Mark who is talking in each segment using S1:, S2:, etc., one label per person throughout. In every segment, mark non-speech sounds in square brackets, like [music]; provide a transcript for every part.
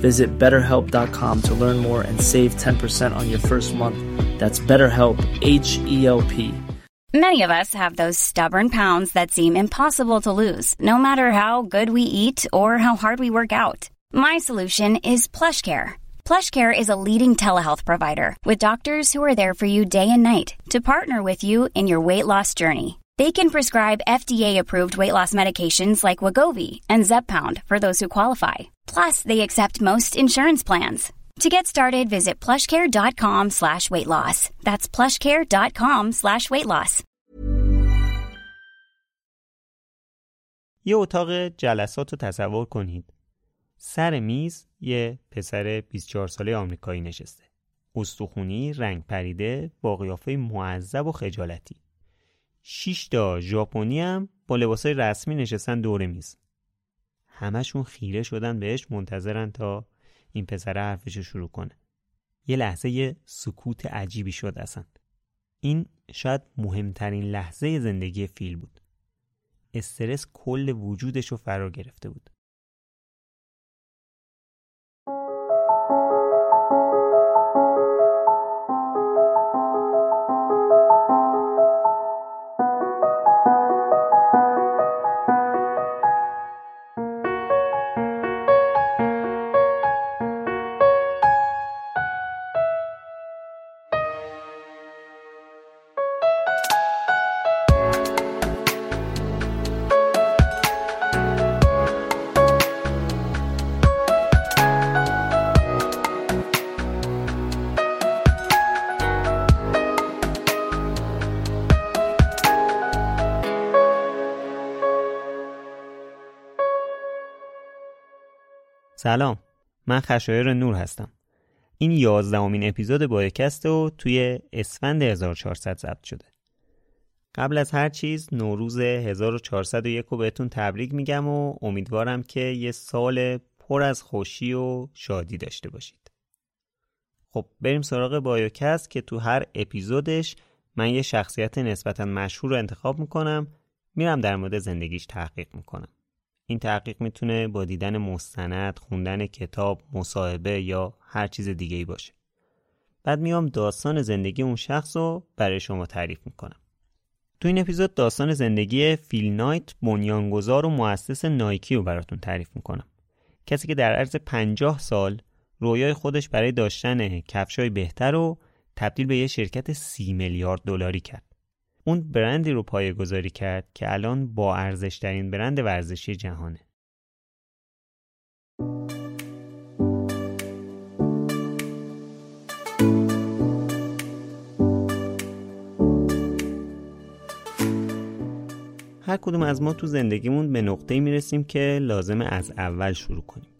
S1: Visit betterhelp.com to learn more and save 10% on your first month. That's BetterHelp, H E L P.
S2: Many of us have those stubborn pounds that seem impossible to lose, no matter how good we eat or how hard we work out. My solution is PlushCare. PlushCare is a leading telehealth provider with doctors who are there for you day and night to partner with you in your weight loss journey. They can prescribe FDA-approved weight loss medications like Wagovi and Zepbound for those who qualify. Plus, they accept most insurance plans. To get started, visit plushcare.com slash weight loss. That's plushcare.com slash weight loss.
S3: یه اتاق جلسات رو تصور کنید. سر میز یه پسر 24 ساله آمریکایی نشسته. استخونی رنگ پریده با قیافه معذب و خجالتی. شش تا ژاپنی هم با لباسای رسمی نشستن دور میز. همشون خیره شدن بهش منتظرن تا این پسر حرفش شروع کنه. یه لحظه یه سکوت عجیبی شد اصلا. این شاید مهمترین لحظه زندگی فیل بود. استرس کل وجودش رو فرا گرفته بود. سلام. من خشایر نور هستم. این یازدهمین اپیزود بایکست و توی اسفند 1400 ضبط شده. قبل از هر چیز نوروز 1401 رو بهتون تبریک میگم و امیدوارم که یه سال پر از خوشی و شادی داشته باشید. خب بریم سراغ بایوکست که تو هر اپیزودش من یه شخصیت نسبتا مشهور رو انتخاب می‌کنم. میرم در مورد زندگیش تحقیق می‌کنم. این تحقیق می‌تونه با دیدن مستند، خوندن کتاب، مصاحبه یا هر چیز دیگه ای باشه. بعد میام داستان زندگی اون شخص رو برای شما تعریف می‌کنم. تو این اپیزود داستان زندگی فیل نایت بنیانگذار و مؤسس نایکی رو براتون تعریف می‌کنم. کسی که در عرض 50 سال رویای خودش برای داشتن کفشای بهتر رو تبدیل به یه شرکت سی میلیارد دلاری کرد. اون برندی رو پایه گذاری کرد که الان با ارزشترین برند ورزشی جهانه. هر کدوم از ما تو زندگیمون به نقطه می‌رسیم که لازم از اول شروع کنیم.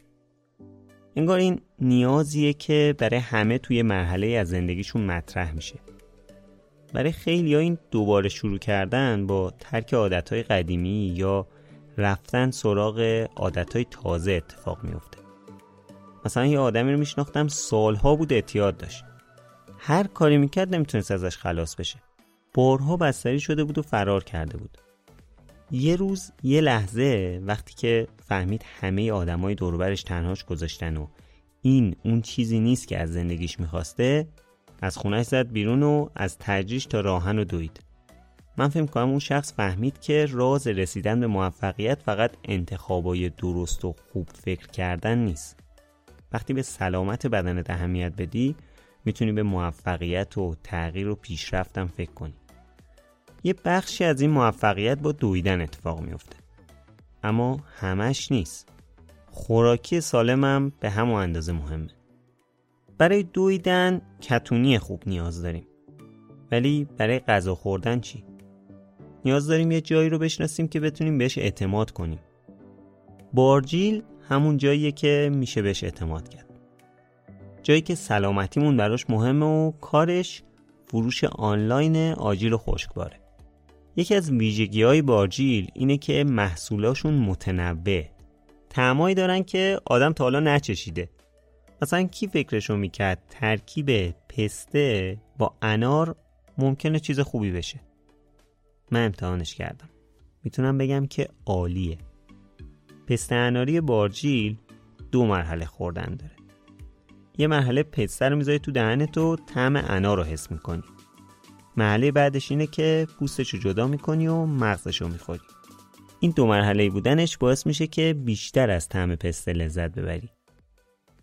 S3: انگار این نیازیه که برای همه توی مرحله از زندگیشون مطرح میشه. برای خیلی این دوباره شروع کردن با ترک عادتهای قدیمی یا رفتن سراغ عادتهای تازه اتفاق میفته مثلا یه آدمی رو میشناختم سالها بود اعتیاد داشت. هر کاری می‌کرد نمی‌تونست ازش خلاص بشه. بارها بستری شده بود و فرار کرده بود. یه روز یه لحظه وقتی که فهمید همه آدمای دوربرش تنهاش گذاشتن و این اون چیزی نیست که از زندگیش می‌خواسته از خونش زد بیرون و از تجریش تا راهن و دوید. من فکر کنم اون شخص فهمید که راز رسیدن به موفقیت فقط انتخابای درست و خوب فکر کردن نیست. وقتی به سلامت بدنت اهمیت بدی می‌تونی به موفقیت و تغییر و پیشرفتم فکر کنی. یه بخشی از این موفقیت با دویدن اتفاق میفته اما همش نیست. خوراکی سالمم به همون اندازه مهمه. برای دویدن کتونی خوب نیاز داریم. ولی برای غذا خوردن چی؟ نیاز داریم یه جایی رو بشناسیم که بتونیم بهش اعتماد کنیم. بارجیل همون جاییه که میشه بهش اعتماد کرد. جایی که سلامتیمون براش مهمه و کارش فروش آنلاین آجیل و خشکباره یکی از ویژگی های بارجیل اینه که محصولاشون متنوع. تعمایی دارن که آدم تا حالا نچشیده. مثلا کی فکرشو می‌کرد ترکیب پسته با انار ممکنه چیز خوبی بشه؟ من امتحانش کردم. می‌تونم بگم که عالیه. پسته اناری بارجیل دو مرحله خوردن داره. یه مرحله پسته رو می‌ذاری تو دهنت و طعم انار رو حس می‌کنی. مرحله بعدش اینه که پوستش رو جدا می‌کنی و مغزش رو می‌خوری. این دو مرحله بودنش باعث میشه که بیشتر از طعم پسته لذت ببری.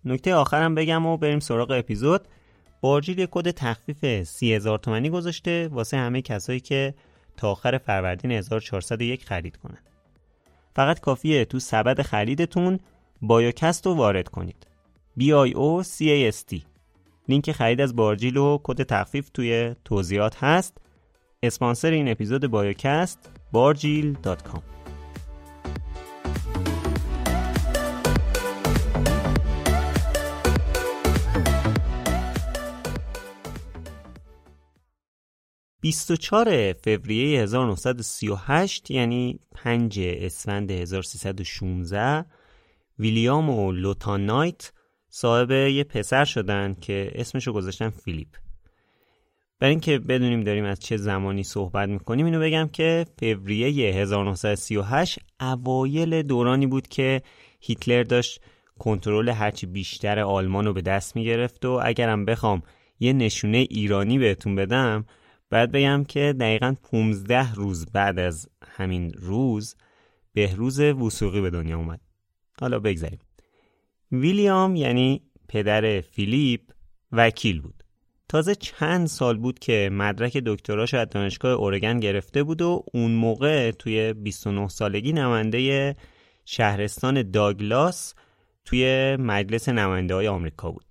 S3: نکته آخرم بگم و بریم سراغ اپیزود. بارجیل یه کد تخفیف 30000 تومانی گذاشته واسه همه کسایی که تا آخر فروردین 1401 خرید کنن. فقط کافیه تو سبد خریدتون Biocast رو وارد کنید. B I O C A S T لینک خرید از بارجیل و کد تخفیف توی توضیحات هست. اسپانسر این اپیزود بایوکست بارجیل.com 24 فوریه 1938 یعنی 5 اسفند 1316 ویلیام و لوتا نایت صاحب یه پسر شدن که اسمشو گذاشتن فیلیپ. برای اینکه بدونیم داریم از چه زمانی صحبت می‌کنیم اینو بگم که فوریه 1938 اوایل دورانی بود که هیتلر داشت کنترل هرچی بیشتر آلمان رو به دست می‌گرفت و اگرم بخوام یه نشونه ایرانی بهتون بدم بعد بگم که دقیقا 15 روز بعد از همین روز بهروز وسوقی به دنیا اومد. حالا بگذاریم. ویلیام یعنی پدر فیلیپ وکیل بود. تازه چند سال بود که مدرک دکتراش از دانشگاه اورگن گرفته بود و اون موقع توی 29 سالگی نماینده شهرستان داگلاس توی مجلس نماینده های آمریکا بود.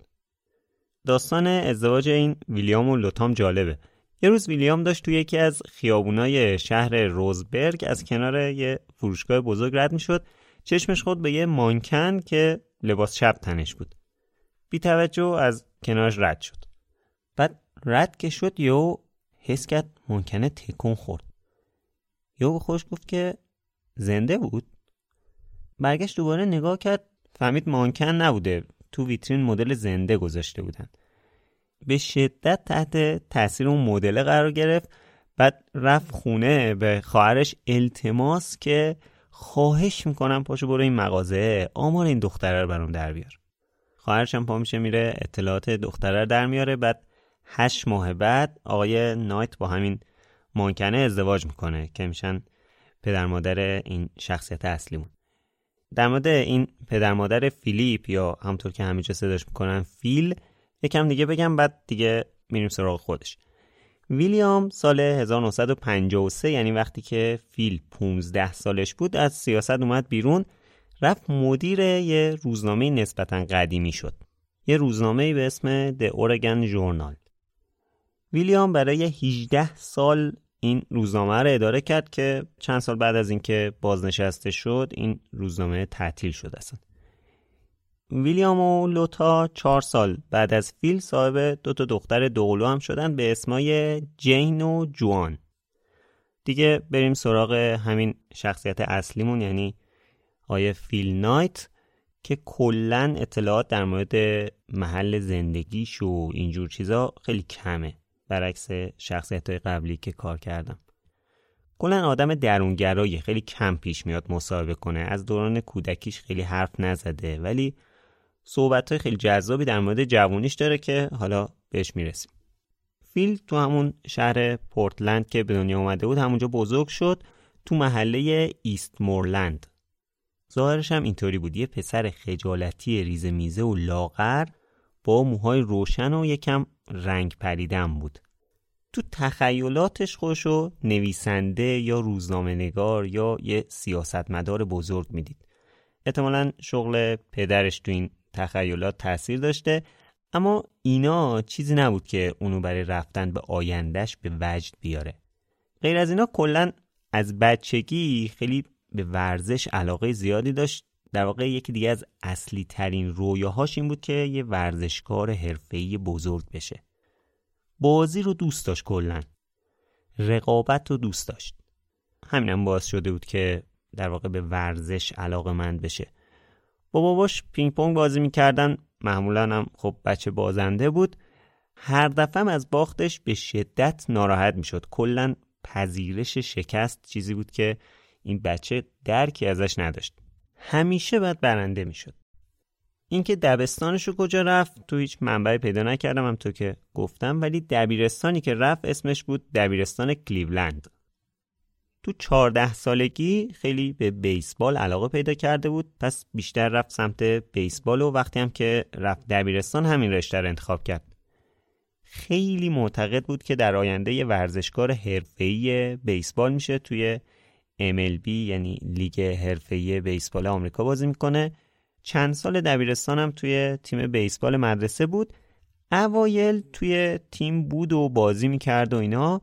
S3: داستان ازدواج این ویلیام و لوتام جالبه. یه روز ویلیام داشت توی یکی از خیابونای شهر روزبرگ از کنار یه فروشگاه بزرگ رد می‌شد. چشمش خود به یه مانکن که لباس چپ تنش بود. بی توجه از کنارش رد شد. بعد رد که شد یو حس کرد مانکنه تکون خورد. یو به خوش گفت که زنده بود. برگشت دوباره نگاه کرد. فهمید مانکن نبوده. تو ویترین مدل زنده گذاشته بودن. به شدت تحت تاثیر اون مدل قرار گرفت. بعد رفت خونه به خواهرش التماس که خواهش می‌کنم پاشو برو این مغازه آمار این دختره رو برام در بیار. خواهرش هم پا میشه میره اطلاعات دختره رو در میاره. بعد هشت ماه بعد آقای نایت با همین مانکنه ازدواج می‌کنه که میشن پدر مادر این شخصیت اصلیمون. در مورد این پدر مادر فیلیپ یا همطور که همینجا صداش می‌کنن فیل یکم دیگه بگم بعد دیگه میریم سراغ خودش. ویلیام سال 1953 یعنی وقتی که فیل 15 سالش بود از سیاست اومد بیرون رفت مدیر یه روزنامه نسبتا قدیمی شد. یه روزنامه به اسم The Oregon Journal. ویلیام برای 18 سال این روزنامه رو اداره کرد که چند سال بعد از اینکه بازنشسته شد این روزنامه تعطیل شد اصلا. ویلیام و لوتا چهار سال بعد از فیل صاحب دو تا دختر دوقلو هم شدن به اسمای جین و جوان. دیگه بریم سراغ همین شخصیت اصلیمون یعنی آیه فیل نایت که کلا اطلاعات در مورد محل زندگیش و اینجور چیزا خیلی کمه. برعکس شخصیت های قبلی که کار کردم. کلا آدم درونگرایی خیلی کم پیش میاد مصاحبه کنه. از دوران کودکیش خیلی حرف نزده ولی صحبت های خیلی جذابی در مورد جوونیش داره که حالا بهش می‌رسیم. فیل تو همون شهر پورتلند که به دنیا اومده بود همونجا بزرگ شد تو محله ایست مورلند. ظاهرش هم اینطوری بود یه پسر خجالتی ریزه میزه و لاغر با موهای روشن و یکم رنگ پریدن بود. تو تخیلاتش خوشو نویسنده یا روزنامه نگار یا یه سیاستمدار بزرگ می‌دید. احتمالا شغل پدرش تو این تخیلات تاثیر داشته اما اینا چیزی نبود که اونو برای رفتن به آیندهش به وجد بیاره. غیر از اینا کلا از بچگی خیلی به ورزش علاقه زیادی داشت. در واقع یکی دیگه از اصلی ترین رویاهاش این بود که یه ورزشکار حرفه‌ای بزرگ بشه. بازی رو دوست داشت کلا. رقابت رو دوست داشت. همینم باعث شده بود که در واقع به ورزش علاقه مند بشه. با باباش پینگ پونگ بازی می‌کردن. معمولا هم خب بچه بازنده بود. هر دفعه از باختش به شدت ناراحت می‌شد. کلا پذیرش شکست چیزی بود که این بچه درکی ازش نداشت. همیشه باید برنده می‌شد. اینکه دبستانش رو کجا رفت تو هیچ منبعی پیدا نکردم هم تو که گفتم ولی دبیرستانی که رفت اسمش بود دبیرستان کلیولند. تو چهارده سالگی خیلی به بیسبال علاقه پیدا کرده بود. پس بیشتر رفت سمت بیسبال و وقتی هم که رفت دبیرستان همین رشته رو انتخاب کرد. خیلی معتقد بود که در آینده یه ورزشکار حرفه‌ای بیسبال میشه. توی MLB یعنی لیگ حرفه‌ای بیسبال آمریکا بازی می‌کنه. چند سال دبیرستانم توی تیم بیسبال مدرسه بود. اوایل توی تیم بود و بازی می‌کرد و اینا.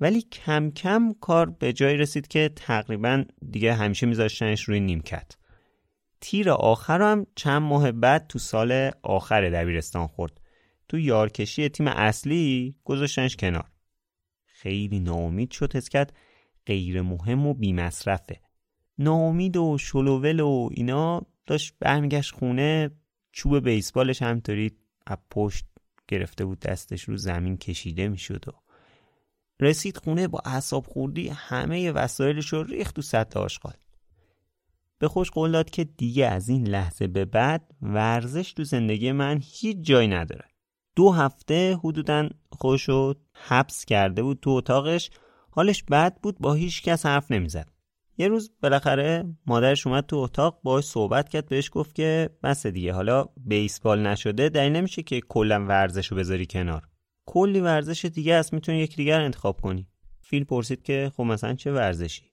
S3: ولی کم کم کار به جای رسید که تقریبا دیگه همیشه میذاشتنش روی نیمکت. تیر آخر هم چند ماه بعد تو سال آخر دبیرستان خورد. تو یارکشی تیم اصلی گذاشتنش کنار. خیلی ناامید شد حس غیر مهم و بیمصرفه. ناامید و شلوول و اینا داشت برمیگشت خونه چوب بیسبالش همطوری از پشت گرفته بود دستش رو زمین کشیده می‌شد و رسید خونه با اعصاب خوردی همه وسایلش رو ریخت تو سطح آشغال. به خوش قول داد که دیگه از این لحظه به بعد ورزش تو زندگی من هیچ جای نداره. دو هفته حدودا خوشو حبس کرده بود تو اتاقش. حالش بد بود با هیچ کس حرف نمی‌زد. یه روز بالاخره مادرش اومد تو اتاق باهاش صحبت کرد بهش گفت که بس دیگه حالا بیسبال نشده دلیل نمیشه که کلا ورزش رو بذاری کنار. کلی ورزش دیگه هست می‌تونی یک دیگر انتخاب کنی. فیل پرسید که خب مثلا چه ورزشی؟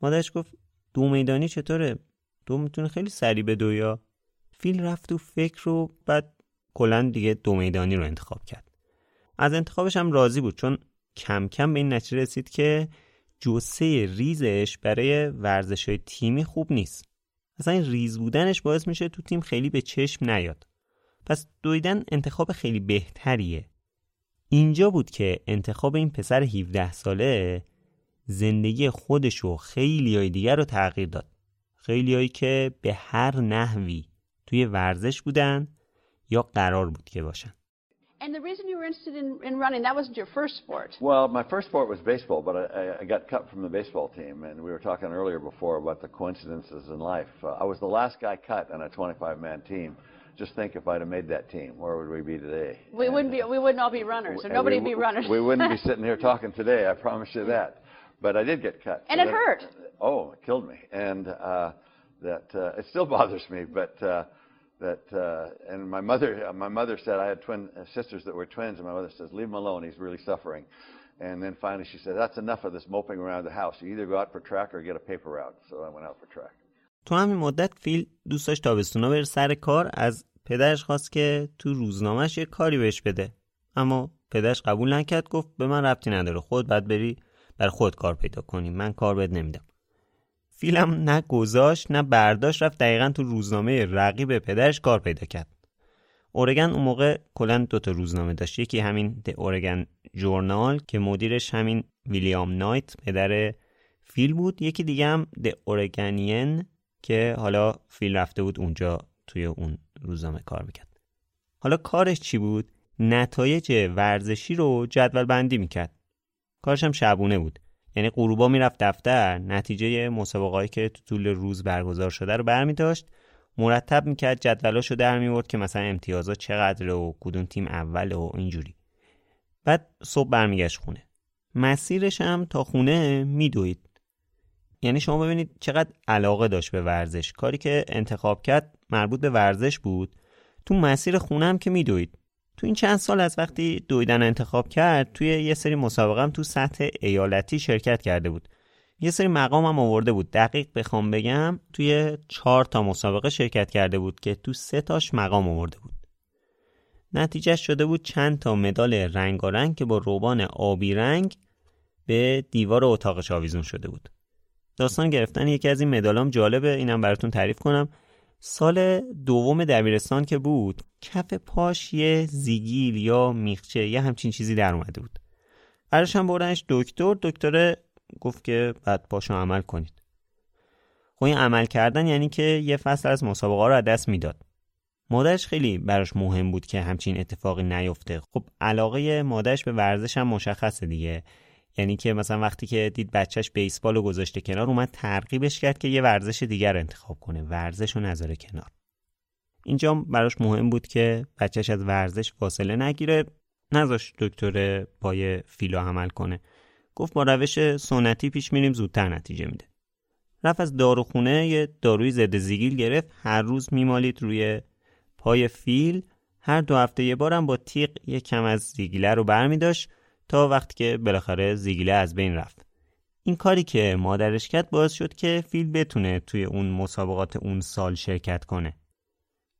S3: مادرش گفت دو میدانی چطوره؟ تو می‌تونی خیلی سری به دویا فیل رفت تو فکر رو بعد کلا دیگه دو میدانی رو انتخاب کرد. از انتخابش هم راضی بود چون کم کم به این نتیجه رسید که جسه ریزش برای ورزش های تیمی خوب نیست. اصلا این ریز بودنش باعث میشه تو تیم خیلی به چشم نیاد. پس دویدن انتخاب خیلی بهتریه. اینجا بود که انتخاب این پسر 17 ساله زندگی خودش و خیلی های دیگر رو تغییر داد خیلی که به هر نحوی توی ورزش بودن یا قرار بود که باشن
S4: And the reason you were interested in, in running, that wasn't your first sport.
S5: Well, my first sport was baseball, but I, I got cut from the baseball team. And we were talking earlier before about the coincidences in life. Uh, I was the last guy cut on a 25 man team. Just think if I'd have made that team, where would we be today?
S4: We and wouldn't be. We wouldn't all be runners, or nobody would be runners.
S5: we wouldn't be [laughs] sitting here talking today. I promise you that. But I did get cut.
S4: And so it that, hurt.
S5: Oh, it killed me, and uh, that uh, it still [laughs] bothers me. But uh, that uh, and my mother, uh, my mother said I had twin uh, sisters that were twins, and my mother says, "Leave him alone. He's really suffering." And then finally she said, "That's enough of this moping around the house. You either go out for track or get a paper route." So I went out for track.
S3: تو همین مدت فیل دوست داشت تابستونا بره سر کار از پدرش خواست که تو روزنامهش یه کاری بهش بده. اما پدرش قبول نکرد گفت به من ربطی نداره خود بعد بری بر خود کار پیدا کنی. من کار بهت نمیدم. فیلم نه گذاشت نه برداشت رفت دقیقا تو روزنامه رقیب پدرش کار پیدا کرد. اورگن اون موقع کلا دوتا روزنامه داشت. یکی همین د اورگن جورنال که مدیرش همین ویلیام نایت پدر فیل بود. یکی دیگه هم د اورگنین که حالا فیل رفته بود اونجا توی اون روزنامه کار می‌کرد. حالا کارش چی بود؟ نتایج ورزشی رو جدول بندی می‌کرد. کارش هم شبونه بود. یعنی غروبا می‌رفت دفتر نتیجه مسابقهایی که تو طول روز برگزار شده رو برمی داشت مرتب می‌کرد جدولاشو در میورد که مثلا امتیازات چقدر و کدوم تیم اول و اینجوری. بعد صبح برمیگشت خونه. مسیرش هم تا خونه میدوید. یعنی شما ببینید چقدر علاقه داشت به ورزش. کاری که انتخاب کرد مربوط به ورزش بود. تو مسیر خونم که میدوید. تو این چند سال از وقتی دویدن انتخاب کرد توی یه سری مسابقه هم تو سطح ایالتی شرکت کرده بود. یه سری مقام هم آورده بود. دقیق بخوام بگم توی چهار تا مسابقه شرکت کرده بود که تو سه تاش مقام آورده بود. نتیجه شده بود چند تا مدال رنگارنگ که با روبان آبی رنگ به دیوار اتاقش آویزون شده بود. داستان گرفتن یکی از این مدالام جالبه اینم براتون تعریف کنم. سال دوم دبیرستان که بود کف پاش یه زیگیل یا میخچه یه همچین چیزی در اومده بود. براش هم بردنش دکتر دکتر گفت که بعد پاشو عمل کنید. خب این عمل کردن یعنی که یه فصل از مسابقه رو از دست می‌داد. مادرش خیلی براش مهم بود که همچین اتفاقی نیفته. خب علاقه مادرش به ورزش هم مشخصه دیگه. یعنی که مثلا وقتی که دید بچهش بیسبال رو گذاشته کنار اومد ترغیبش کرد که یه ورزش دیگر انتخاب کنه. ورزش رو نذاره کنار. اینجا براش مهم بود که بچهش از ورزش فاصله نگیره نذاش دکتر پای فیلو عمل کنه. گفت با روش سنتی پیش میریم زودتر نتیجه میده. رفت از داروخونه یه داروی ضد زگیل گرفت. هر روز میمالید روی پای فیل. هر دو هفته یه بارم با تیغ یه کم از زگیله رو برمیداشت. تا وقتی که بالاخره زگیله از بین رفت. این کاری که مادرش کرد باعث شد که فیل بتونه توی اون مسابقات اون سال شرکت کنه.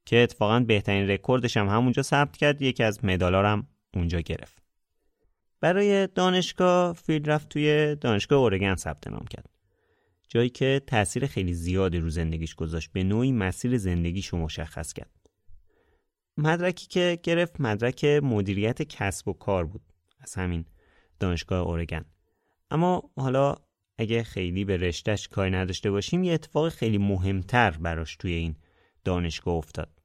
S3: که اتفاقا بهترین رکوردش هم همونجا ثبت کرد یکی از مدالا هم اونجا گرفت. برای دانشگاه فیل رفت توی دانشگاه اورگن ثبت نام کرد. جایی که تاثیر خیلی زیادی رو زندگیش گذاشت به نوعی مسیر زندگیش رو مشخص کرد. مدرکی که گرفت مدرک مدیریت کسب و کار بود. از همین دانشگاه اورگن اما حالا اگه خیلی به رشتهش کاری نداشته باشیم یه اتفاق خیلی مهمتر براش توی این دانشگاه افتاد.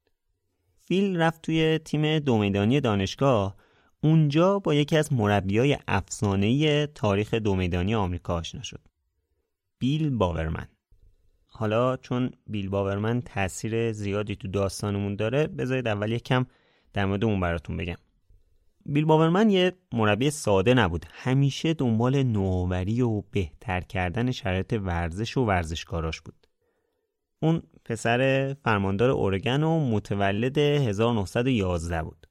S3: فیل رفت توی تیم دومیدانی دانشگاه. اونجا با یکی از مربیای افسانه‌ای تاریخ دومیدانی آمریکا آشنا شد. بیل باورمن. حالا چون بیل باورمن تاثیر زیادی تو داستانمون داره بذارید اول یکم در مورد اون براتون بگم. بیل باورمن یه مربی ساده نبود. همیشه دنبال نوآوری و بهتر کردن شرایط ورزش و ورزشکاراش بود. اون پسر فرماندار اورگن و متولد 1911 بود.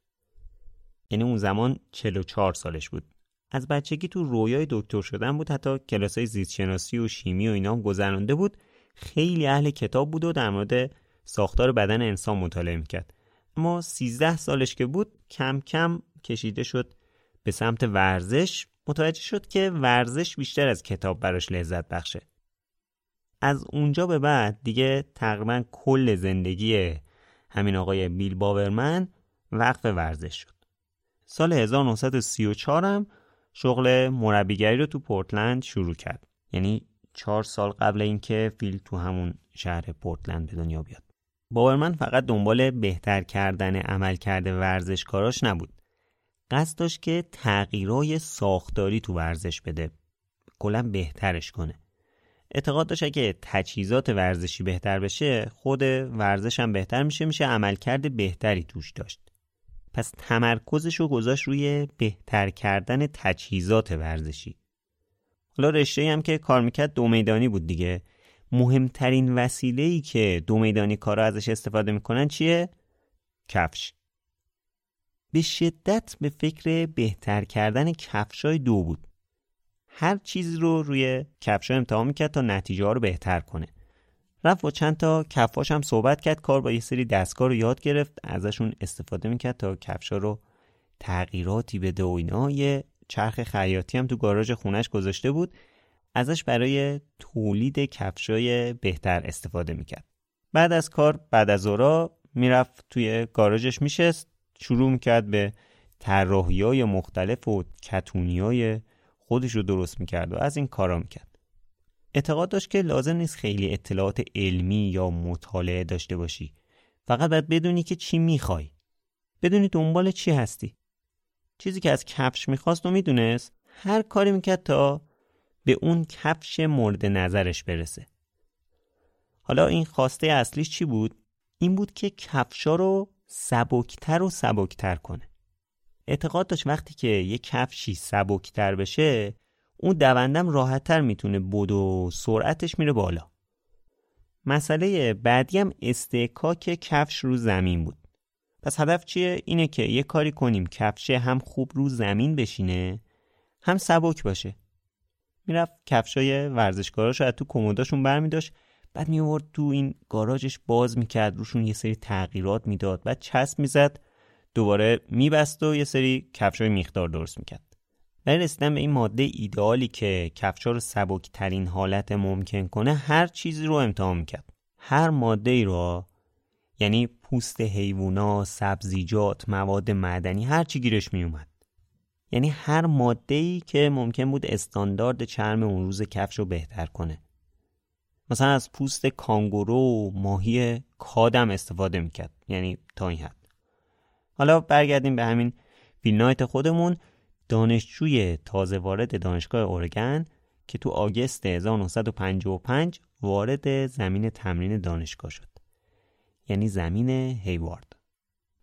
S3: یعنی اون زمان 44 سالش بود. از بچگی تو رویای دکتر شدن بود حتی کلاسای زیستشناسی و شیمی و اینا هم گذرانده بود. خیلی اهل کتاب بود و در مورد ساختار بدن انسان مطالعه می‌کرد. اما 13 سالش که بود کم کم کشیده شد به سمت ورزش. متوجه شد که ورزش بیشتر از کتاب براش لذت بخشه. از اونجا به بعد دیگه تقریبا کل زندگی همین آقای بیل باورمن وقف ورزش شد. سال 1934 هم شغل مربیگری رو تو پورتلند شروع کرد. یعنی چهار سال قبل اینکه فیل تو همون شهر پورتلند به دنیا بیاد. باورمن فقط دنبال بهتر کردن عمل کرده ورزشکاراش نبود. قصد داشت که تغییرای ساختاری تو ورزش بده. کلا بهترش کنه. اعتقاد داشت که تجهیزات ورزشی بهتر بشه خود ورزش هم بهتر میشه میشه عملکرد بهتری توش داشت. پس تمرکزش رو گذاشت روی بهتر کردن تجهیزات ورزشی. حالا رشته هم که کار می‌کرد دو میدانی بود دیگه. مهمترین وسیله ای که دو میدانی کارا ازش استفاده می‌کنن چیه؟ کفش. به شدت به فکر بهتر کردن کفشای دو بود. هر چیز رو روی کفشا امتحان می‌کرد تا نتیجه ها رو بهتر کنه. رفت با چند تا کفاش هم صحبت کرد کار با یه سری دستگاه رو یاد گرفت ازشون استفاده می‌کرد تا کفشا رو تغییراتی بده و اینا. یه چرخ خیاطی هم تو گاراژ خونش گذاشته بود. ازش برای تولید کفشای بهتر استفاده می‌کرد. بعد از کار بعد از اورا می‌رفت توی گاراژش میشست. شروع می‌کرد به طراحی های مختلف و کتونی های خودش رو درست می‌کرد و از این کارا می‌کرد. اعتقاد داشت که لازم نیست خیلی اطلاعات علمی یا مطالعه داشته باشی. فقط باید بدونی که چی می‌خوای. بدونی دنبال چی هستی. چیزی که از کفش می‌خواست و می‌دونست هر کاری می‌کرد تا به اون کفش مورد نظرش برسه. حالا این خواسته اصلیش چی بود؟ این بود که کفشا رو سبکتر و سبکتر کنه. اعتقاد داشت وقتی که یه کفشی سبکتر بشه اون دوندم راحتتر می‌تونه بود و سرعتش میره بالا. مسئله بعدی هم استحکاک کفش رو زمین بود. پس هدف چیه؟ اینه که یه کاری کنیم کفشه هم خوب رو زمین بشینه هم سبک باشه. می‌رفت کفشای ورزشکاراشو از تو کمداشون برمیداشت. بعد میورد تو این گاراژش باز می‌کرد روشون یه سری تغییرات می‌داد بعد چسب می‌زد. دوباره میبست و یه سری کفشای میخدار درست می‌کرد. برای رسیدن به این ماده ایدئالی که کفشا رو سبک ترین حالت ممکن کنه هر چیزی رو امتحان می‌کرد. هر ماده ای رو یعنی پوست حیوونا، سبزیجات، مواد معدنی هر چی گیرش میومد یعنی هر ماده ای که ممکن بود استاندارد چرم اون روز کفش رو بهتر کنه. مثلا از پوست کانگورو و ماهی کادم استفاده می‌کرد یعنی تا این حد. حالا برگردیم به همین فیلنایت خودمون. دانشجوی تازه وارد دانشگاه اورگن که تو آگست 1955 وارد زمین تمرین دانشگاه شد. یعنی زمین هیوارد.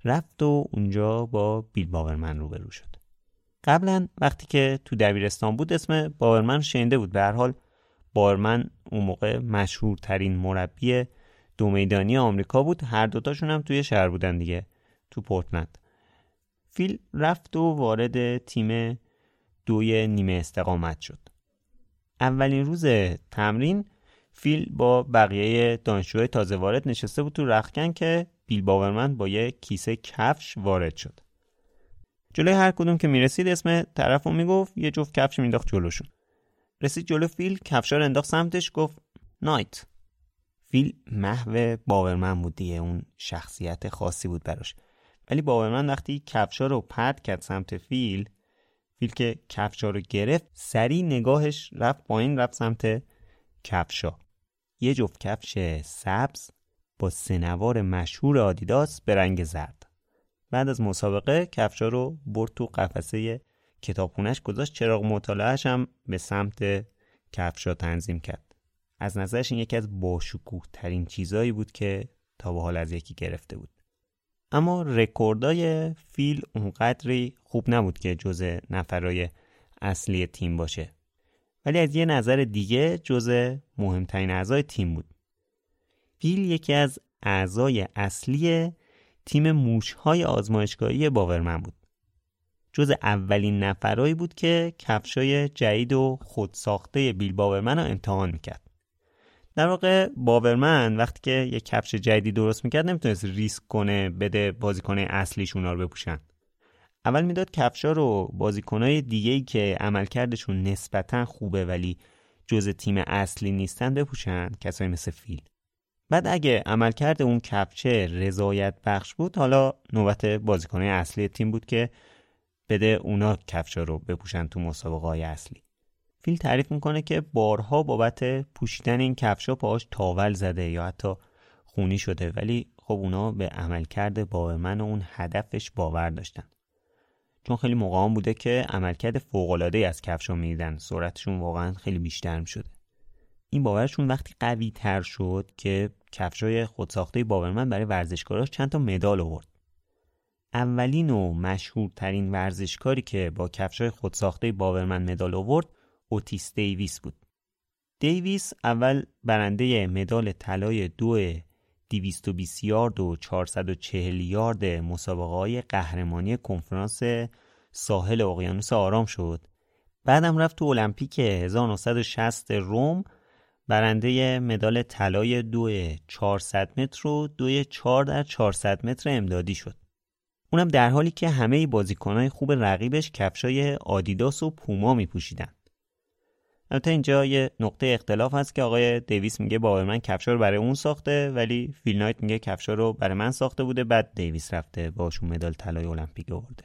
S3: رفت و اونجا با بیل باورمن روبرو شد. قبلا وقتی که تو دبیرستان بود اسم باورمن شنیده بود. به هر حال باورمن اون موقع مشهورترین مربی دو میدانی آمریکا بود. هر دوتاشون هم توی شهر بودن دیگه تو پورتلند. فیل رفت و وارد تیم دوی نیمه استقامت شد. اولین روز تمرین فیل با بقیه دانشجوهای تازه وارد نشسته بود تو رخکن که بیل باورمن با یه کیسه کفش وارد شد. جلوی هر کدوم که می‌رسید اسم طرف رو می‌گفت. یه جفت کفش مینداخت جلوشون. رسید جلو فیل کفشا رو انداخت سمتش گفت نایت. فیل محو باورمن بود دیگه اون شخصیت خاصی بود براش. ولی باورمن وقتی کفشا رو پرد کرد سمت فیل فیل که کفشا رو گرفت سری نگاهش رفت پایین رفت سمت کفشا. یه جفت کفش سبز با سنوار مشهور آدیداس به رنگ زرد. بعد از مسابقه کفشا رو برد تو قفسه کتابخونش گذاشت چراغ مطالعهش هم به سمت کفشا تنظیم کرد. از نظرش این یکی از باشکوه ترین چیزایی بود که تا به حال از یکی گرفته بود. اما رکوردای فیل اونقدری خوب نبود که جز نفرای اصلی تیم باشه. ولی از یه نظر دیگه جز مهمترین اعضای تیم بود. فیل یکی از اعضای اصلی تیم موشهای آزمایشگاهی باورمن بود. جز اولین نفرایی بود که کفشای جدید و خودساخته بیل باورمن رو امتحان می‌کرد. در واقع باورمن وقتی که یه کفش جدیدی درست می‌کرد نمی‌تونست ریسک کنه بده بازیکنه اصلیش اونا رو بپوشن. اول می‌داد کفشا رو بازیکنهای دیگه ای که عملکردشون نسبتا خوبه ولی جز تیم اصلی نیستن بپوشن کسایی مثل فیل. بعد اگه عملکرد اون کفچه رضایت بخش بود حالا نوبت بازیکنهای اصلی تیم بود که بده اونا کفشا رو بپوشن تو مسابقه های اصلی. فیل تعریف می‌کنه که بارها بابت پوشیدن این کفشا پاهاش تاول زده یا حتی خونی شده ولی خب اونا به عملکرد باورمن و اون هدفش باور داشتن. چون خیلی موقع بوده که عملکرد فوقالعاده از کفشا می‌دیدن سرعتشون واقعا خیلی بیشتر شده این باورشون وقتی قوی تر شد که کفشای خودساخته باورمن برای ورزشکاراش چند تا مدال آورد. اولین و مشهورترین ورزشکاری که با کفشای خودساخته باورمن مدال آورد اوتیس دیویس بود. دیویس اول برنده مدال طلای دو 220 یارد و 440 یارد مسابقه های قهرمانی کنفرانس ساحل اقیانوس آرام شد. بعدم رفت تو المپیک 1960 روم برنده مدال طلای دو 400 متر و دو 4 در 400 متر امدادی شد. اونم در حالی که همه بازیکنهای خوب رقیبش کفشای آدیداس و پوما می پوشیدن البته اینجا یه نقطه اختلاف هست که آقای دیویس میگه باور من کفشا رو برای اون ساخته ولی فیل نایت میگه کفشا رو برای من ساخته بوده بعد دیویس رفته باشون مدال طلای المپیک آورده.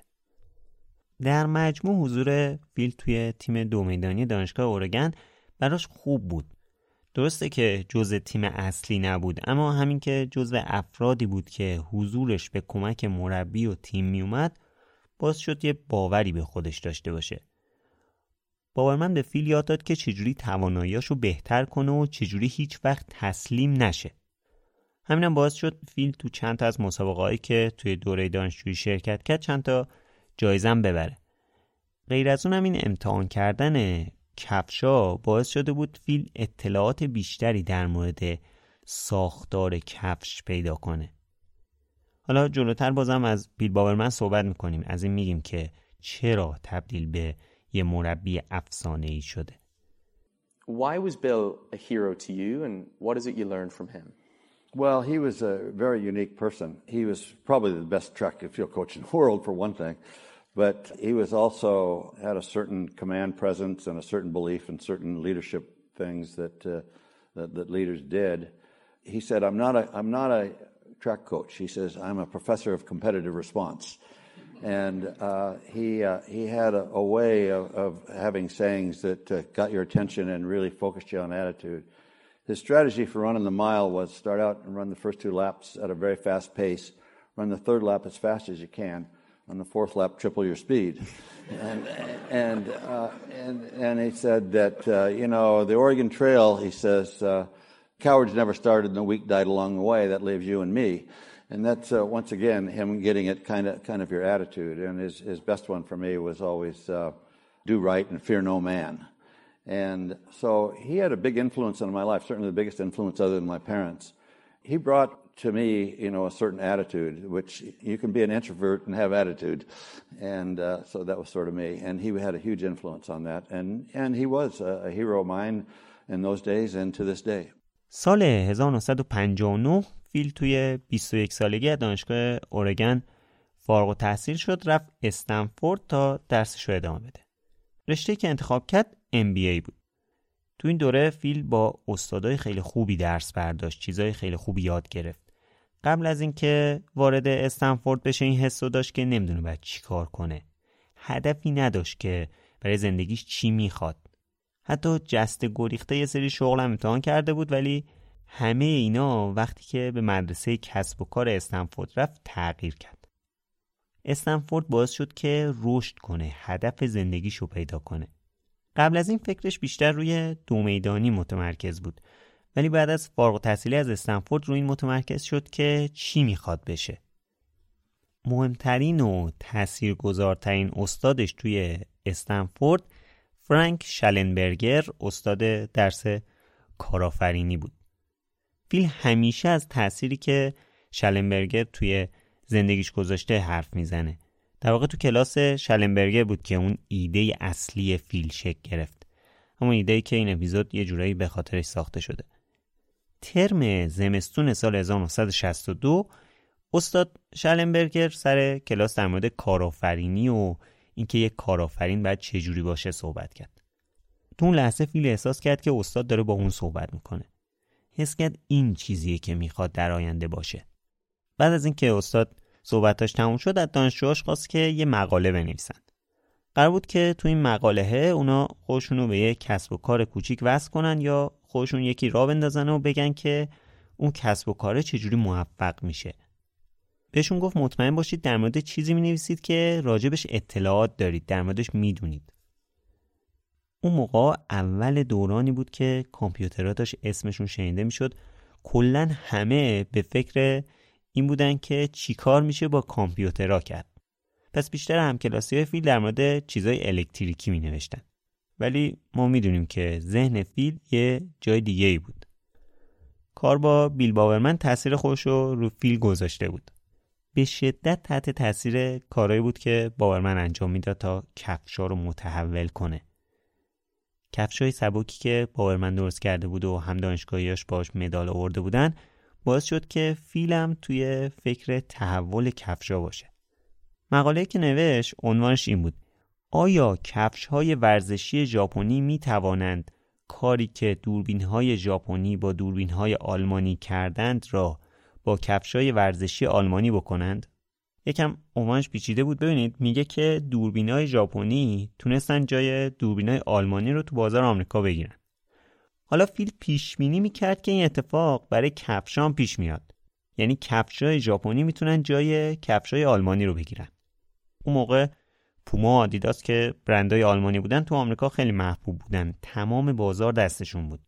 S3: در مجموع حضور فیل توی تیم دو میدانی دانشگاه اورگن براش خوب بود. درسته که جزء تیم اصلی نبود اما همین که جزء افرادی بود که حضورش به کمک مربی و تیم میومد باز شد یه باوری به خودش داشته باشه. باورمند به فیل یاد داد که چجوری تواناییاشو بهتر کنه و چجوری هیچ وقت تسلیم نشه. همینم باعث شد فیل تو چند تا از مسابقه که توی دوره دانشجویی شرکت کرد چند تا جایزم ببره. غیر از اون این امتحان کردن کفشا باعث شده بود فیل اطلاعات بیشتری در مورد ساختار کفش پیدا کنه حالا جلوتر بازم از بیل باورمن صحبت می‌کنیم از این میگیم که چرا تبدیل به یه مربی افسانه ای شده
S6: Why was Bill a hero to you and what is it you learned from him?
S5: Well, he was a very unique person. He was probably the best track and field coach in the world, for one thing. But he was also had a certain command presence and a certain belief in certain leadership things that, uh, that, that leaders did. He said, "I'm not a I'm not a track coach." He says, "I'm a professor of competitive response." And uh, he uh, he had a, a way of, of, having sayings that uh, got your attention and really focused you on attitude. His strategy for running the mile was start out and run the first two laps at a very fast pace, run the third lap as fast as you can, on the fourth lap triple your speed. and and uh, and and he said that uh, you know the Oregon Trail. He says uh, cowards never started and the weak died along the way. That leaves you and me. And that's uh, once again him getting at kind of kind of your attitude. And his his best one for me was always uh, do right and fear no man. And so he had a big influence on my life. Certainly the biggest influence other than my parents. He brought to me, you know, a certain attitude, which you can be an introvert and have attitude, and uh, so that was sort of me. And he had a huge influence on that, and and he was a, a hero of mine in those days and to this day.
S3: سال 1959 فیل توی 21 سالگی دانشگاه اورگن فارغ التحصیل شد رفت استنفورد تا درسش رو ادامه بده. رشته که انتخاب کرد MBA بود. تو این دوره فیل با استادای خیلی خوبی درس برداشت، چیزای خیلی خوبی یاد گرفت. قبل از اینکه وارد استنفورد بشه این حسو داشت که نمی‌دونه باید چی کار کنه. هدفی نداشت که برای زندگیش چی می‌خواد. حتی جست گریخته یه سری شغل هم امتحان کرده بود ولی همه اینا وقتی که به مدرسه کسب و کار استنفورد رفت تغییر کرد. استنفورد باعث شد که رشد کنه، هدف زندگیشو پیدا کنه. قبل از این فکرش بیشتر روی دو میدانی متمرکز بود ولی بعد از فارغ تحصیلی از استنفورد روی این متمرکز شد که چی می‌خواد بشه. مهمترین و تاثیرگذارترین استادش توی استنفورد فرانک شلنبرگر استاد درس کارآفرینی بود. فیل همیشه از تأثیری که شلنبرگر توی زندگیش گذاشته حرف می‌زنه. در واقع تو کلاس شلنبرگر بود که اون ایده اصلی فیل شکل گرفت. همون ایده که این اپیزود یه جورایی به خاطرش ساخته شده. ترم زمستون سال 1962 استاد شلنبرگر سر کلاس در مورد کارآفرینی و اینکه یک کارآفرین باید چجوری باشه صحبت کرد. تو اون لحظه فیل احساس کرد که استاد داره با اون صحبت می‌کنه. حس کرد این چیزیه که می‌خواد در آینده باشه. بعد از اینکه استاد صحبتاش تموم شد از دانشجوهاش خواست که یه مقاله بنویسن. قرار بود که تو این مقاله اونا خودشون رو به یه کسب و کار کوچیک وصل کنن یا خودشون یکی را بندازن و بگن که اون کسب و کاره چجوری موفق میشه. بهشون گفت مطمئن باشید در مورد چیزی می نویسید که راجبش اطلاعات دارید در موردش می‌دونید. اون موقع اول دورانی بود که کامپیوترها داشت اسمشون شنیده می‌شد کلا همه به فکر این بودن که چیکار میشه با کامپیوترها کرد پس بیشتر همکلاسی های فیل در مورد چیزای الکتریکی می نوشتن ولی ما می‌دونیم که ذهن فیل یه جای دیگه ای بود. کار با بیل باورمن تاثیر خودش رو رو فیل گذاشته بود. به شدت تحت تاثیر کارایی بود که باورمن انجام می‌داد تا کفشا رو متحول کنه. کفشای سبکی که باورمن درست کرده بود و هم دانشگاهیاش باش مدال آورده بودن باعث شد که فیلم توی فکر تحول کفشا باشه. مقاله که نوشت عنوانش این بود. آیا کفش های ورزشی ژاپنی می توانند کاری که دوربین های ژاپنی با دوربین های آلمانی کردند را با کفش های ورزشی آلمانی بکنند؟ یکم عنوانش پیچیده بود ببینید میگه که دوربین های ژاپنی تونستن جای دوربین های آلمانی رو تو بازار آمریکا بگیرن. حالا فیل پیش بینی می‌کرد که این اتفاق برای کفشان پیش میاد. یعنی کفشای ژاپنی می‌تونن جای کفشای آلمانی رو بگیرن. اون موقع پوما و آدیداس که برندهای آلمانی بودن تو آمریکا خیلی محبوب بودن. تمام بازار دستشون بود.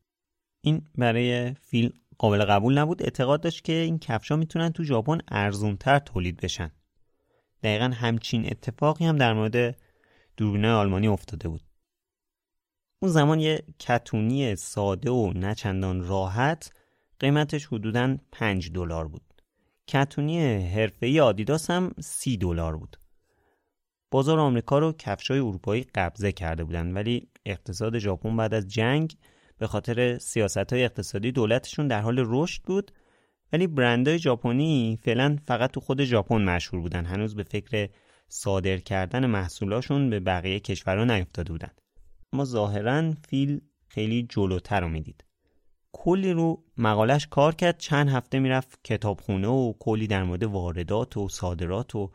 S3: این برای فیل قابل قبول نبود اعتقاد داشت که این کفشا می‌تونن تو ژاپن ارزونتر تولید بشن. دقیقا همچین اتفاقی هم در مورد دوربینای آلمانی افتاده بود. اون زمان یه کتونی ساده و نچندان راحت قیمتش حدوداً 5 دلار بود کتونی حرفه‌ای آدیداس هم سی دلار بود. بازار آمریکا رو کفشای اروپایی قبضه کرده بودن ولی اقتصاد ژاپن بعد از جنگ به خاطر سیاست های اقتصادی دولتشون در حال رشد بود. ولی برندهای ژاپنی فعلا فقط تو خود ژاپن مشهور بودن. هنوز به فکر صادر کردن محصولاشون به بقیه کشورها نیفتاده بودن. اما ظاهرا فیل خیلی جلوتر رو می‌دید کلی رو مقالش کار کرد. چند هفته می‌رفت کتابخونه و کلی در مورد واردات و صادرات و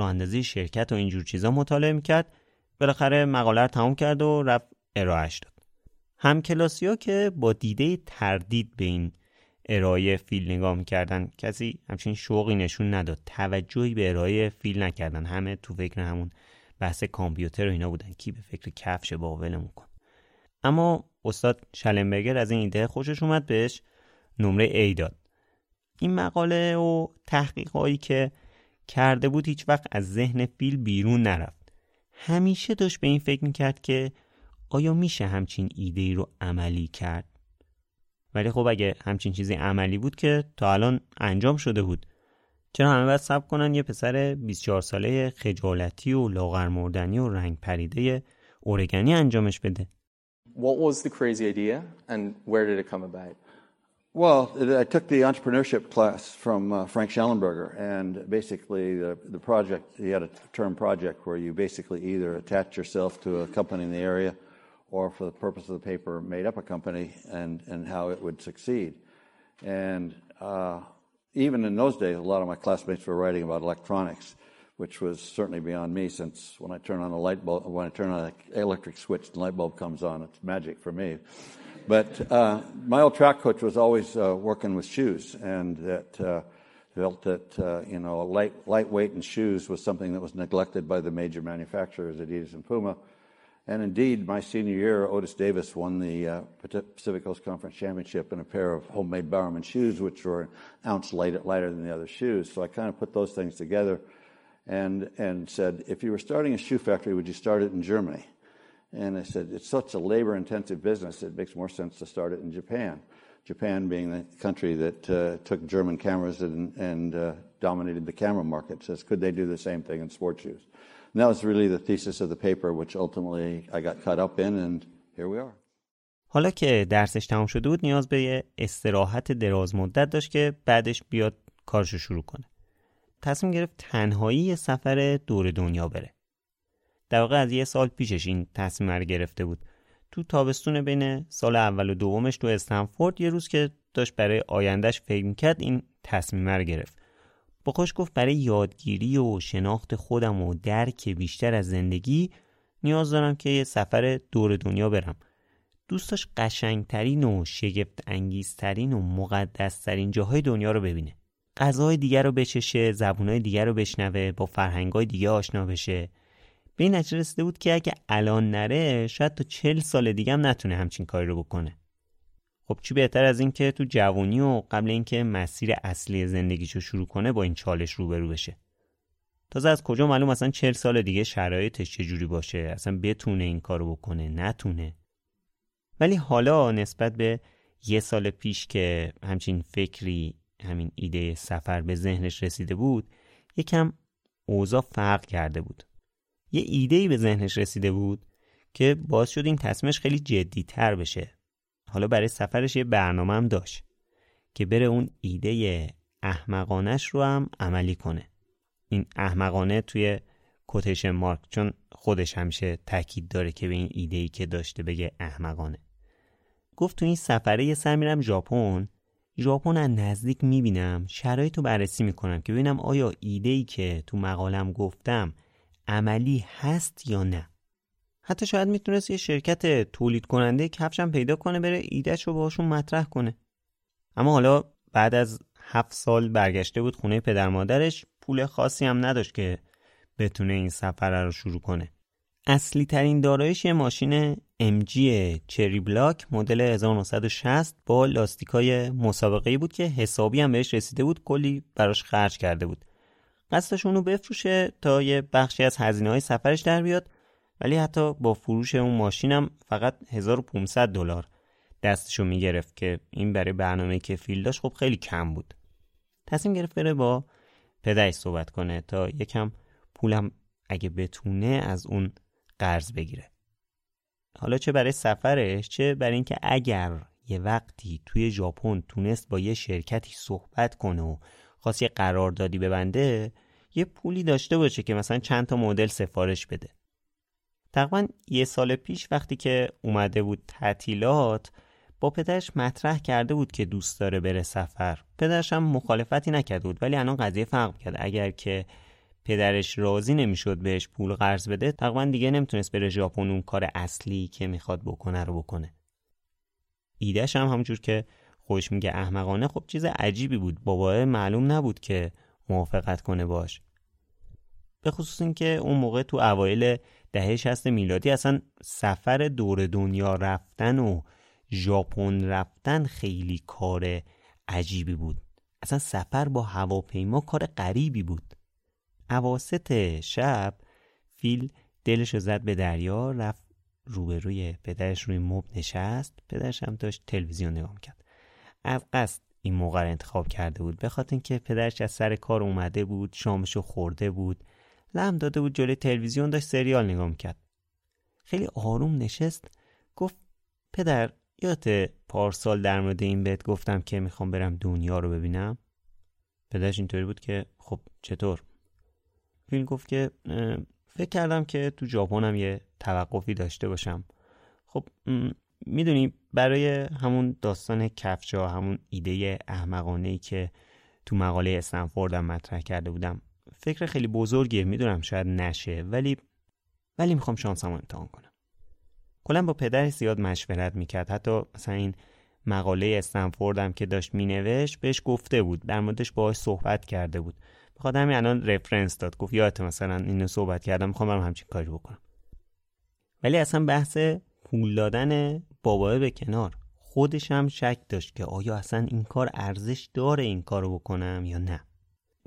S3: راه اندازی شرکت و اینجور چیزا مطالعه می‌کرد. بالاخره مقاله رو تمام کرد و رفت ارائهش داد. هم ها که با دیده تردید به این ارائه فیل نگاه می‌کردن کسی همچین شوقی نشون نداد توجهی به ارائه فیل نکردن. همه تو فکر همون بحث کامپیوتر و اینا بودن کی به فکر کفش باولمون کن اما استاد شلنبرگر از این ایده خوشش اومد بهش نمره A داد. این مقاله و تحقیقهایی که کرده بود هیچ وقت از ذهن فیل بیرون نرفت. همیشه داشت به این فکر می‌کرد که آیا میشه همچین ایده ای رو عملی کرد؟ ولی خب اگه همچین چیزی عملی بود که تا الان انجام شده بود. چرا همه باید سب کنن؟ یه پسر 24 ساله خجالتی و لاغر مردنی و رنگ پریده اورگانی انجامش بده.
S6: What was the crazy idea and where did it come about?
S5: Well, I took the entrepreneurship class from uh, Frank Schellenberger, and basically the, the project, he had a term project where you basically either attach yourself to a company in the area or for the purpose of the paper made up a company and, and how it would succeed. And uh, even in those days, a lot of my classmates were writing about electronics which was certainly beyond me since when I turn on a light bulb, when I turn on an electric switch, the light bulb comes on. It's magic for me. But uh, my old track coach was always uh, working with shoes, and that uh, felt that uh, you know light lightweight in shoes was something that was neglected by the major manufacturers, Adidas and Puma. And indeed, my senior year, Otis Davis won the uh, Pacific Coast Conference Championship in a pair of homemade Bowerman shoes, which were an ounce lighter, lighter than the other shoes. So I kind of put those things together and, and said, if you were starting a shoe factory, would you start it in Germany? And I said, it's such a labor intensive business, it makes more sense to start it in Japan. Japan being the country that uh, took German cameras and, and uh, dominated the camera market. Says, could they do the same thing in sports shoes? And that was really the thesis of the paper, which ultimately I got caught up in, and here we are.
S3: حالا که درسش تمام شده بود نیاز به یه استراحت دراز مدت داشت که بعدش بیاد کارشو شروع کنه. تصمیم گرفت تنهایی یه سفر دور دنیا بره در واقع از یه سال پیشش این تصمیم رو گرفته بود. تو تابستون بین سال اول و دومش تو استنفورد یه روز که داشت برای آیندهش فکر کرد این تصمیم رو گرفت. با خوش گفت برای یادگیری و شناخت خودم و درک بیشتر از زندگی نیاز دارم که یه سفر دور دنیا برم. دوست داشت قشنگترین و شگفت انگیزترین و مقدسترین جاهای دنیا رو ببینه. غذای دیگر رو بچشه زبونهای دیگر رو بشنوه با فرهنگای دیگه آشنا بشه. به این نتیجه رسیده بود که اگه الان نره شاید تا چل سال دیگه هم نتونه همچین کاری رو بکنه. خب چی بهتر از این که تو جوانی و قبل اینکه مسیر اصلی زندگیشو شروع کنه با این چالش روبرو بشه. تازه از کجا معلوم اصلا چل سال دیگه شرایطش چجوری باشه؟ اصلا بتونه این کارو بکنه؟ نتونه. ولی حالا نسبت به یه سال پیش که همچین فکری همین ایده سفر به ذهنش رسیده بود یکم اوضاع فرق کرده بود. یه ایده ای به ذهنش رسیده بود که باعث شد این تصمیمش خیلی جدی تر بشه. حالا برای سفرش یه برنامه هم داشت که بره اون ایده احمقانش رو هم عملی کنه. این احمقانه توی کوتیشن مارک چون خودش همیشه تاکید داره که به این ایده ای که داشته بگه احمقانه. گفت تو این سفره یه سر میرم ژاپن. ژاپن از نزدیک می‌بینم شرایط رو بررسی می‌کنم که ببینم آیا ایده ای که تو مقالم گفتم عملی هست یا نه. حتی شاید می‌تونست یه شرکت تولید کننده کفشم پیدا کنه بره ایدهش رو باشون مطرح کنه. اما حالا بعد از هفت سال برگشته بود خونه پدر مادرش پول خاصی هم نداشت که بتونه این سفر رو شروع کنه. اصلی ترین دارایش یه ماشین MG چری بلاک مدل 1960 با لاستیکای مسابقه بود که حسابی هم بهش رسیده بود کلی براش خرج کرده بود. قصدش اونو بفروشه تا یه بخشی از هزینه های سفرش در بیاد. ولی حتی با فروش اون ماشینم فقط 1500 دلار دستشو می‌گرفت که این برای برنامه که فیل داشت خب خیلی کم بود. تصمیم گرفت بره با پدرش صحبت کنه تا یکم پولم اگه بتونه از اون قرض بگیره. حالا چه برای سفرش چه برای اینکه اگر یه وقتی توی ژاپن تونست با یه شرکتی صحبت کنه و خواست یه قراردادی ببنده یه پولی داشته باشه که مثلا چند تا مدل سفارش بده. تقریبا یه سال پیش وقتی که اومده بود تعطیلات با پدرش مطرح کرده بود که دوست داره بره سفر. پدرش هم مخالفتی نکرده بود ولی الان قضیه فرق کرد اگر که پدرش راضی نمی‌شد بهش پول قرض بده تقریبا دیگه نمی‌تونست بره ژاپن اون کار اصلی که می‌خواد بکنه رو بکنه. ایدهش هم همونجور که خوش میگه احمقانه خب چیز عجیبی بود. بابا معلوم نبود که موافقت کنه باش. به خصوص اینکه اون موقع تو اوایل دهه 60 میلادی اصلا سفر دور دنیا رفتن و ژاپن رفتن خیلی کار عجیبی بود. اصلا سفر با هواپیما کار غریبی بود. اواسط شب فیل دلش زد به دریا رفت روبروی پدرش روی مب نشست پدرش هم داشت تلویزیون نگاه کرد از قصد این موقع انتخاب کرده بود. به خاطر اینکه پدرش از سر کار اومده بود شامشو خورده بود. لم داده بود جلوی تلویزیون داشت سریال نگاه کرد خیلی آروم نشست. گفت پدر یادت پارسال در مورد این بهت گفتم که می‌خوام برم دنیا رو ببینم؟ پدرش اینطوری بود که خب چطور؟ فیل گفت که فکر کردم که تو ژاپن یه توقفی داشته باشم. خب می‌دونی برای همون داستان کفشا همون ایده احمقانه ای که تو مقاله استنفوردم مطرح کرده بودم فکر خیلی بزرگیه می‌دونم شاید نشه ولی ولی می‌خوام شانسمو امتحان کنم. کلا با پدرش زیاد مشورت می‌کرد. حتی مثلا این مقاله استنفوردم که داشت مینوشت بهش گفته بود. در موردش باهاش صحبت کرده بود. بخاطر همین الان رفرنس داد. گفت یادت مثلا اینو صحبت کردم می‌خوام برم همچین کاری بکنم. ولی اصلا بحث پول دادن باباه به کنار. خودش هم شک داشت که آیا اصلا این کار ارزش داره این کارو بکنم یا نه.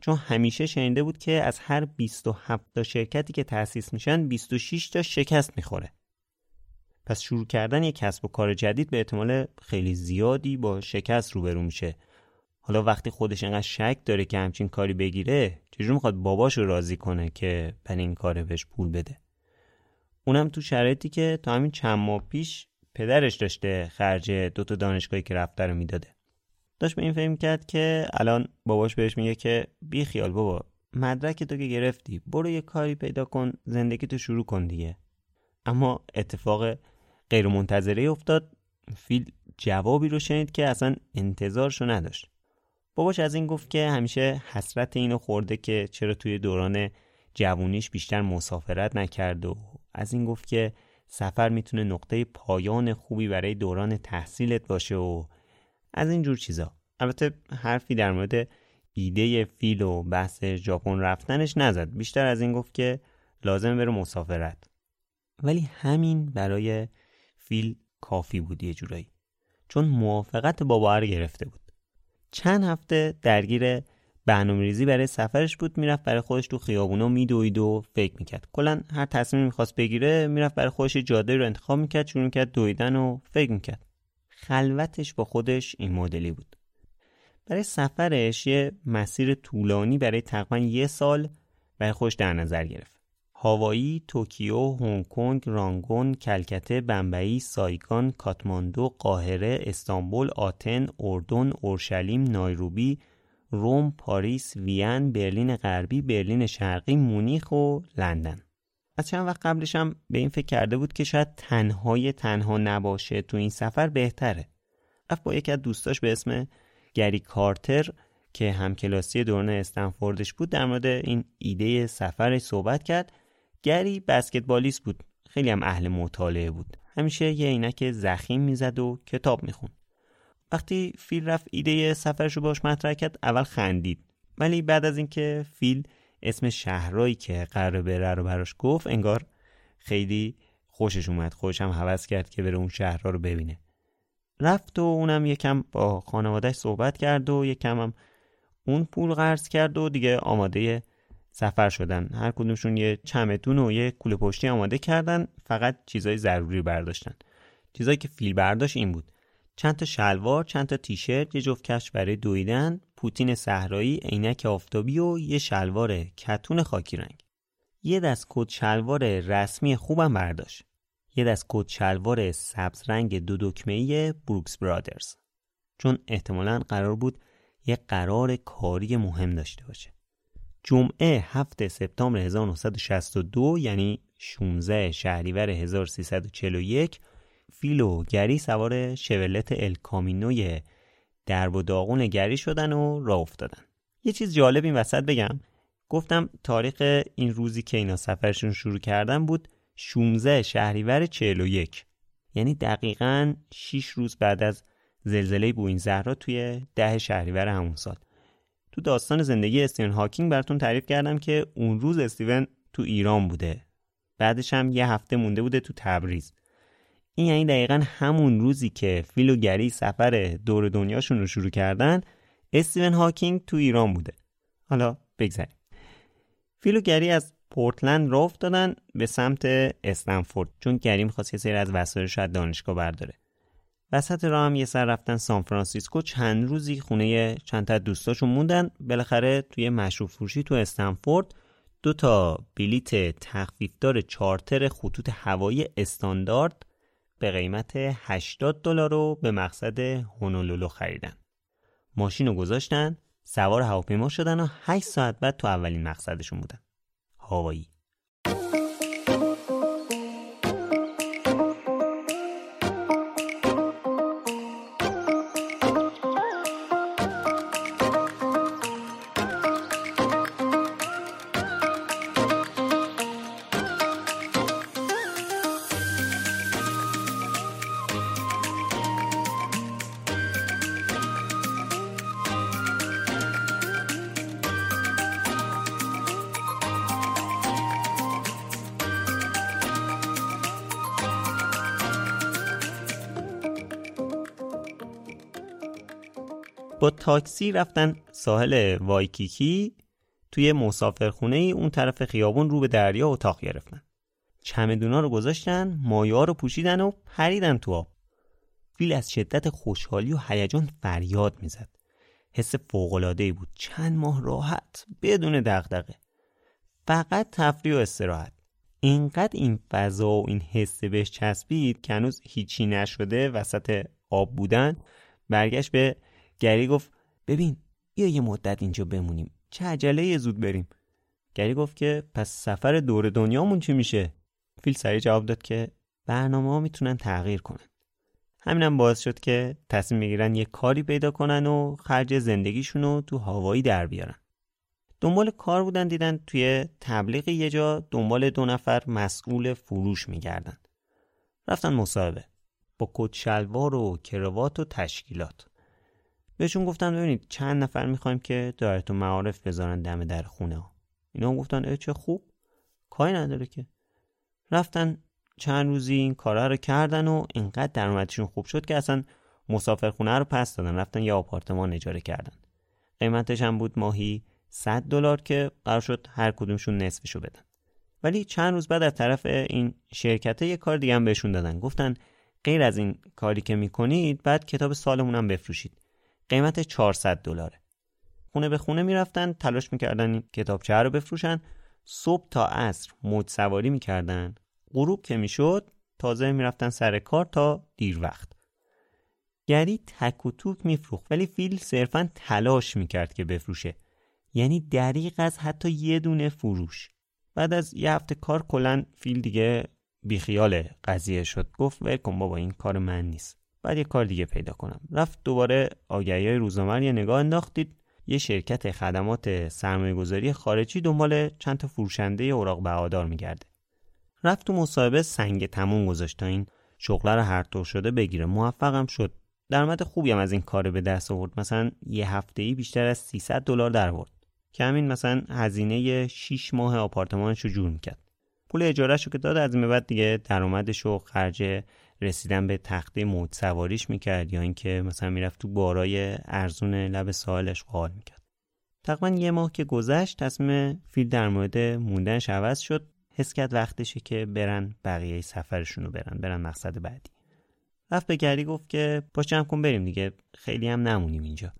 S3: چون همیشه شنیده بود که از هر 27 تا شرکتی که تأسیس میشن 26 تا شکست می‌خوره. پس شروع کردن یک کسب و کار جدید به احتمال خیلی زیادی با شکست روبرو میشه. حالا وقتی خودش انقدر شک داره که همچین کاری بگیره چجور می‌خواد باباش رو راضی کنه که بن این کار بهش پول بده؟ اونم تو شرایطی که تا همین چند ماه پیش پدرش داشته خرج دوتا دانشگاهی که رفته رو می‌داده. داشت به این فهم کرد که الان باباش بهش میگه که بی خیال بابا مدرک تو که گرفتی برو یه کاری پیدا کن زندگی تو شروع کن دیگه. اما اتفاق غیر منتظره افتاد. فیل جوابی رو شنید که اصلا انتظارشو نداشت. باباش از این گفت که همیشه حسرت اینو خورده که چرا توی دوران جوونیش بیشتر مسافرت نکرد و از این گفت که سفر می‌تونه نقطه پایان خوبی برای دوران تحصیلت باشه و از این جور چیزا. البته حرفی در مورد ایده فیل و بحث ژاپن رفتنش نزد. بیشتر از این گفت که لازم بره مسافرت. ولی همین برای فیل کافی بود یه جورایی. چون موافقت بابا رو گرفته بود. چند هفته درگیر برنامه ریزی برای سفرش بود می‌رفت برای خودش تو خیابونا میدوید و فکر می‌کرد. کلا هر تصمیم می‌خواست بگیره می‌رفت برای خودش جاده رو انتخاب می‌کرد شروع می‌کرد دویدن و فکر می‌کرد. خلوتش با خودش این مدلی بود. برای سفرش یه مسیر طولانی برای تقریبا یه سال برای خودش در نظر گرفت. هاوایی، توکیو، هنگ کنگ، رانگون، کلکته، بمبئی، سایگان، کاتماندو، قاهره، استانبول، آتن، اردن، اورشلیم، نایروبی، روم، پاریس، وین، برلین غربی، برلین شرقی، مونیخ و لندن. از چند وقت قبلش هم به این فکر کرده بود که شاید تنهای تنها نباشه تو این سفر بهتره. رفت با یکی از دوستاش به اسم گری کارتر که همکلاسی دوران استنفوردش بود در مورد این ایده سفرش صحبت کرد گری بسکتبالیست بود خیلی هم اهل مطالعه بود همیشه یه عینک زخیم می‌زد و کتاب می‌خوند وقتی فیل رفت ایده سفرش رو باش مطرح کرد اول خندید. ولی بعد از اینکه فیل اسم شهرهایی که قرار بره رو براش گفت انگار خیلی خوشش اومد. خوشش هم حوض کرد که بره اون شهرها رو ببینه. رفت و اونم یکم با خانوادهش صحبت کرد و یکم هم اون پول قرض کرد و دیگه آماده سفر شدن. هر کدومشون یه چمدون و یه کوله پشتی آماده کردن فقط چیزای ضروری برداشتن. چیزایی که فیل برداشت این بود. چند تا شلوار چند تا تیشرت یه جفت کفش برای دویدن پوتین صحرایی عینک آفتابی و یه شلوار کتون خاکی رنگ. یه دست کت شلوار رسمی خوبم برداشت. یه دست کت شلوار سبز رنگ دو دکمه بروکس برادرز. چون احتمالا قرار بود یه قرار کاری مهم داشته باشه. جمعه 7 سپتامبر 1962 یعنی 16 شهریور 1341 فیل و گری سوار شولت الکامینوی درب و داغون گری شدن و راه افتادن. یه چیز جالب این وسط بگم. گفتم تاریخ این روزی که اینا سفرشون شروع کردن بود 16 شهریور 41 یعنی دقیقا 6 روز بعد از زلزله بوین زهرا توی ده شهریور همون سال. تو داستان زندگی استیون هاکینگ براتون تعریف کردم که اون روز استیون تو ایران بوده. بعدش هم یه هفته مونده بوده تو تبریز. این یعنی دقیقا همون روزی که فیل و گری سفر دور دنیاشون رو شروع کردن استیون هاکینگ تو ایران بوده. حالا بگذریم فیل و گری از پورتلند راه افتادن به سمت استنفورد چون گری می‌خواست یه سری از وسایلش از دانشگاه برداره. وسط راه هم یه سر رفتن سان فرانسیسکو چند روزی خونه چند تا دوستاشون موندن. بالاخره توی مشروب فروشی تو استنفورد دو تا بلیت تخفیفدار چارتر خطوط هوایی استاندارد به قیمت 80 دلار رو به مقصد هونولولو خریدن. ماشین رو گذاشتن، سوار هواپیما شدن و 8 ساعت بعد تو اولین مقصدشون بودن. هوایی. با تاکسی رفتن ساحل وایکیکی توی مسافرخونه ای اون طرف خیابون رو به دریا اتاق گرفتن. چمدونا رو گذاشتن مایا رو پوشیدن و پریدن تو آب. فیل از شدت خوشحالی و هیجان فریاد می‌زد. حس فوق‌العاده‌ای بود. چند ماه راحت بدون دغدغه. فقط تفریح و استراحت. اینقدر این فضا و این حس بهش چسبید که هنوز هیچی نشده وسط آب بودن برگشت به گری گفت ببین بیا یه مدت اینجا بمونیم. چه عجله زود بریم. گری گفت که پس سفر دور دنیامون چی میشه؟ فیل سریع جواب داد که برنامه ها می‌تونن تغییر کنن. همینم باعث شد که تصمیم می‌گیرن یه کاری پیدا کنن و خرج زندگیشون رو تو هوایی در بیارن. دنبال کار بودن دیدن توی تبلیغ یه جا دنبال دو نفر مسئول فروش میگردن. رفتن مصاحبه. با کت شلوار و کروات و تشکیلات. بهشون گفتن ببینید چند نفر می‌خوایم که دایرت و معارف بذارن دم در خونه ها. اینا هم گفتن چه خوب. کاری نداره که. رفتن چند روزی این کارا رو کردن و اینقدر درآمدشون خوب شد که اصلا مسافرخونه رو پس دادن. رفتن یه آپارتمان اجاره کردن. قیمتش هم بود ماهی 100 دلار که قرار شد هر کدومشون نصفشو بدن. ولی چند روز بعد از طرف این شرکت یه کار دیگه هم بهشون دادن. گفتن غیر از این کاری که می‌کنید بعد کتاب سالمون هم بفروشید. قیمت 400 دلاره. خونه به خونه می‌رفتن تلاش می‌کردن این کتابچه رو بفروشن. صبح تا عصر موج سواری می‌کردن. غروب که می‌شد تازه می‌رفتن سر کار تا دیر وقت. گری تک و توک میفروخت ولی فیل صرفا تلاش می‌کرد که بفروشه. یعنی دریق از حتی یه دونه فروش. بعد از یه هفته کار کلا فیل دیگه بیخیال قضیه شد. گفت ول کن بابا این کار من نیست. بعد یه کار دیگه پیدا کنم. رفت دوباره آگهی های روزنامه یه نگاه انداختید. یه شرکت خدمات سرمایه گذاری خارجی دنبال چند تا فروشنده اوراق بهادار میگرده. رفت تو مصاحبه سنگ تموم گذاشت تا این شغله رو هر طور شده بگیره. موفقم شد. درآمد خوبی هم از این کار به دست آورد. مثلا یه هفته ای بیشتر از 300 دلار در آورد. که همین مثلا هزینه 6 ماه آپارتمانش رو جور می‌کرد. پول اجارهش رو که داد از این بعد دیگه درآمدش و خرج رسیدن به تخته موج سواریش می‌کرد یا اینکه مثلا می‌رفت تو بارای ارزون لب ساحلش قال می‌کرد. تقریبا یه ماه که گذشت تصمیم فیل در مورد موندنش عوض شد. حس کرد وقتشه که برن بقیه سفرشون رو برن برن مقصد بعدی. رفت به گری گفت که باش جمع کن بریم دیگه خیلی هم نمونیم اینجا.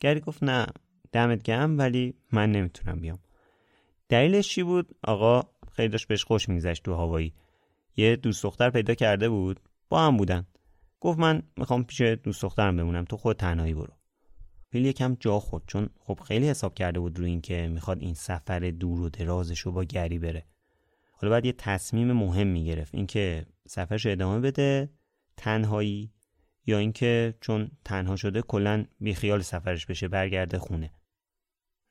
S3: گری گفت نه دمت گم ولی من نمی‌تونم بیام. دلیلش چی بود؟ آقا خیلی داشت بهش خوش میگذشت تو هوایی. یه دوست دختر پیدا کرده بود. با هم بودن. گفت من می‌خوام پیش دوست دخترم بمونم تو خود تنهایی برو. فیل یکم جا خورد چون خب خیلی حساب کرده بود روی اینکه می‌خواد این سفر دور و درازش رو با گری بره. حالا بعد یه تصمیم مهم می‌گرفت اینکه سفرش ادامه بده تنهایی یا اینکه چون تنها شده کلا بیخیال سفرش بشه برگرده خونه.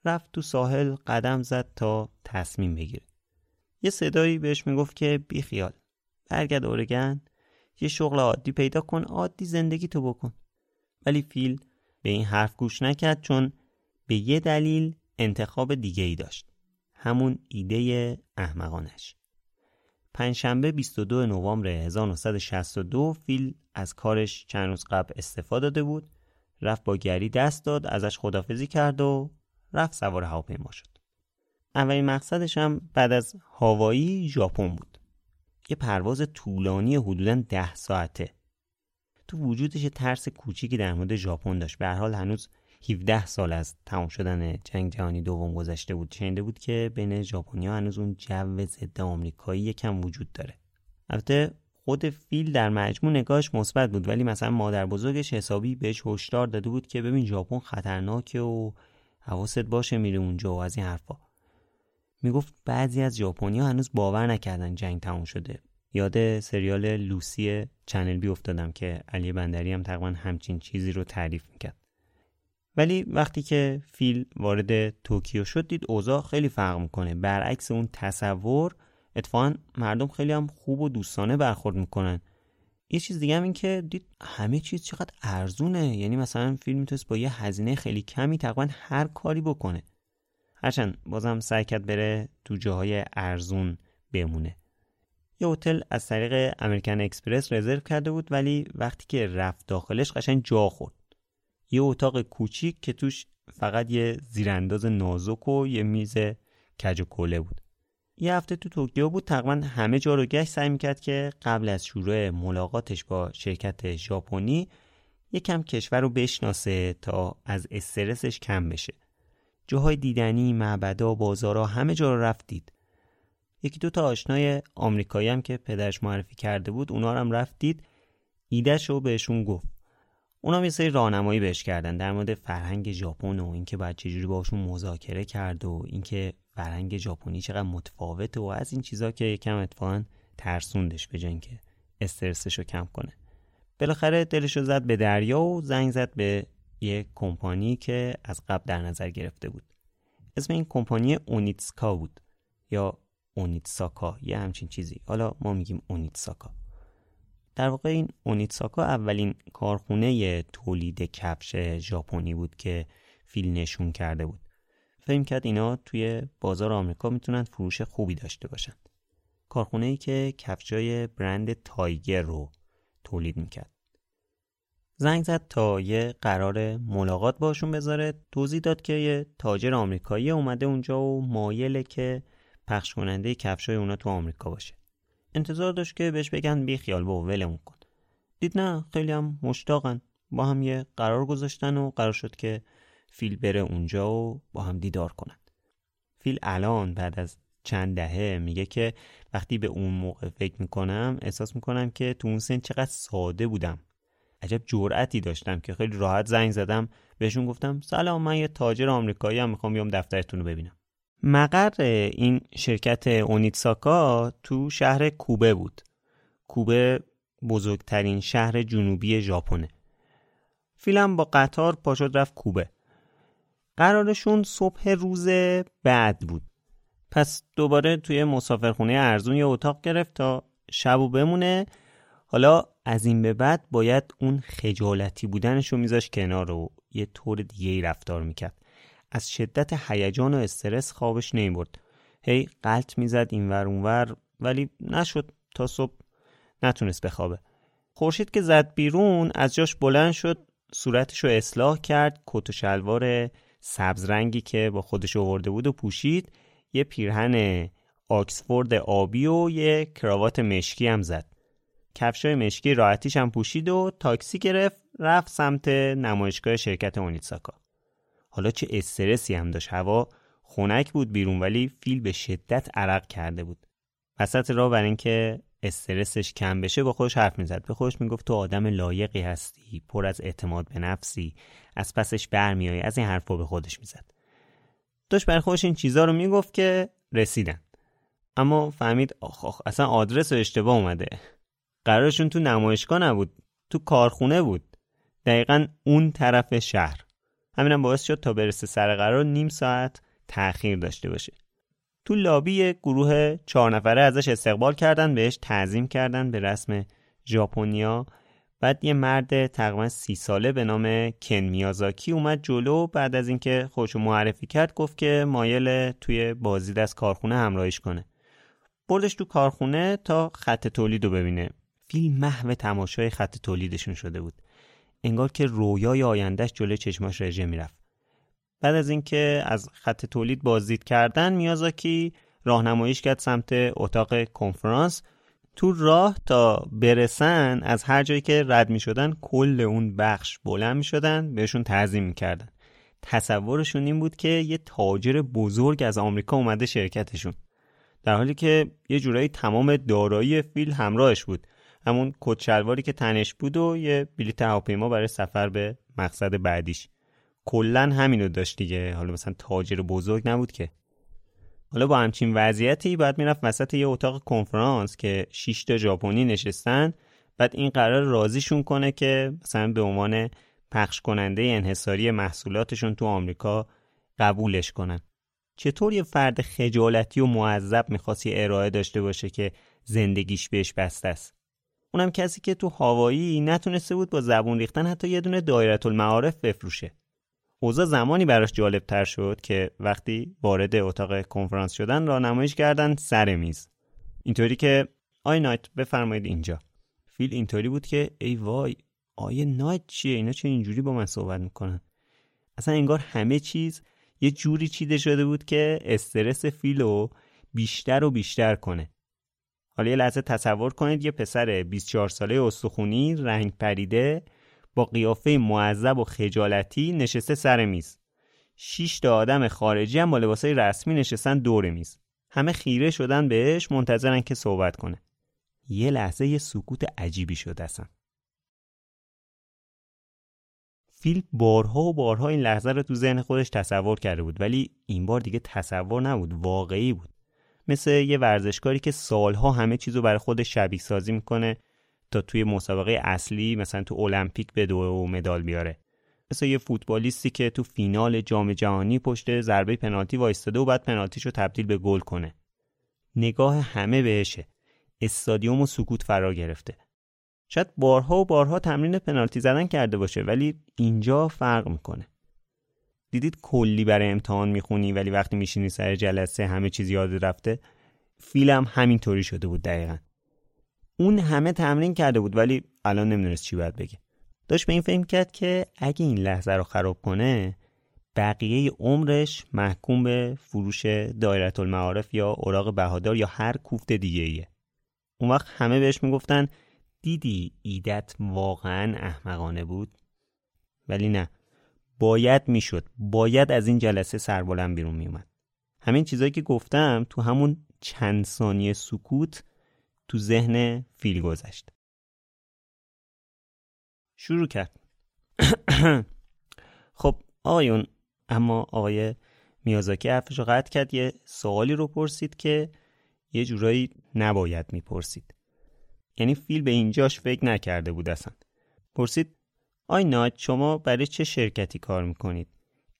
S3: رفت تو ساحل قدم زد تا تصمیم بگیره. یه صدایی بهش می‌گفت که بیخیال برگرد اورگن یه شغل عادی پیدا کن عادی زندگی تو بکن. ولی فیل به این حرف گوش نکرد چون به یه دلیل انتخاب دیگه ای داشت. همون ایده احمقانش. پنجشنبه 22 نوامبر 1962 فیل از کارش چند روز قبل استفاده داده بود رفت با گری دست داد ازش خدافزی کرد و رفت سوار هواپیما شد. اولین مقصدش هم بعد از هاوایی ژاپن بود. یه پرواز طولانی حدودا ده ساعته. تو وجودش ترس کوچیکی در مورد ژاپن داشت. به حال هنوز 17 سال از تمام شدن جنگ جهانی دوم گذشته بود. شنیده بود که بین ژاپنیا هنوز اون جو ضد آمریکایی یکم وجود داره. البته خود فیل در مجموع نگاهش مثبت بود ولی مثلا مادر بزرگش حسابی بهش هشدار داده بود که ببین ژاپن خطرناکه و حواست باشه میره اونجا و از این حرفا. می‌گفت بعضی از ژاپنیا هنوز باور نکردن جنگ تموم شده. یاد سریال لوسی چنل بی افتادم که علی بندری هم تقریبا همچین چیزی رو تعریف می‌کرد. ولی وقتی که فیل وارد توکیو شد دید اوضاع خیلی فرق می‌کنه. برعکس اون تصور اتفاقا مردم خیلی هم خوب و دوستانه برخورد می‌کنن. یه چیز دیگه هم این که دید همه چیز چقدر ارزونه. یعنی مثلا فیل هم می‌تونست با یه هزینه خیلی کمی تقریبا هر کاری بکنه. هرچند بازم سعی کرد بره تو جاهای ارزون بمونه. یه هتل از طریق American Express رزرو کرده بود ولی وقتی که رفت داخلش قشنگ جا خورد. یه اتاق کوچیک که توش فقط یه زیرانداز نازک و یه میز کج و کوله بود. یه هفته تو توکیو بود تقریبا همه جا رو گشت سعی می‌کرد که قبل از شروع ملاقاتش با شرکت ژاپنی یکم کشور رو بشناسه تا از استرسش کم بشه. جاهای دیدنی، معبدا، بازارها همه جا رو رفت دید یکی دو تا آشنای آمریکایی هم که پدرش معرفی کرده بود اونا رو هم رفت دید ایدهش رو بهشون گفت. اونا یه سری راهنمایی بهش کردن در مورد فرهنگ ژاپن و اینکه باید چجوری باشون مذاکره کرد و اینکه فرهنگ ژاپنی چقدر متفاوته و از این چیزا که یکم اتفاقا ترسوندش به که استرسش رو کم کنه. بالاخره دلش رو زد به دریا و زنگ زد به یه کمپانی که از قبل در نظر گرفته بود. اسم این کمپانی اونیتسکا بود یا اونیتساکا یه همچین چیزی. حالا ما میگیم اونیتساکا. در واقع این اونیتساکا اولین کارخونه تولید کفش ژاپنی بود که فیل نشون کرده بود. فهم کرد اینا توی بازار آمریکا می‌تونن فروش خوبی داشته باشن. کارخونه ای که کفشای برند تایگر رو تولید می‌کرد. زنگ زد تا یه قرار ملاقات باشون بذاره. توضیح داد که یه تاجر آمریکایی اومده اونجا و مایله که پخش کننده کفشای اونا تو آمریکا باشه. انتظار داشت که بهش بگن بی خیال با ولمون کن. دید نه خیلی هم مشتاقن. با هم یه قرار گذاشتن و قرار شد که فیل بره اونجا و با هم دیدار کنن. فیل الان بعد از چند دهه میگه که وقتی به اون موقع فکر می‌کنم احساس می‌کنم که تو اون سن چقدر ساده بودم. عجب جرأتی داشتم که خیلی راحت زنگ زدم بهشون گفتم سلام من یه تاجر آمریکایی هم می‌خوام بیام دفترتون رو ببینم. مقر این شرکت اونیتساکا تو شهر کوبه بود. کوبه بزرگترین شهر جنوبی ژاپنه. فیلم با قطار پاشد رفت کوبه. قرارشون صبح روز بعد بود. پس دوباره توی مسافرخونه ارزون یه اتاق گرفت تا شب بمونه. حالا از این به بعد باید اون خجالتی بودنش رو میذاش کنار و یه طور دیگه ای رفتار می‌کرد. از شدت هیجان و استرس خوابش نمی‌برد. هی قلط می‌زد اینور اونور ولی نشد تا صبح نتونست بخوابه. خورشید که زد بیرون از جاش بلند شد صورتش رو اصلاح کرد کت و شلوار سبز رنگی که با خودش آورده بود و پوشید یه پیرهن آکسفورد آبی و یه کراوات مشکی هم زد. کفشای مشکی راحتیش هم پوشید و تاکسی گرفت رفت سمت نمایشگاه شرکت اونیتساکا حالا چه استرسی هم داشت. هوا خنک بود بیرون ولی فیل به شدت عرق کرده بود. وسط راه برای اینکه استرسش کم بشه با خودش حرف می‌زد. به خودش می‌گفت تو آدم لایقی هستی پر از اعتماد به نفسی از پسش برمیای از این حرفا به خودش می‌زد. داشت بر خودش این چیزا رو می‌گفت که رسیدن. اما فهمید آخ آخ اصلا آدرس اشتباه اومده. قرارشون تو نمایشگاه نبود تو کارخونه بود. دقیقا اون طرف شهر. همینم باعث شد تا برسه سر قرار نیم ساعت تأخیر داشته باشه. تو لابی گروه چهار نفره ازش استقبال کردن بهش تعظیم کردن به رسم ژاپنیا. بعد یه مرد تقریبا سی ساله به نام کن میازاکی اومد جلو. بعد از اینکه خودشو معرفی کرد گفت که مایل توی بازی دست کارخونه همراهیش کنه. بردش تو کارخونه تا خط تولید رو ببینه. فیلم محو تماشای خط تولیدشون شده بود. انگار که رویای آیندهش جلوی چشماش رژه می‌رفت. بعد از اینکه از خط تولید بازدید کردن میازاکی راهنماییش کرد سمت اتاق کنفرانس. تو راه تا برسن از هر جایی که رد می شدن کل اون بخش بلند می شدن بهشون تعظیم می کردن تصورشون این بود که یه تاجر بزرگ از آمریکا اومده شرکتشون. در حالی که یه جورایی تمام دارایی فیل همراهش بود. همون کچلواری که تنش بود و یه بلیت هواپیما برای سفر به مقصد بعدیش. کلا همینو داشت دیگه. حالا مثلا تاجر بزرگ نبود که. حالا با همچین وضعیتی باید می‌رفت وسط یه اتاق کنفرانس که 6 تا ژاپنی نشستن. بعد این قرار راضیشون کنه که مثلا به عنوان پخش کننده انحصاری محصولاتشون تو آمریکا قبولش کنن. چطور یه فرد خجالتی و معذب می‌خواست ارائه داشته باشه که زندگیش بهش بسته است؟ اونم کسی که تو هوایی نتونسته بود با زبون ریختن حتی یه دونه دایره المعارف بفروشه. اوضاع زمانی براش جالب تر شد که وقتی وارد اتاق کنفرانس شدن نمایش کردن سر میز. اینطوری که آی نایت بفرمایید اینجا. فیل اینطوری بود که ای وای آیه نایت چیه؟ اینا چه اینجوری با من صحبت می‌کنن؟ اصلا انگار همه چیز یه جوری چیده شده بود که استرس فیلو بیشتر و بیشتر کنه. حالا یه لحظه تصور کنید یه پسر 24 ساله استخونی رنگ پریده با قیافه معذب و خجالتی نشسته سر میز. شش تا آدم خارجی هم با لباسای رسمی نشستن دور میز. همه خیره شدن بهش منتظرن که صحبت کنه. یه لحظه یه سکوت عجیبی شد اصلا. فیل بارها و بارها این لحظه رو تو ذهن خودش تصور کرده بود ولی این بار دیگه تصور نبود واقعی بود مثل یه ورزشکاری که سالها همه چیزو برای خودش شبیه سازی می‌کنه تا توی مسابقه اصلی مثلا تو المپیک به و مدال بیاره. مثل یه فوتبالیستی که تو فینال جام جهانی پشت ضربه پنالتی وایستاده و بعد پنالتیشو تبدیل به گل کنه. نگاه همه بهشه. استادیوم و سکوت فرا گرفته. شاید بارها و بارها تمرین پنالتی زدن کرده باشه ولی اینجا فرق می‌کنه. دیدید کلی برای امتحان می‌خونی ولی وقتی میشینی سر جلسه همه چیز یاد رفته. فیلم همینطوری شده بود دقیقا. اون همه تمرین کرده بود ولی الان نمی‌دونست چی باید بگه. داشت به این فهم کرد که اگه این لحظه رو خراب کنه بقیه عمرش محکوم به فروش دایرت المعارف یا اوراق بهادار یا هر کوفت دیگه ایه. اون وقت همه بهش می‌گفتن دیدی ایدت واقعا احمقانه بود؟ ولی نه. باید می‌شد. باید از این جلسه سربلند بیرون میومد همین چیزایی که گفتم تو همون چند ثانیه سکوت تو ذهن فیل گذشت. شروع کرد. [coughs] خب آقایون اما آقای میازاکی حرفش رو قطع کرد یه سوالی رو پرسید که یه جورایی نباید می‌پرسید. یعنی فیل به اینجاش فکر نکرده بود اصلا. پرسید آی نایت شما برای چه شرکتی کار می‌کنید؟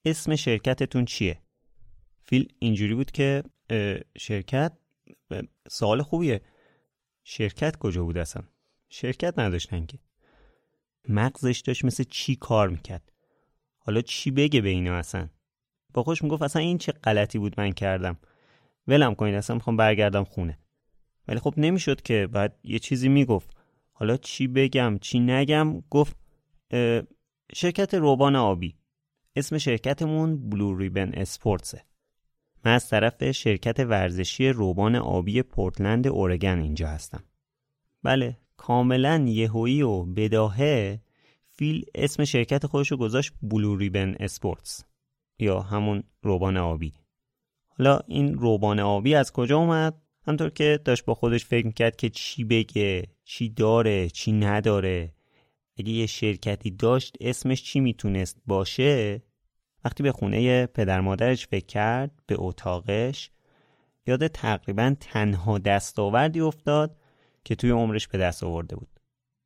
S3: اسم شرکتتون چیه؟ فیل اینجوری بود که شرکت سوال خوبیه. شرکت کجا بود اصلا؟ شرکت نداشتن که. مغزش داشت مثل چی کار می‌کرد؟ حالا چی بگه به اینا اصلا؟ با خوش می‌گفت اصلا این چه غلطی بود من کردم. ولم کنید اصلا می‌خوام برگردم خونه. ولی خب نمی‌شد که بعد یه چیزی می‌گفت. حالا چی بگم چی نگم؟ گفت شرکت روبان آبی. اسم شرکتمون بلو ریبن اسپورتسه من از طرف شرکت ورزشی روبان آبی پورتلند اورگن اینجا هستم. بله کاملا یهویی و بداهه فیل اسم شرکت خودش رو گذاشت بلو ریبن اسپورتس یا همون روبان آبی. حالا این روبان آبی از کجا اومد؟ همطور که داشت با خودش فکر می‌کرد که چی بگه چی داره چی نداره. اگه یه شرکتی داشت اسمش چی می‌تونست باشه؟ وقتی به خونه پدر مادرش فکر کرد به اتاقش یاد تقریبا تنها دستاوردی افتاد که توی عمرش به دست آورده بود.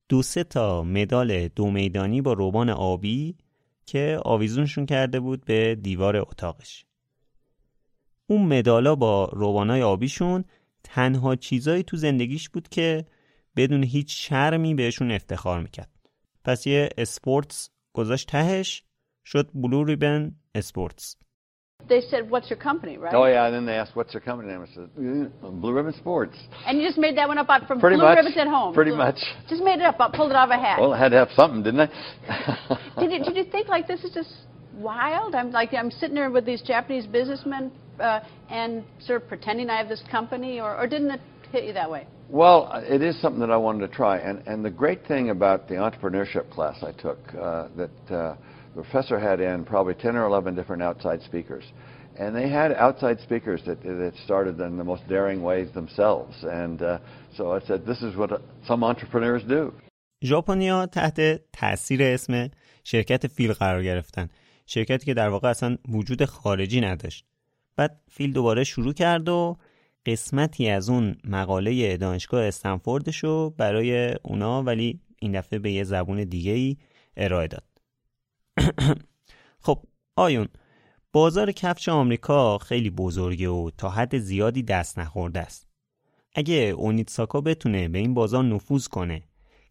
S3: دو سه تا مدال دو میدانی با روبان آبی که آویزونشون کرده بود به دیوار اتاقش. اون مدالا با روبانای آبیشون تنها چیزایی تو زندگیش بود که بدون هیچ شرمی بهشون افتخار می‌کرد. پس یه اسپورتس گذاشت تهش شد بلو ریبن اسپورتس
S4: They said, "What's your company?" Right?
S5: Oh yeah, and then they asked, "What's your company name?" I said, "Mm, "Blue Ribbon Sports."
S4: And you just made that one up out from
S5: Pretty
S4: Blue
S5: much.
S4: Ribbons at home.
S5: Pretty
S4: Blue-
S5: much.
S4: Just made it up. I pulled it out of a hat.
S5: Well, I had to have something, didn't I? [laughs]
S4: did, you, did you think like this is just wild? I'm like I'm sitting there with these Japanese businessmen uh, and sort of pretending I have this company, or, or didn't it hit you that way?
S5: Well, it is something that I wanted to try, and and the great thing about the entrepreneurship class I took uh, that uh, the professor had in probably ten or eleven different outside speakers, and they had outside speakers that that started in the most daring ways themselves, and uh, so I said, this is what some entrepreneurs do.
S3: ژاپنیا تحت تاثیر اسم شرکت فیل قرار گرفتن شرکتی که در واقع اصلا وجود خارجی نداشت بعد فیل دوباره شروع کرد و قسمتی از اون مقاله دانشگاه استنفوردش رو برای اونا ولی این دفعه به یه زبون دیگه ای ارائه داد. [clears throat] خب آیون بازار کفش آمریکا خیلی بزرگه و تا حد زیادی دست نخورده است. اگه اونیتساکا بتونه به این بازار نفوذ کنه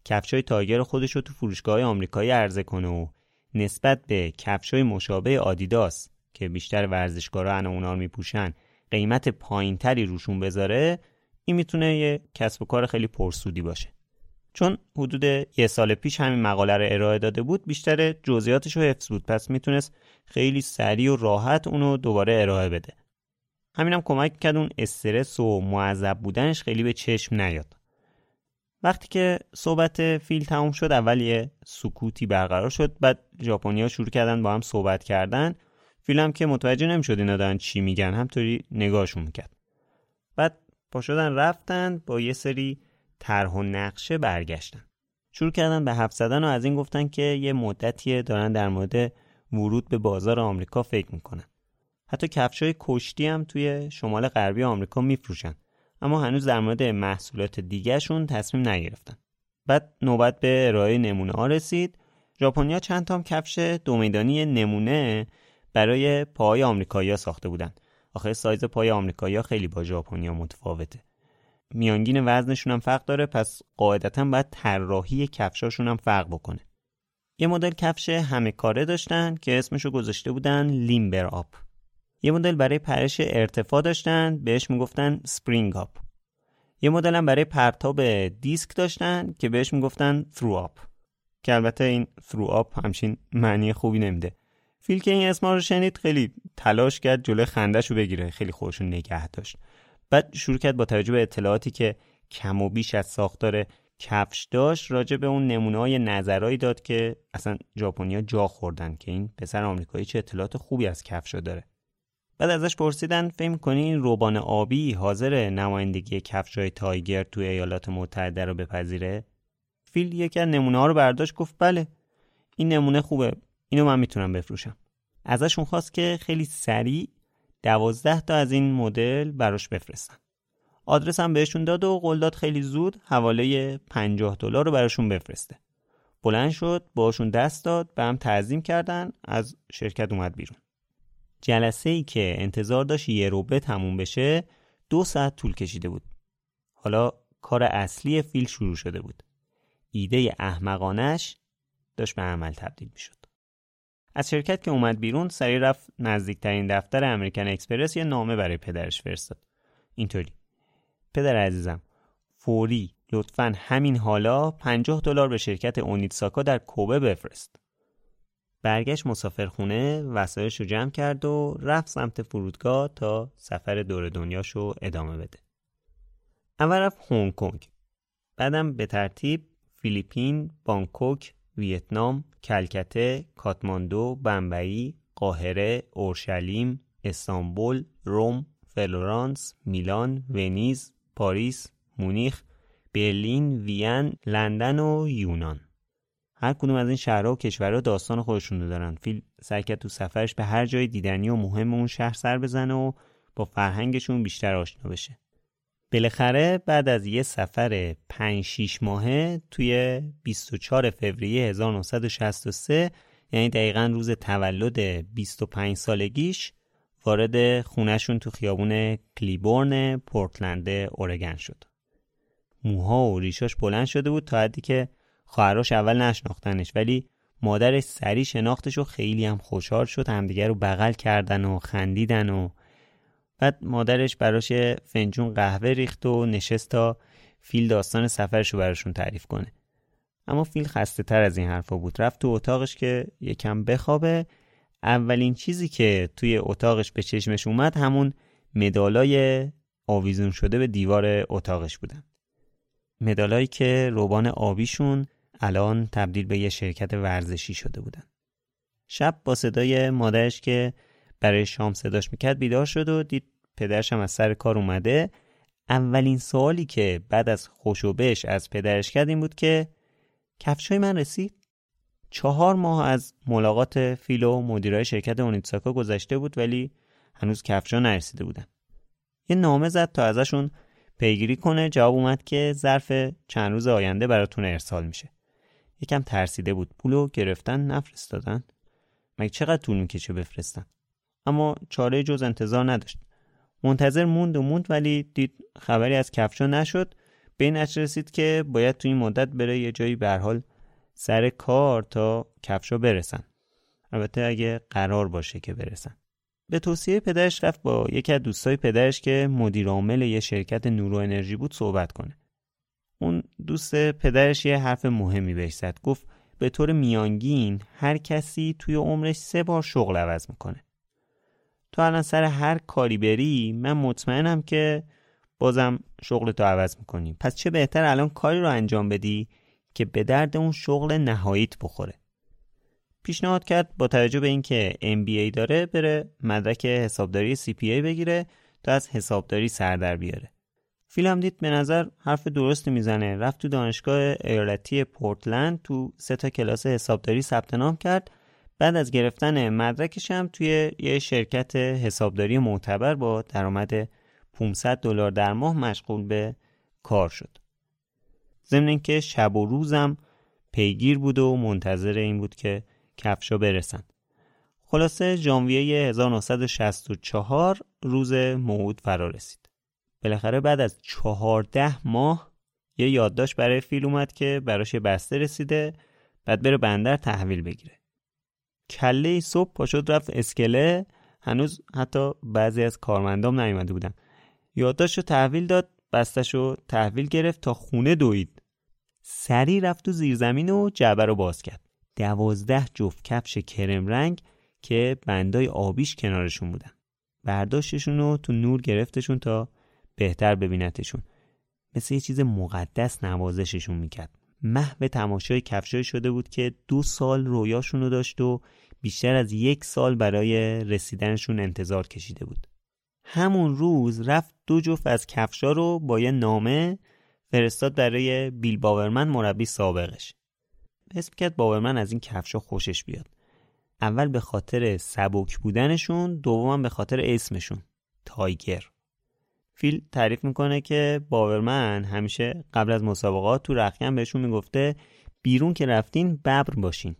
S3: کفشای تایگر خودش رو تو فروشگاه آمریکایی عرضه کنه و نسبت به کفشای مشابه آدیداس که بیشتر ورزشکارا انا اونا میپوشن قیمت پایینتری روشون بذاره این می‌تونه یه کسب و کار خیلی پرسودی باشه. چون حدود یه سال پیش همین مقاله رو ارائه داده بود بیشتر جزئیاتش رو حفظ بود. پس می‌تونست خیلی سریع و راحت اونو دوباره ارائه بده. همینم کمک کرد اون استرس و معذب بودنش خیلی به چشم نیاد. وقتی که صحبت فیل تموم شد اول یه سکوتی برقرار شد بعد ژاپنیا شروع کردن با هم صحبت کردن. فیل هم که متوجه نمی‌شد اینا دارن چی میگن همطوری نگاهشون می‌کرد. بعد پا شدن رفتن با یه سری طرح و نقشه برگشتن. شروع کردن به حرف زدن و از این گفتن که یه مدتیه دارن در مورد ورود به بازار آمریکا فکر می‌کنن. حتی کفشای کشتی هم توی شمال غربی آمریکا میفروشن. اما هنوز در مورد محصولات دیگهشون تصمیم نگرفتن. بعد نوبت به ارائه نمونه ها رسید. ژاپنیا چند تا کفش دومیدانی نمونه برای پای آمریکایی‌ها ساخته بودن. آخه سایز پای آمریکایی‌ها خیلی با ژاپنیا متفاوته. میانگین وزنشون هم فرق داره پس قاعدتا باید طراحی کفشاشون هم فرق بکنه. یه مدل کفش همه کاره داشتن که اسمشو گذاشته بودن Limber Up یه مدل برای پرش ارتفاع داشتن بهش می‌گفتن Spring Up یه مدل هم برای پرتاب دیسک داشتن که بهش می‌گفتن Throw Up که البته این ثرو آپ همچین معنی خوبی نمیده. فیل که این اسما رو شنید خیلی تلاش کرد جلوی خندش رو بگیره. خیلی خودشون نگه داشت. بعد شروع کرد با توجه به اطلاعاتی که کم و بیش از ساختار کفش داشت راجع به اون نمونه های نظرهایی داد که اصلا ژاپنیا جا خوردن که این پسر آمریکایی چه اطلاعات خوبی از کفشا داره. بعد ازش پرسیدن فکر کنی این روبان آبی حاضر نمایندگی کفشای تایگر توی ایالات متحده رو بپذیره؟ فیل یکی از نمونه ها رو برداشت گفت بله این نمونه خوبه. اینو من می‌تونم بفروشم. ازشون خواست که خیلی سریع دوازده تا از این مدل براش بفرستن. آدرس هم بهشون داد و قول داد خیلی زود حواله 50 دلار رو براشون بفرسته. بلند شد باشون دست داد به هم تعظیم کردن از شرکت اومد بیرون. جلسه ای که انتظار داشت یه روبه تموم بشه دو ساعت طول کشیده بود. حالا کار اصلی فیل شروع شده بود. ایده احمقانش داشت به عمل تبدیل می شد از شرکت که اومد بیرون سریع رفت نزدیکترین دفتر امریکن اکسپرس یه نامه برای پدرش فرستاد. اینطوری. پدر عزیزم فوری لطفا همین حالا 50 دلار به شرکت اونیتساکا در کوبه بفرست. برگشت مسافرخونه وسایلش رو جمع کرد و رفت سمت فرودگاه تا سفر دور دنیاشو ادامه بده. اول رفت هنگ کنگ. بعدم به ترتیب فیلیپین، بانکوک، ویتنام، کلکته، کاتماندو، بمبئی، قاهره، اورشلیم، استانبول، روم، فلورانس، میلان، ونیز، پاریس، مونیخ، برلین، وین، لندن و یونان. هر کدوم از این شهرها و کشورها داستان خودشون رو دارن. فیل سعی کرد تو سفرش به هر جای دیدنی و مهم اون شهر سر بزنه و با فرهنگشون بیشتر آشنا بشه. بالاخره بعد از یه سفر 5 6 ماهه توی 24 فوریه 1963 یعنی دقیقا روز تولد 25 سالگیش وارد خونهشون تو خیابون کلیبورن پورتلند اورگن شد. موها و ریشاش بلند شده بود تا حدی که خواهراش اول نشناختنش ولی مادرش سری شناختش و خیلی هم خوشحال شد همدیگه رو بغل کردن و خندیدن و بعد مادرش براش فنجون قهوه ریخت و نشست تا فیل داستان سفرش رو براشون تعریف کنه. اما فیل خسته تر از این حرفا بود. رفت تو اتاقش که یکم بخوابه. اولین چیزی که توی اتاقش به چشمش اومد همون مدالای آویزون شده به دیوار اتاقش بودن. مدالایی که روبان آبیشون الان تبدیل به یه شرکت ورزشی شده بودن. شب با صدای مادرش که برای شام صداش می‌کرد بیدار شد و دید پدرش هم از سر کار اومده. اولین سوالی که بعد از خوشوبش از پدرش کرد این بود که کفشای من رسید. چهار ماه از ملاقات فیل و مدیرای شرکت اونیتساکا گذشته بود ولی هنوز کفشا نرسیده بودن. یه نامه زد تا ازشون پیگیری کنه. جواب اومد که ظرف چند روز آینده براتون ارسال میشه. یکم ترسیده بود. پولو گرفتن نفرستادن. مگه چقدر طول می‌کشه بفرستن؟ اما چاره جز انتظار نداشت. منتظر موند و موند ولی دید خبری از کفشا نشد. به این رسید که باید تو این مدت بره یه جایی به حال سر کار تا کفشا برسن. البته اگه قرار باشه که برسن. به توصیه پدرش رفت با یکی از دوستای پدرش که مدیر عامل یه شرکت نورو انرژی بود صحبت کنه. اون دوست پدرش یه حرف مهمی بهش زد. گفت به طور میانگین هر کسی توی عمرش سه بار شغل عوض می‌کنه. تو الان سر هر کاری بری من مطمئنم که بازم شغل تو عوض می‌کنی. پس چه بهتر الان کاری رو انجام بدی که به درد اون شغل نهاییت بخوره؟ پیشنهاد کرد با توجه به اینکه MBA داره بره مدرک حسابداری CPA بگیره تا از حسابداری سر در بیاره. فیلم دید به نظر حرف درستی می‌زنه. رفت تو دانشگاه ایالتی پورتلند تو سه تا کلاس حسابداری ثبت نام کرد. بعد از گرفتن مدرکش هم توی یه شرکت حسابداری معتبر با درآمد 500 دلار در ماه مشغول به کار شد. ضمن اینکه شب و روزم پیگیر بود و منتظر این بود که کفشا برسن. خلاصه ژانویه 1964 روز موعود فرا رسید. بالاخره بعد از چهارده ماه یه یادداشت برای فیل اومد که براش بسته رسیده بعد بره بندر تحویل بگیره. کله صبح پاشد رفت اسکله. هنوز حتی بعضی از کارمندام نیومده بودن. یادداشت رو تحویل داد بستش رو تحویل گرفت تا خونه دوید. سری رفت تو زیرزمین و جعبه رو باز کرد. دوازده جفت کفش کرم رنگ که بندای آبیش کنارشون بودن. برداشتشون رو تو نور گرفتشون تا بهتر ببینتشون. مثل یه چیز مقدس نوازششون می‌کرد. محو تماشای کفشای شده بود که دو سال رویاشون رو داشت و بیشتر از یک سال برای رسیدنشون انتظار کشیده بود. همون روز رفت دو جفت از کفشا رو با یه نامه فرستاد برای بیل باورمن مربی سابقش. حس کرد باورمن از این کفشا خوشش بیاد. اول به خاطر سبک بودنشون دوم به خاطر اسمشون تایگر. فیل تعریف می‌کنه که باورمن همیشه قبل از مسابقات تو رخیم بهشون می‌گفته بیرون که رفتین ببر باشین.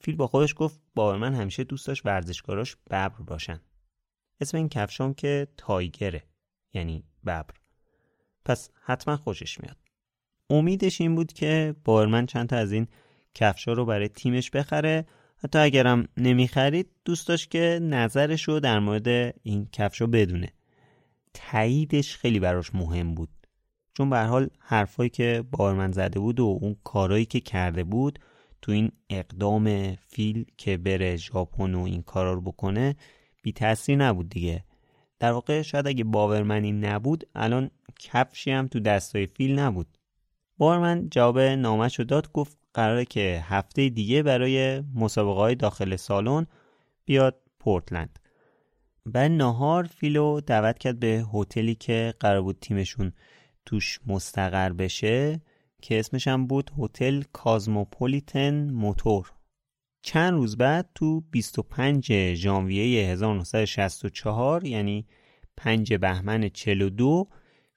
S3: فیل با خودش گفت باورمن همیشه دوست داشت ورزشکاراش ببر باشن. اسم این کفشام که تایگره یعنی ببر. پس حتما خوشش میاد. امیدش این بود که باورمن چند تا از این کفشا رو برای تیمش بخره. حتی اگرم نمی‌خرید دوست داشت که نظرش رو در مورد این کفشا بدونه. تاییدش خیلی براش مهم بود. چون به حال حرفایی که بارمن زده بود و اون کارایی که کرده بود تو این اقدام فیل که بره ژاپن و این کارا رو بکنه بی تاثیر نبود دیگه. در واقع شاید اگه باورمنی نبود الان کفشی هم تو دستای فیل نبود. باورمن جواب نامش رو داد گفت قراره که هفته دیگه برای مسابقه های داخل سالن بیاد پورتلند. بعد نهار فیلو دعوت کرد به هتلی که قرار بود تیمشون توش مستقر بشه که اسمش هم بود هتل کازموپولیتن موتور. چند روز بعد تو 25 ژانویه 1964 یعنی 5 بهمن 42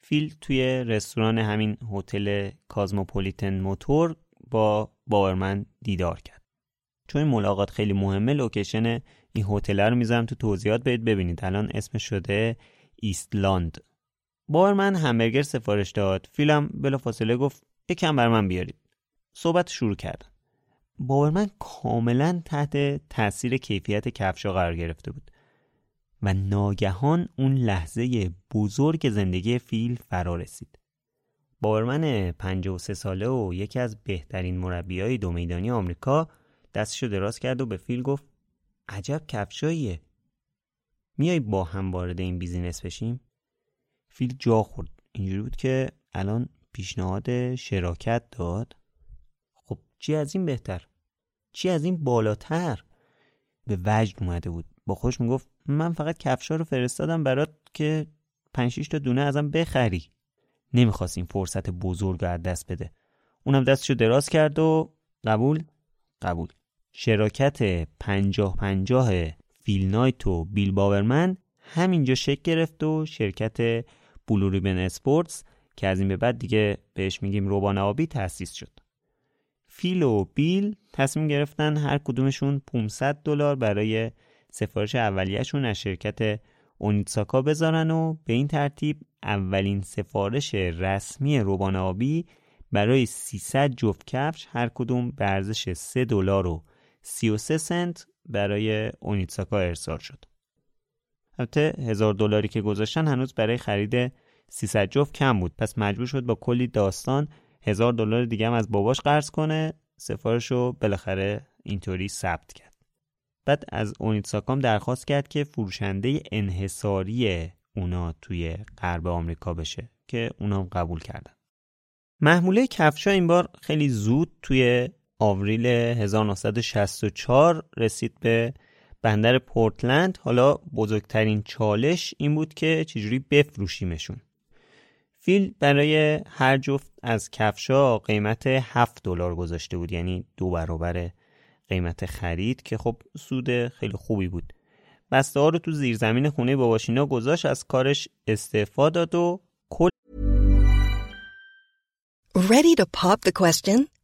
S3: فیل توی رستوران همین هتل کازموپولیتن موتور با باورمن دیدار کرد. چون ملاقات خیلی مهمه location این هتل رو می‌ذارم تو توضیحات برید ببینید. الان اسمش شده ایستلاند. باورمن همبرگر سفارش داد. فیلم بلافاصله گفت یکیم برا من بیارید. صحبت شروع کردن باورمن کاملا تحت تاثیر کیفیت کفشا قرار گرفته بود و ناگهان اون لحظه بزرگ زندگی فیل فرا رسید. باورمن 53 ساله و یکی از بهترین مربیای دو میدانی آمریکا دستشو دراز کرد و به فیل گفت عجب کفشاییه. میای با هم وارد این business بشیم؟ فیل جا خورد. اینجوری بود که الان پیشنهاد شراکت داد. خب چی از این بهتر؟ چی از این بالاتر؟ به وجد اومده بود. با خوش می‌گفت من فقط کفشا رو فرستادم برات که 5 تا دونه ازم بخری نمی‌خواست این فرصت بزرگ از دست بده اونم دستشو دراز کرد و قبول قبول شراکت پنجاه پنجاه فیل نایت و بیل باورمن همینجا شکل گرفت و شرکت بلو ریبن اسپورتس که از این به بعد دیگه بهش میگیم روبان آبی تأسیس شد. فیل و بیل تصمیم گرفتن هر کدومشون 500 دلار برای سفارش اولیهشون از شرکت اونیتساکا بذارن و به این ترتیب اولین سفارش رسمی روبان آبی برای 300 جفت کفش هر کدوم به ارزش 3 دلار و 33 سنت برای اونیتساکا ارسال شد. البته هزار دلاری که گذاشتن هنوز برای خرید 300 جفت کم بود پس مجبور شد با کلی داستان هزار دلار دیگه هم از باباش قرض کنه سفارش رو بالاخره اینطوری ثبت کرد. بعد از اونیتساکام درخواست کرد که فروشنده انحصاری اونا توی غرب آمریکا بشه که اونا قبول کردن محموله کفشا این بار خیلی زود توی آوریل 1964 رسید به بندر پورتلند. حالا بزرگترین چالش این بود که چجوری بفروشیمشون. فیل برای هر جفت از کفشا قیمت 7 دلار گذاشته بود یعنی دو برابر قیمت خرید که خب سود خیلی خوبی بود. بسته ها رو تو زیرزمین خونه باباشینا گذاشت از کارش استعفا داد و کل
S7: Ready to pop the question?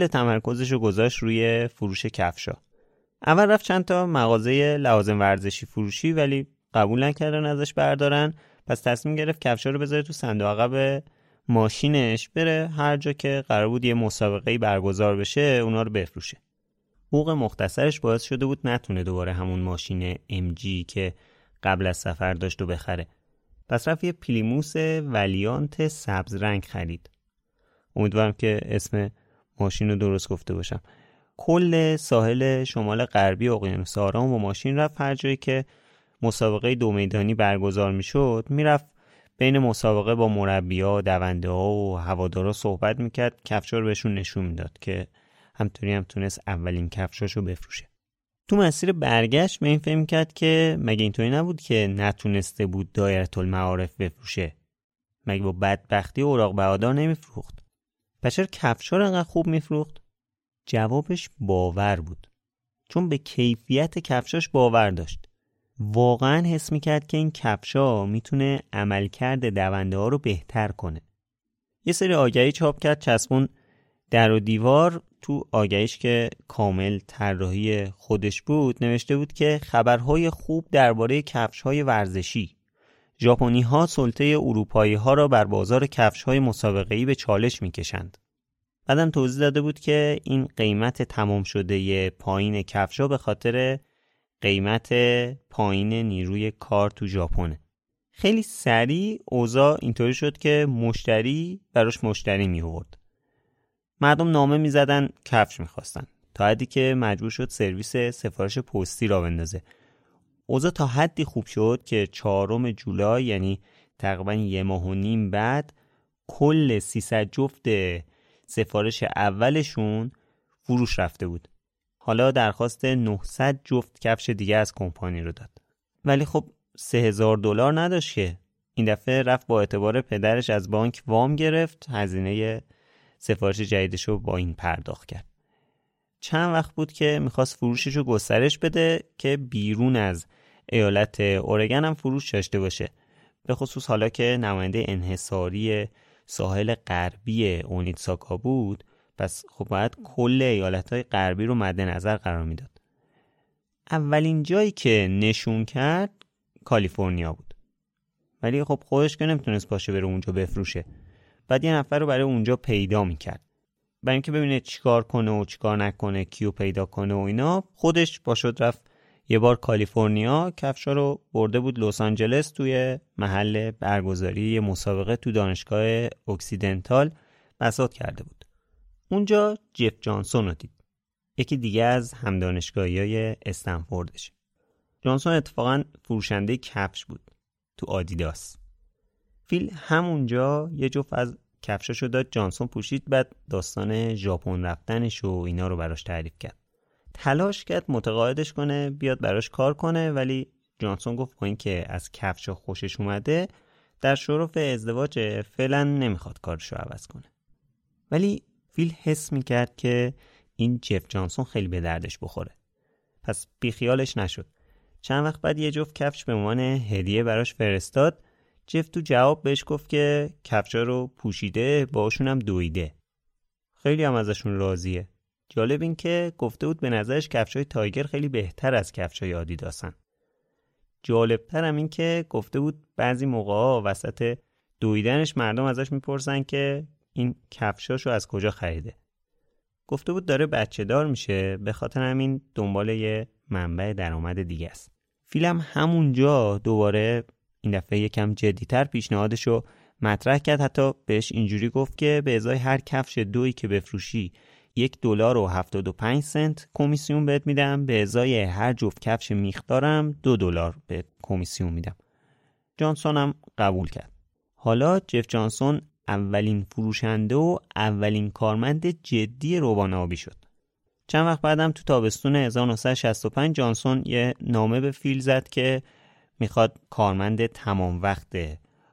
S3: تمرکزش رو گذاشت روی فروش کفشا. اول رفت چند تا مغازه لوازم ورزشی فروشی ولی قبول نکردن ازش بردارن. پس تصمیم گرفت کفشا رو بذاره تو صندوق عقب ماشینش بره هر جا که قرار بود یه مسابقه برگزار بشه اونا رو بفروشه. حقوق مختصرش باعث شده بود نتونه دوباره همون ماشین MG که قبل از سفر داشت و بخره. پس رفت یه پلیموس ولیانت سبز رنگ خرید. امیدوارم که اسم ماشین رو درست گفته باشم کل ساحل شمال غربی اقیانوس آرام و ماشین رفت هر جایی که مسابقه دو میدانی برگزار می‌شد می‌رفت بین مسابقه با مربیا، دونده ها و هوادارا صحبت می‌کرد کفشا رو بهشون نشون می‌داد که همطوری هم تونست اولین کفشاشو بفروشه. تو مسیر برگشت به این فهم کرد که مگه اینطوری نبود که نتونسته بود دایره المعارف بفروشه. مگه با بدبختی اوراق بهادار نمیفروخت. پس چرا کفشا رو انقدر خوب میفروخت؟ جوابش باور بود. چون به کیفیت کفشاش باور داشت واقعا حس می‌کرد که این کفشا می‌تونه عملکرد دونده ها رو بهتر کنه یه سری آگهی چاپ کرد چسبون در و دیوار تو آگهیش که کامل طراحی خودش بود نوشته بود که خبرهای خوب درباره کفشهای ورزشی ژاپنی ها سلطه اروپایی ها را بر بازار کفش های مسابقه به چالش می‌کشند. بعدم توضیح داده بود که این قیمت تمام شده پایین کفش به خاطر قیمت پایین نیروی کار تو ژاپنه. خیلی سریع اوضاع اینطوری شد که مشتری براش مشتری می آورد. مردم نامه می زدن کفش می‌خواستن تا حدی که مجبور شد سرویس سفارش پستی را بندازه اوضاع تا حدی خوب شد که چهارم جولای یعنی تقریبا یه ماه و نیم بعد کل 300 جفت سفارش اولشون فروش رفته بود. حالا درخواست 900 جفت کفش دیگه از کمپانی رو داد. ولی خب 3000 دلار نداشت که. این دفعه رفت با اعتبار پدرش از بانک وام گرفت هزینه سفارش جدیدش رو با این پرداخت کرد. چند وقت بود که می‌خواست فروشش رو گسترش بده که بیرون از ایالت اورگن هم فروش داشته باشه. به خصوص حالا که نماینده انحصاری ساحل غربی اونیتساکا بود پس خب باید کل ایالت های غربی رو مد نظر قرار می‌داد. اولین جایی که نشون کرد کالیفرنیا بود. ولی خب خودش که نمی‌تونست باشه بره اونجا بفروشه. بعد یه نفر رو برای اونجا پیدا می‌کرد. برای اینکه ببینه چیکار کنه و چیکار نکنه کیو پیدا کنه و اینا خودش پا شد رفت یه بار کالیفرنیا کفشا رو برده بود لس آنجلس توی محل برگزاری مسابقه تو دانشگاه اکسیدنتال بساط کرده بود. اونجا جف جانسون رو دید. یکی دیگه از هم دانشگاهی های استنفوردش جانسون اتفاقا فروشنده کفش بود تو آدیداس. فیل همونجا یه جفت از کفشاشو داد جانسون پوشید بعد داستان ژاپن رفتنش و اینا رو براش تعریف کرد. تلاش کرد متقاعدش کنه بیاد براش کار کنه ولی جانسون گفت با اینکه از کفشا خوشش اومده در شرف ازدواج فعلا نمی‌خواد کارشو عوض کنه. ولی فیل حس می‌کرد که این جف جانسون خیلی به دردش بخوره. پس بیخیالش نشد. چند وقت بعد یه جفت کفش به عنوان هدیه براش فرستاد. جف تو جواب بهش گفت که کفشا رو پوشیده باشون هم دویده. خیلی هم ازشون راضیه. جالب این که گفته بود به نظرش کفشای تایگر خیلی بهتر از کفشای آدیداسن. جالبتر هم این که گفته بود بعضی موقع ها وسط دویدنش مردم ازش می‌پرسن که این کفشاشو از کجا خریده. گفته بود داره بچه دار میشه به خاطر همین دنبال یه منبع درآمد دیگه است. فیلم همونجا دوباره این دفعه یکم جدیتر پیشنهادش رو مطرح کرد حتی بهش اینجوری گفت که به ازای هر کفش دوی که بفروشی یک دلار و هفتاد و پنج سنت کمیسیون بهت میدم. به ازای هر جفت کفش میخدارم دو دلار به کمیسیون میدم. جانسون هم قبول کرد. حالا جف جانسون اولین فروشنده و اولین کارمند جدی روبان آبی شد. چند وقت بعدم تو تابستون 1965 جانسون یه نامه به فیل زد که می‌خواد کارمند تمام وقت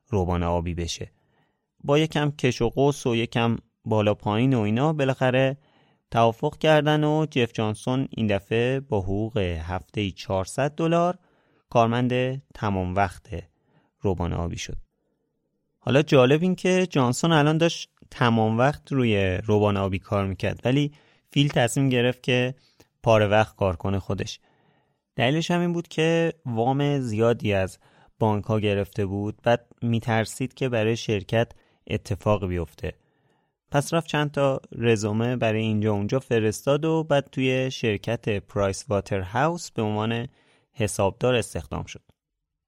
S3: روبان آبی بشه. با یکم کش و قوس و یکم بالا پایین و اینا بالاخره توافق کردن و جف جانسون این دفعه با حقوق هفته 400 دلار کارمند تمام وقت روبان آبی شد. حالا جالب این که جانسون الان داشت تمام وقت روی روبان آبی کار می‌کرد ولی فیل تصمیم گرفت که پاره وقت کار کنه خودش. دلیلش هم این بود که وام زیادی از بانک ها گرفته بود بعد میترسید که برای شرکت اتفاق بیفته. پس رفت چند تا رزومه برای اینجا اونجا فرستاد و بعد توی شرکت پرایس واتر هاوس به عنوان حسابدار استخدام شد.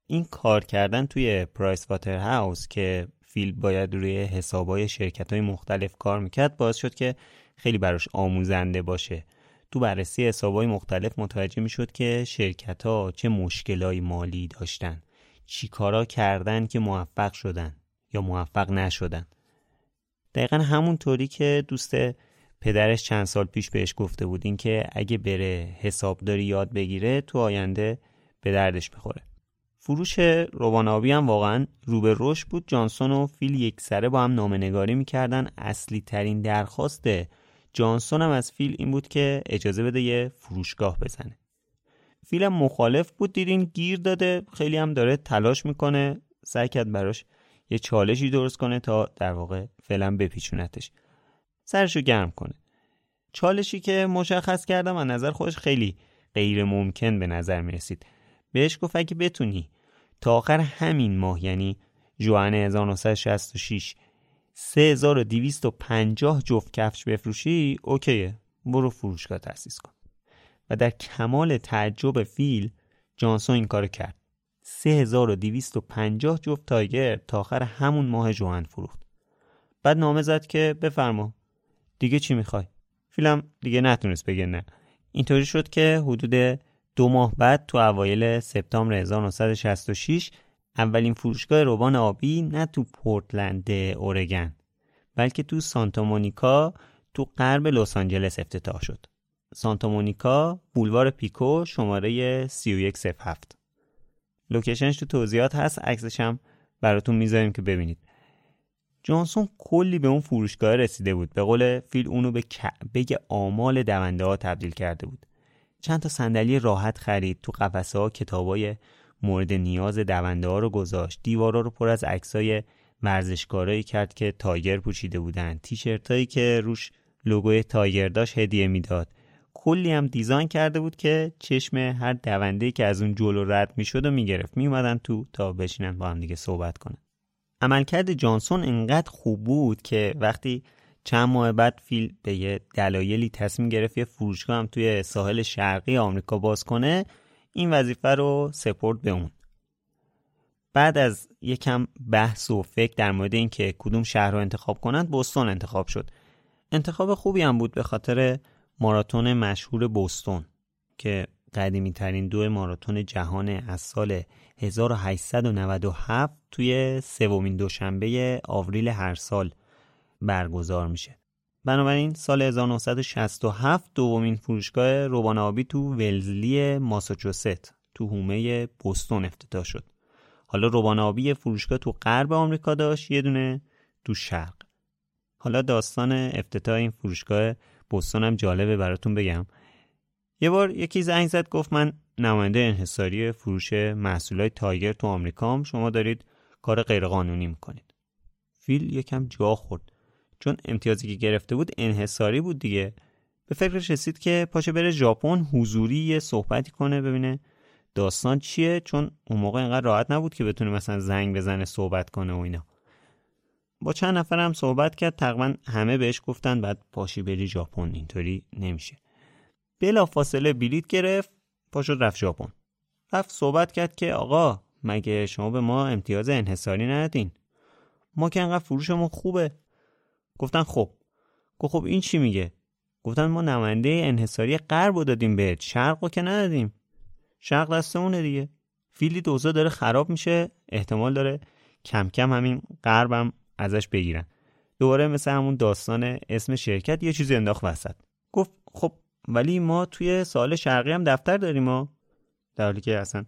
S3: این کار کردن توی پرایس واتر هاوس که فیل باید روی حسابای شرکت های مختلف کار می‌کرد باعث شد که خیلی براش آموزنده باشه. تو بررسی حسابای مختلف متوجه می‌شد که شرکت ها چه مشکلای مالی داشتن چی کارا کردن که موفق شدن یا موفق نشدن. دقیقا همونطوری که دوست پدرش چند سال پیش بهش گفته بود این که اگه بره حسابداری یاد بگیره تو آینده به دردش بخوره. فروش روانابی هم واقعا رو به رشد بود. جانسون و فیل یک سره با هم نامنگاری می‌کردن. اصلی ترین درخواست جانسون هم از فیل این بود که اجازه بده یه فروشگاه بزنه. فیل مخالف بود. دیدین گیر داده. خیلی هم داره تلاش می‌کنه. سعی کرد براش یه چالشی درست کنه تا در واقع فعلا بپیچونتش. سرشو گرم کنه. چالشی که مشخص کردم از نظر خودش خیلی غیر ممکن به نظر می رسید بهش گفت اگه بتونی تا آخر همین ماه یعنی جوان 1966 3250 جفت کفش بفروشی اوکیه. برو فروشگاه تأسیس کن. و در کمال تعجب فیل جانسون این کار کرد. 3250 جفت تایگر تا آخر همون ماه جوان فروخت. بعد نامه زد که بفرما. دیگه چی می‌خوای؟ فیلم دیگه نتونست بگه نه. اینطوری شد که حدود دو ماه بعد تو اوایل سپتامبر 1966 اولین فروشگاه روبان آبی نه تو پورتلند اورگن بلکه تو سانتا مونیکا تو غرب لس آنجلس افتتاح شد. سانتا مونیکا بولوار پیکو شماره 3107 location ش تو توضیحات هست عکسش هم براتون می‌ذاریم که ببینید. جانسون کلی به اون فروشگاه رسیده بود. به قول فیل اونو به کعبه آمال دونده ها تبدیل کرده بود. چند تا صندلی راحت خرید تو قفسه ها کتابای مورد نیاز دونده ها رو گذاشت. دیوارا رو پر از عکسای ورزشکارایی کرد که تایگر پوشیده بودن. تیشرت هایی که روش لوگوی تایگر داشت هدیه می‌داد. کلی هم دیزاین کرده بود که چشم هر دونده که از اون جلو رد می‌شد و می‌گرفت. میومدن تو تا بشینن با هم دیگه صحبت کنن. عملکرد جانسون انقدر خوب بود که وقتی چند ماه بعد فیل به یه دلایلی تصمیم گرفت یه فروشگاه هم توی ساحل شرقی آمریکا باز کنه این وظیفه رو سپورت به اون. بعد از یکم بحث و فکر در مورد اینکه کدوم شهر رو انتخاب کنند بوستون انتخاب شد. انتخاب خوبی هم بود به خاطر ماراتون مشهور بوستون که قدیمی ترین دو ماراتون جهان از سال 1897 توی سومین دوشنبه آوریل هر سال برگزار میشه. بنابراین سال 1967 دومین فروشگاه روبان آبی تو ولزلی ماساچوست تو هومه بوستون افتتاح شد. حالا روبان آبی فروشگاه تو غرب آمریکا داشت یه دونه تو شرق. حالا داستان افتتاح این فروشگاه بوستون هم جالبه براتون بگم. یه بار یکی زنگ زد گفت من نماینده انحصاری فروش محصولات تایگر تو آمریکام شما دارید کار غیرقانونی می‌کنید. فیل یکم جا خورد. چون امتیازی که گرفته بود انحصاری بود دیگه به فکرش رسید که پاشه بره ژاپن حضوری یه صحبتی کنه ببینه داستان چیه چون اون موقع اینقدر راحت نبود که بتونه مثلا زنگ بزنه صحبت کنه و اینا با چند نفر هم صحبت کرد تقریبا همه بهش گفتن بعد پاشی بری ژاپن اینطوری نمیشه. بلا فاصله بلیت گرفت پاشو رفت ژاپن. رفت صحبت کرد که آقا مگه شما به ما امتیاز انحصاری ندین ما که انقدر فروشمون خوبه. گفتن خب. گفت خب این چی میگه؟ گفتن ما نماینده انحصاری غرب رو دادیم بهت شرق که ندادیم. شرق دستمونه دیگه. فیلی دوزا داره خراب میشه احتمال داره کم کم همین غربم ازش بگیرن. دوباره مثل همون داستان اسم شرکت یه چیزی انداخت وسط. گفت خب ولی ما توی سال شرقی هم دفتر داریم ما در حالی که اصلا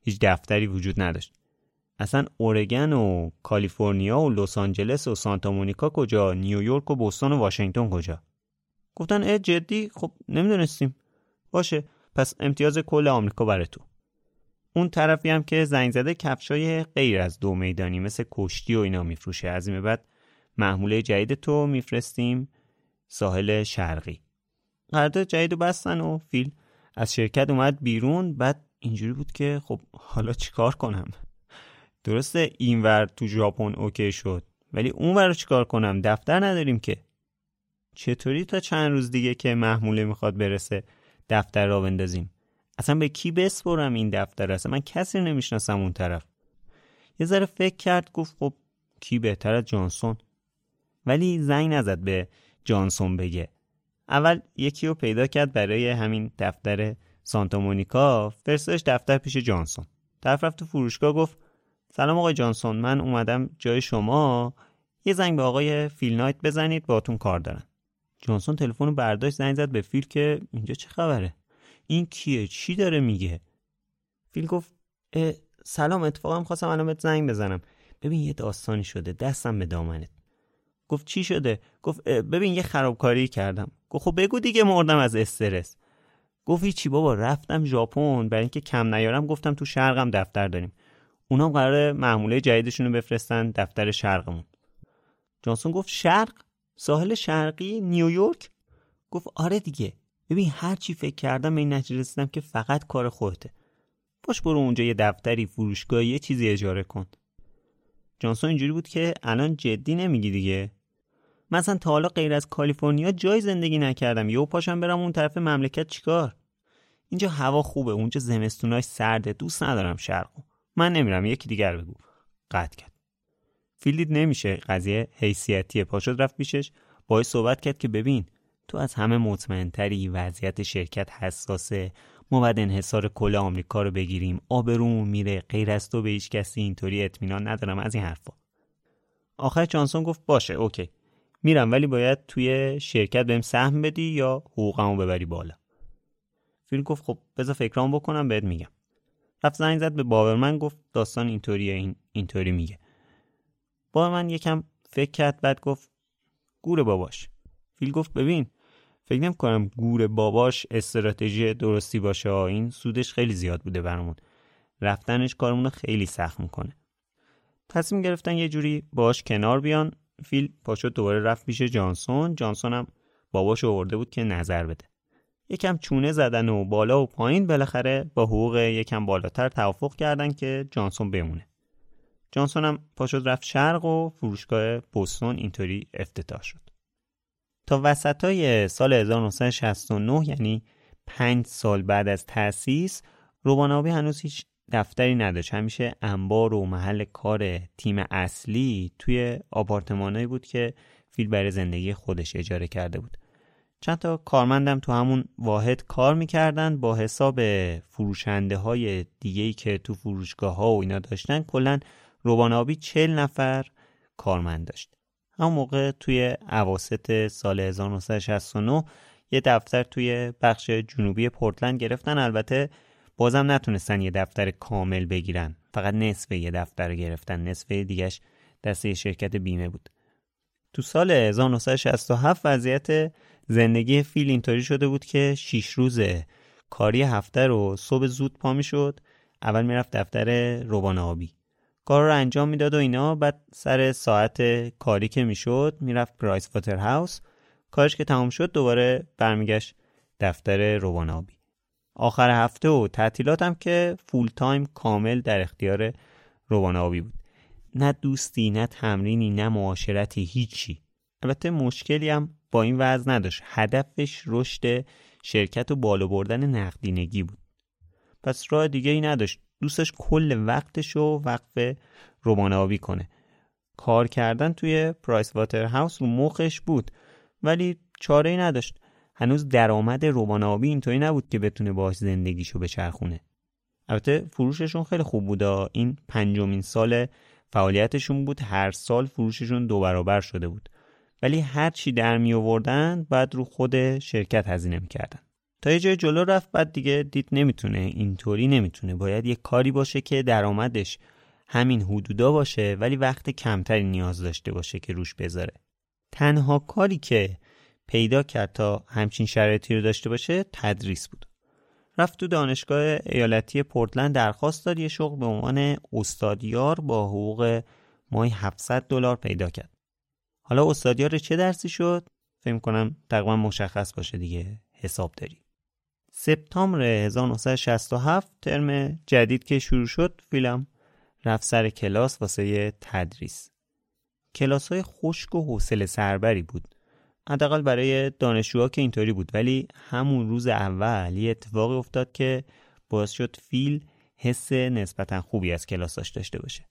S3: هیچ دفتری وجود نداشت. اصلا اورگن و کالیفرنیا و لس آنجلس و سانتا مونیکا کجا؟ نیویورک و بوستون و واشنگتن کجا؟ گفتن اه جدی؟ خب نمی‌دونستیم. باشه پس امتیاز کل آمریکا برای تو. اون طرفی هم که زنگ زده کفشای غیر از دو میدانی مثل کشتی و اینا میفروشه. از این بعد محموله جدید تو میفرستیم ساحل شرقی. قرارداد جدید رو بستن و فیل از شرکت اومد بیرون. بعد اینجوری بود که خب حالا چیکار کنم؟ درسته اینور تو ژاپن اوکی شد ولی اونور رو چیکار کنم؟ دفتر نداریم که. چطوری تا چند روز دیگه که محموله می‌خواد برسه دفتر را بندازیم؟ اصلا به کی بسپرم این دفتر اصلا من کسی نمی‌شناسم اون طرف. یه ذره فکر کرد گفت خب کی بهتر از جانسون؟ ولی زنگ نزد به جانسون بگه. اول یکی رو پیدا کرد برای همین دفتر سانتا مونیکا. فرستادش دفتر پیش جانسون. طرف رفت تو فروشگاه گفت سلام آقای جانسون من اومدم جای شما. یه زنگ به آقای فیل نایت بزنید باتون کار دارن جانسون تلفن رو برداشت زنگ زد به فیل که اینجا چه خبره؟ این کیه؟ چی داره میگه؟ فیل گفت سلام اتفاقا خواستم الان بهت زنگ بزنم. ببین یه داستانی شده دستم به دامنت. گفت چی شده؟ گفت ببین یه خرابکاری کردم. گفت خب بگو دیگه مردم از استرس. گفت چی بابا رفتم ژاپن. برای اینکه کم نیارم گفتم تو شرقم دفتر داریم. اونا قرار محموله جدیدشون رو بفرستن دفتر شرقمون. جانسون گفت شرق؟ ساحل شرقی نیویورک؟ گفت آره دیگه. ببین هر چی فکر کردم این نتیجه رسیدم که فقط کار خودته. باش برو اونجا یه دفتری فروشگاه یه چیزی اجاره کن. جانسون اینجوری بود که الان جدی نمیگی دیگه. مثلا تا حالا غیر از کالیفرنیا جای زندگی نکردم. یهو پاشم برم اون طرف مملکت چیکار؟ اینجا هوا خوبه اونجا زمستوناش سرده دوست ندارم شرقو من نمیرم یکی دیگر بگو. قطع کرد. فیلدید نمیشه قضیه حیثیتیه. پاشد رفت پیشش باید صحبت کرد که ببین تو از همه مطمئنتری وضعیت شرکت حساسه. ما باید انحصار کل آمریکا رو بگیریم. آبرومون میره. غیر از تو به هیچ کسی اینطوری اطمینان ندارم از این حرفا. آخر جانسون گفت باشه اوکی. میرم ولی باید توی شرکت بهم سهم بدی یا حقوقمو ببری بالا. فیل گفت خب بذار فکرام بکنم بهت میگم. رفت زنگ زد به باورمن گفت داستان اینطوریه این اینطوری میگه. باورمن یکم فکر کرد بعد گفت گور باباش. فیل گفت ببین فکر نمی کنم گور باباش استراتژی درستی باشه. این سودش خیلی زیاد بوده برامون. رفتنش کارمون خیلی سخت می‌کنه. تصمیم گرفتن یه جوری باش کنار بیان. فیل پاشو دوباره رفت پیش جانسون. جانسون هم باباش آورده بود که نظر بده. یکم چونه زدن و بالا و پایین بالاخره با حقوق یکم بالاتر توافق کردن که جانسون بمونه. جانسون هم پاشد رفت شرق و فروشگاه بوستون اینطوری افتتاح شد. تا وسط های سال 1969 یعنی پنج سال بعد از تأسیس روبانابی هنوز هیچ دفتری نداشت. همیشه انبار و محل کار تیم اصلی توی آپارتمانایی بود که فیل برای زندگی خودش اجاره کرده بود. چند تا کارمندم تو همون واحد کار می‌کردن. با حساب فروشنده های دیگه که تو فروشگاه ها و اینا داشتن کلا روبانابی چل نفر کارمند داشت. همون موقع توی عواست سال 1969 یه دفتر توی بخش جنوبی پورتلند گرفتن. البته بازم نتونستن یه دفتر کامل بگیرن. فقط نصف یه دفتر گرفتن. نصف دیگهش دسته شرکت بیمه بود. تو سال 1967 وضعیت زندگی فیل اینطوری شده بود که شیش روز کاری هفته رو صبح زود پا می شد اول می‌رفت دفتر روبان آبی کار رو انجام می‌داد و اینا. بعد سر ساعت کاری که می‌شد می‌رفت پرایس واتر هاوس کارش که تمام شد دوباره برمیگشت دفتر روبان آبی آخر هفته و تعطیلاتم که full time کامل در اختیار روبان آبی بود. نه دوستی نه تمرینی نه معاشرتی هیچی. البته مشکلی هم با این وضع نداشت. هدفش رشد شرکت و بالا بردن نقدینگی بود. پس راه دیگه ای نداشت. دوستش کل وقتش رو وقف روبان آبی کنه. کار کردن توی پرایس واتر هاوس رو مخش بود ولی چاره ای نداشت. هنوز درآمد روبان آبی اینطوری نبود که بتونه باش زندگیشو بچرخونه. البته فروششون خیلی خوب بود این پنجمین سال فعالیتشون بود. هر سال فروششون دو برابر شده بود. ولی هر چی در می آوردن بعد رو خود شرکت هزینه می‌کردن. تا یه جای جلو رفت بعد دیگه دید نمی‌تونه اینطوری نمی‌تونه. باید یه کاری باشه که درآمدش همین حدودا باشه ولی وقت کمتری نیاز داشته باشه که روش بذاره. تنها کاری که پیدا کرد تا همچین شرایطی رو داشته باشه تدریس بود. رفت تو دانشگاه ایالتی پورتلند درخواست داد یه شغل به عنوان استادیار با حقوق ماهی 700 دلار پیدا کرد. حالا استادیار چه درسی شد؟ فکر کنم تقریبا مشخص باشه دیگه حساب داری سپتامبر 1967 ترم جدید که شروع شد فیلم رفت سر کلاس واسه تدریس. کلاس های خشک و حوصله سربری بود. حداقل برای دانشجوها که اینطوری بود. ولی همون روز اول یه اتفاقی افتاد که باعث شد فیل حس نسبتا خوبی از کلاساش داشته باشه.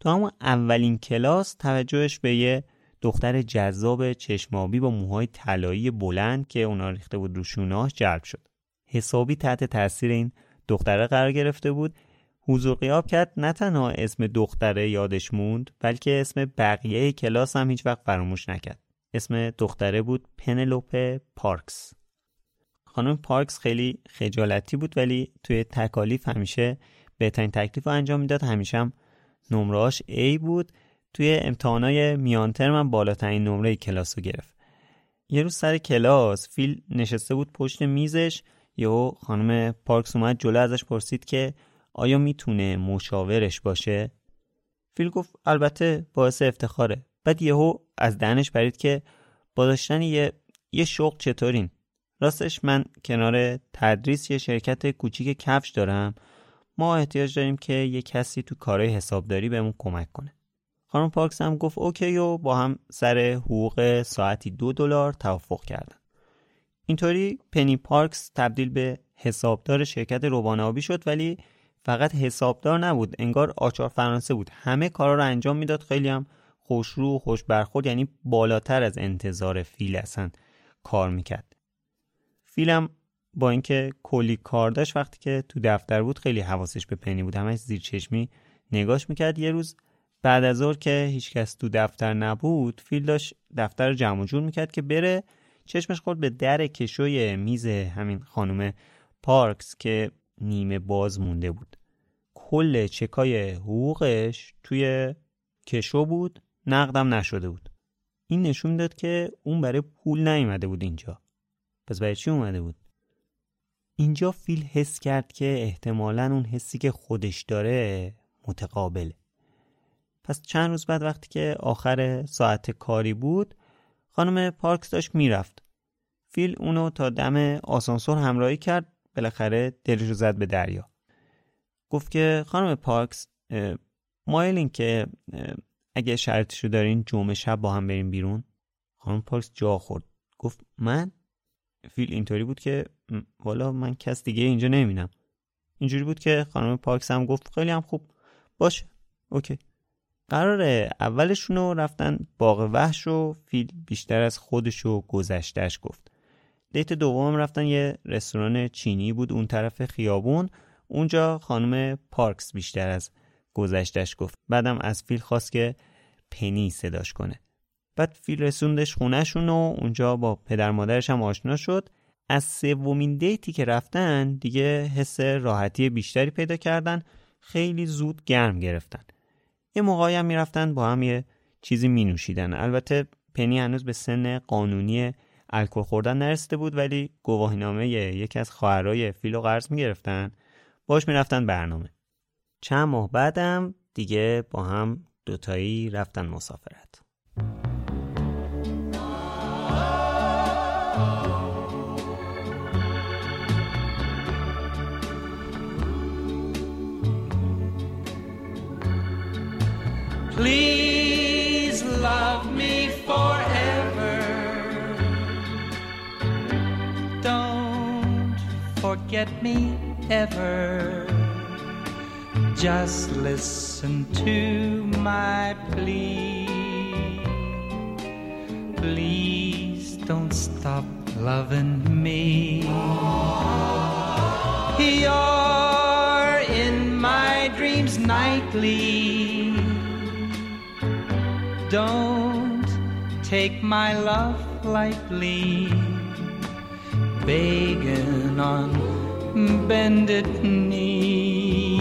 S3: تو همون اولین کلاس توجهش به یه دختر جذاب چشمابی با موهای طلایی بلند که اونا ریخته بود رو شوناش جلب شد. حسابی تحت تاثیر این دختره قرار گرفته بود. حضور قیاب کرد. نه تنها اسم دختره یادش موند بلکه اسم بقیه کلاس هم هیچ وقت فراموش نکرد. اسم دختره بود پنلوپ پارکس. خانم پارکس خیلی خجالتی بود ولی توی تکالیف همیشه بهترین تکلیف رو انجام می‌داد. همیشه هم نمرهاش A بود. توی امتحانای میان ترم بالاترین نمره کلاس رو گرفت. یه روز سر کلاس فیل نشسته بود پشت میزش. یهو خانم پارکس اومد جلو ازش پرسید که آیا می‌تونه مشاورش باشه؟ فیل گفت البته باعث افتخاره. بعد یهو از دهنش پرید که با داشتن یه یه شغل چطورین؟ راستش من کنار تدریس یه شرکت کوچیک کفش دارم. ما احتیاج داریم که یه کسی تو کارهای حسابداری بهمون کمک کنه. خانم پارکس هم گفت اوکی و با هم سر حقوق ساعتی دو دلار توافق کردن. اینطوری پنی پارکس تبدیل به حسابدار شرکت روبان آبی شد ولی فقط حسابدار نبود انگار آچار فرانسه بود. همه کارا رو انجام می‌داد. خیلی هم خوشرو و خوش برخورد یعنی بالاتر از انتظار فیل اصلا کار می‌کرد. فیلم با اینکه کلی کار داشت وقتی که تو دفتر بود خیلی حواسش به پنی بود. همش زیر چشمی نگاش می‌کرد. یه روز بعد از ظهر که هیچکس تو دفتر نبود فیل داشت دفتر جمع جور می‌کرد که بره چشمش خورد به در کشوی میز همین خانم پارکس که نیمه باز مونده بود. کل چکای حقوقش توی کشو بود نقدم نشده بود. این نشون داد که اون برای پول نیومده بود اینجا. پس برای چی اومده بود؟ اینجا فیل حس کرد که احتمالا اون حسی که خودش داره متقابله. پس چند روز بعد وقتی که آخر ساعت کاری بود خانم پارکس داشت می‌رفت. فیل اونو تا دم آسانسور همراهی کرد بالاخره دلش رو زد به دریا. گفت که خانم پارکس مایلین که اگه شرایطشو دارین جمعه شب با هم بریم بیرون. خانم پارکس جا خورد. گفت من؟ فیل اینطوری بود که والا من کس دیگه اینجا نمی‌بینم. اینجوری بود که خانم پارکس هم گفت خیلی هم خوب. باشه. okay. قرار اولشونو رفتن باغ وحش و فیل بیشتر از خودش و گذشتش گفت. date دوم رفتن یه رستوران چینی بود اون طرف خیابون. اونجا خانم پارکس بیشتر از گذشتش گفت. بعدم از فیل خواست که پنی صداش کنه. بعد فیل رسوندش خونهشون و اونجا با پدر مادرش هم آشنا شد. از سومین دیتی که رفتن دیگه حس راحتی بیشتری پیدا کردن. خیلی زود گرم گرفتن. یه موقعی هم می‌رفتن با هم یه چیزی می نوشیدن البته پنی هنوز به سن قانونی الکل خوردن نرسیده بود ولی گواهینامه یکی از خواهرای فیل و قرض می گرفتن باش می‌رفتن برنامه. چند ماه بعدم دیگه با هم دوتایی رفتن مسافرت.
S8: Please love me forever. Don't forget me ever. Just listen to my plea. Please don't stop loving me. You're in my dreams nightly. Don't take my love lightly. Begging on bended knees.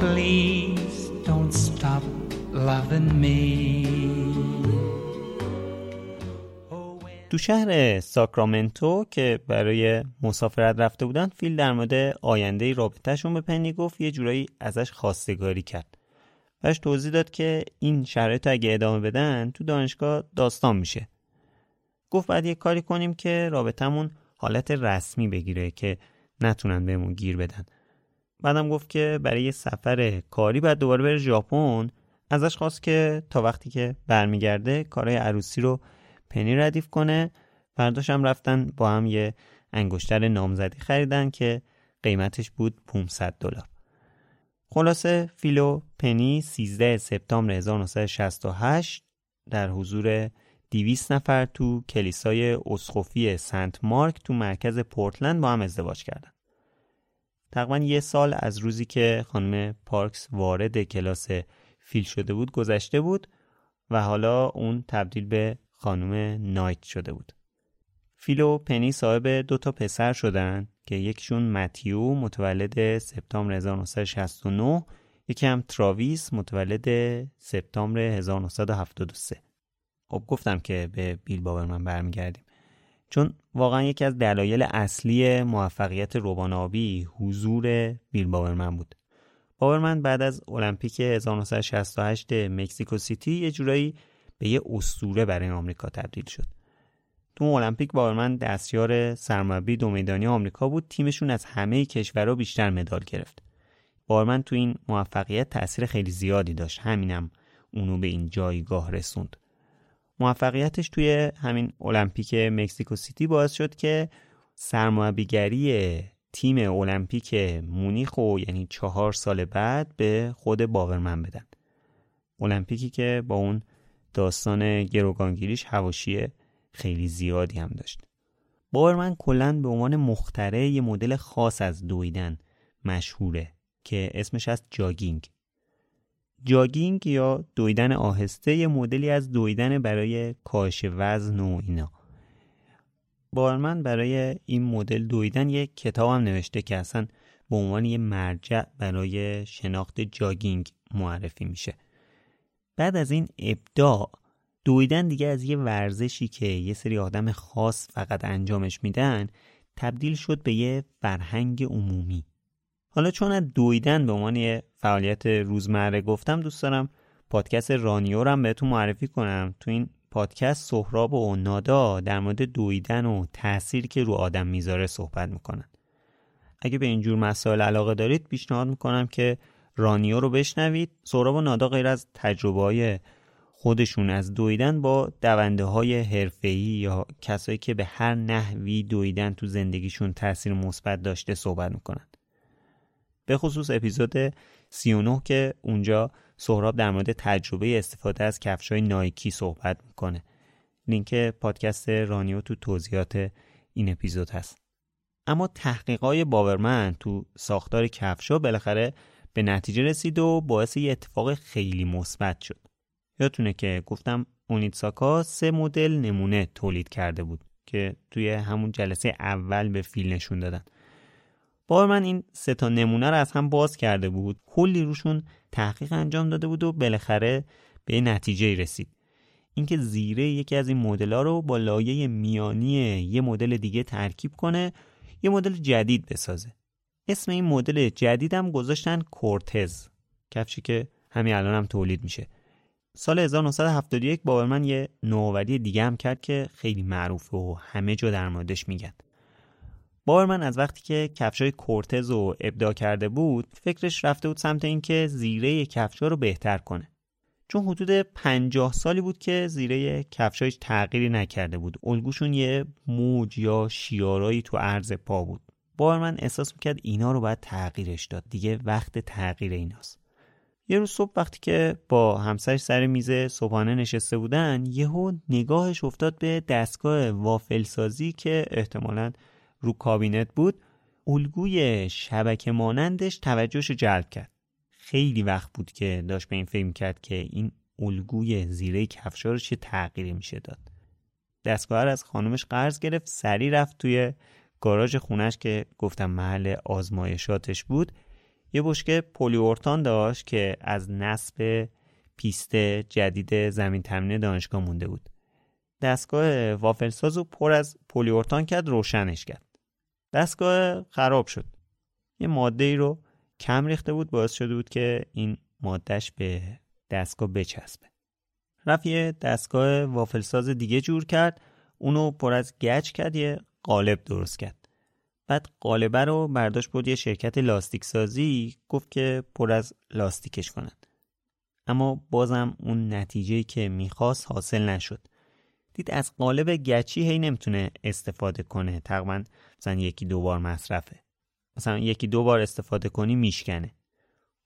S8: Please don't stop loving me.
S3: تو شهر ساکرامنتو که برای مسافرت رفته بودن فیل در مورد آینده رابطهشون به پنی گفت یه جورایی ازش خواستگاری کرد بهش توضیح داد که این شرایط اگه ادامه بدن تو دانشگاه داستان میشه. گفت بعد یه کاری کنیم که رابطمون حالت رسمی بگیره که نتونن بهمون گیر بدن. بعدم گفت که برای سفر کاری بعد دوباره بره ژاپن. ازش خواست که تا وقتی که برمیگرده کارهای عروسی رو پنی ردیف کنه. فرداش هم رفتن با هم یه انگشتر نامزدی خریدن که قیمتش بود 500 دلار. خلاصه فیلو پنی 13 سپتامبر 1968 در حضور 200 نفر تو کلیسای اسقفی سنت مارک تو مرکز پورتلند با هم ازدواج کردن. تقریبا یه سال از روزی که خانم پارکس وارد کلاس فیل شده بود گذشته بود و حالا اون تبدیل به خانم نایت شده بود. فیل و پنی صاحب دو تا پسر شدن که یکیشون متیو متولد سپتامبر 1969 یکی هم تراویس متولد سپتامبر 1973 خب گفتم که به بیل باورمن برمیگردیم. چون واقعا یکی از دلایل اصلی موفقیت روبان آبی حضور بیل باورمن بود. باورمن بعد از المپیک 1968 مکزیکو سیتی یه جورایی به یه اسطوره برای آمریکا تبدیل شد. تو المپیک باورمن دستیار سرمربی دو میدانی آمریکا بود. تیمشون از همه کشورها بیشتر مدال گرفت. بارمن تو این موفقیت تاثیر خیلی زیادی داشت. همینم اونو به این جایگاه رسوند. موفقیتش توی همین المپیک مکزیکو سیتی باعث شد که سرمربیگری تیم المپیک مونیخ و یعنی چهار سال بعد به خود باورمن بدن. المپیکی که با اون داستان گروگانگیریش هواشی خیلی زیادی هم داشت. باورمن کلا به عنوان مختره یه مدل خاص از دویدن مشهوره که اسمش از جاگینگ. جاگینگ یا دویدن آهسته یه مدلی از دویدن برای کاهش وزن و اینا. بارمن برای این مدل دویدن یک کتاب هم نوشته که اصلا به عنوان یه مرجع برای شناخت جاگینگ معرفی میشه. بعد از این ابداع دویدن دیگه از یه ورزشی که یه سری آدم خاص فقط انجامش میدن تبدیل شد به یه فرهنگ عمومی. حالا چون از دویدن به عنوان یه فعالیت روزمره گفتم دوست دارم پادکست رانیو رو بهتون معرفی کنم. تو این پادکست سهراب و نادا در مورد دویدن و تأثیری که رو آدم می‌ذاره صحبت می‌کنن. اگه به اینجور مسائل علاقه دارید پیشنهاد می‌کنم که رانیو رو بشنوید. سهراب و نادا غیر از تجربه های خودشون از دویدن با دونده های حرفه‌ای یا کسایی که به هر نحوی دویدن تو زندگیشون تاثیر مثبت داشته صحبت می‌کنن. به خصوص اپیزود 39 که اونجا سهراب در مورد تجربه استفاده از کفشای نایکی صحبت می‌کنه. لینک پادکست رانیو تو توضیحات این اپیزود هست. اما تحقیقای باورمن تو ساختار کفشا بالاخره به نتیجه رسید و باعث یه اتفاق خیلی مثبت شد. یادتونه که گفتم اونیتساکا سه مدل نمونه تولید کرده بود که توی همون جلسه اول به فیل نشون دادن. بار من این سه تا نمونه رو از هم باز کرده بود کلی روشون تحقیق انجام داده بود و بالاخره به نتیجه رسید. اینکه زیره یکی از این مدل ها رو با لایه میانی یه مدل دیگه ترکیب کنه یه مدل جدید بسازه. اسم این مدل جدیدم گذاشتن کورتز کفشی که همین الان هم تولید میشه. سال 1971 باورمن یه نوآوری دیگه هم کرد که خیلی معروفه و همه جا در موردش میگن. باورمن از وقتی که کفشای کورتز رو ابداع کرده بود فکرش رفته بود سمت اینکه زیره کفشا رو بهتر کنه. چون حدود 50 سالی بود که زیره کفشایش تغییری نکرده بود. الگوشون یه موج یا شیارایی تو عرض پا بود. باورمن احساس می‌کرد اینا رو باید تغییرش داد. دیگه وقت تغییر ایناست. یه روز صبح وقتی که با همسرش سر میز صبحانه نشسته بودن یهو نگاهش افتاد به دستگاه وافلسازی که احتمالاً رو کابینت بود. الگوی شبکه مانندش توجهش جلب کرد. خیلی وقت بود که داشت به این فکر می‌کرد که این الگوی زیره کفشا رو چه تغییری میشه داد. دستگاه از خانمش قرض گرفت سریع رفت توی گاراژ خونش که گفتم محل آزمایشاتش بود. یه بشکه پلیورتان داشت که از نصب پیست جدید زمین تمرین دانشگاه مونده بود. دستگاه وافلساز رو پر از پلیورتان کرد روشنش کرد. دستگاه خراب شد. یه ماده ای رو کم ریخته بود باعث شده بود که این مادهش به دستگاه بچسبه. رفت دستگاه وافلساز دیگه جور کرد. اونو پر از گچ کرد یه قالب درست کرد. بعد قالبه رو برداشت بود یه شرکت لاستیک سازی گفت که پر از لاستیکش کنند اما بازم اون نتیجه که می‌خواست حاصل نشد. دید از قالب گچی هی نمی‌تونه استفاده کنه تقریبا مثلا یکی دو بار مصرفه. مثلا یکی دو بار استفاده کنی میشکنه.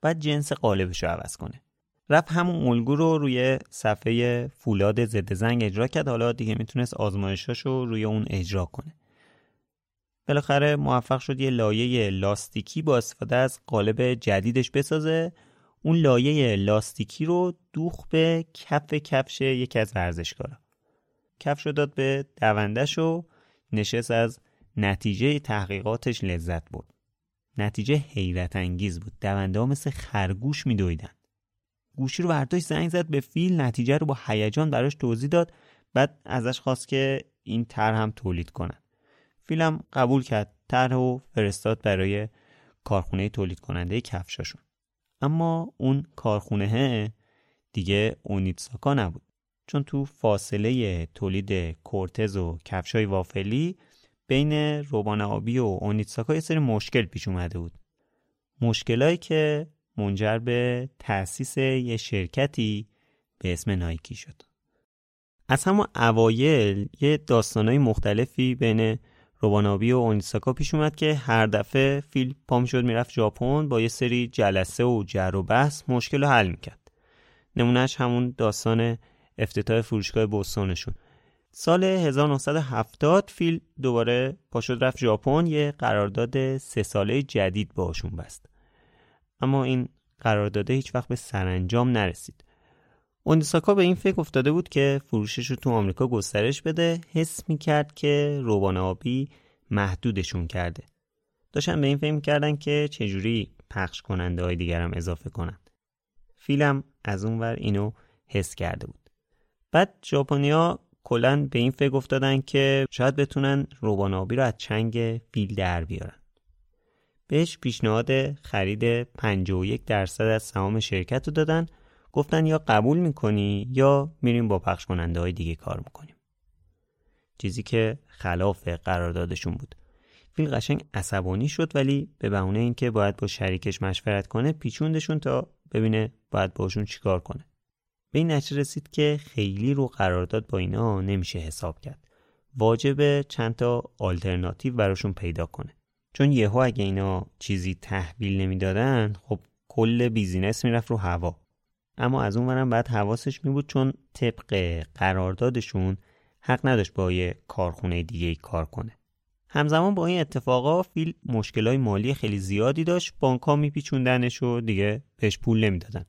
S3: بعد جنس قالبش رو عوض کنه. رفت همون الگو رو روی صفحه فولاد ضد زنگ اجرا کرد. حالا دیگه می‌تونست آزمایشاش رو روی اون اجرا کنه. بالاخره موفق شد یه لایه لاستیکی با استفاده از قالب جدیدش بسازه. اون لایه لاستیکی رو دوخ به کف کفش یکی از ورزشکارا. کفش رو داد به دوندش و نشست از نتیجه تحقیقاتش لذت برد. نتیجه حیرت انگیز بود. دونده ها مثل خرگوش میدویدن. گوشی رو برداشت زنگ زد به فیل نتیجه رو با هیجان براش توضیح داد. بعد ازش خواست که این طرح هم تولید کنن. فیلم قبول کرد طرح و فرستاد برای کارخونه تولید کننده کفشاشون. اما اون کارخونه دیگه اونیتساکا نبود. چون تو فاصله تولید کورتز و کفشای وافلی بین روبان آبی و اونیتساکا یه سری مشکل پیش اومده بود. مشکلایی که منجر به تأسیس یه شرکتی به اسم نایکی شد. از همون اوایل یه داستانهای مختلفی بین روبانابی و اونیساکا پیش اومد که هر دفعه فیل پام شد می‌رفت ژاپن با یه سری جلسه و جر و بحث مشکل رو حل می‌کرد. نمونهش همون داستان افتتاح فروشگاه بوستونشون سال 1970 فیل دوباره پاشد رفت ژاپن یه قرارداد سه ساله جدید باشون بست. اما این قرارداده هیچ وقت به سرانجام نرسید. اوندیساکا به این فکر افتاده بود که فروشش رو تو آمریکا گسترش بده حس می‌کرد که روبان آبی محدودشون کرده. داشتن به این فکر کردن که چجوری پخش کننده های دیگرم اضافه کنند. فیلم از اونور اینو حس کرده بود. بعد ژاپنیا کلا به این فکر افتادن که شاید بتونن روبان آبی رو از چنگ فیل در بیارن. بهش پیشنهاد خرید 51 درصد از سهام شرکت رو دادن گفتن یا قبول می‌کنی یا میریم با پخش کننده های دیگه کار می‌کنیم. چیزی که خلاف قراردادشون بود. فیل قشنگ عصبانی شد ولی به بهونه اینکه باید با شریکش مشورت کنه پیچوندشون تا ببینه باید باشون چیکار کنه. به این نتیجه رسید که خیلی رو قرارداد با اینا نمیشه حساب کرد. واجبه چند تا آلترناتیو براشون پیدا کنه. چون یهو اگه اینا چیزی تحویل نمی‌دادن خب کل business می‌رفت رو هوا. اما از اون ورم باید حواسش می بود چون طبق قراردادشون حق نداشت با یه کارخونه دیگه کار کنه. همزمان با این اتفاقا فیل مشکلای مالی خیلی زیادی داشت. بانک ها میپیچوندنش و دیگه بهش پول نمی‌دادن.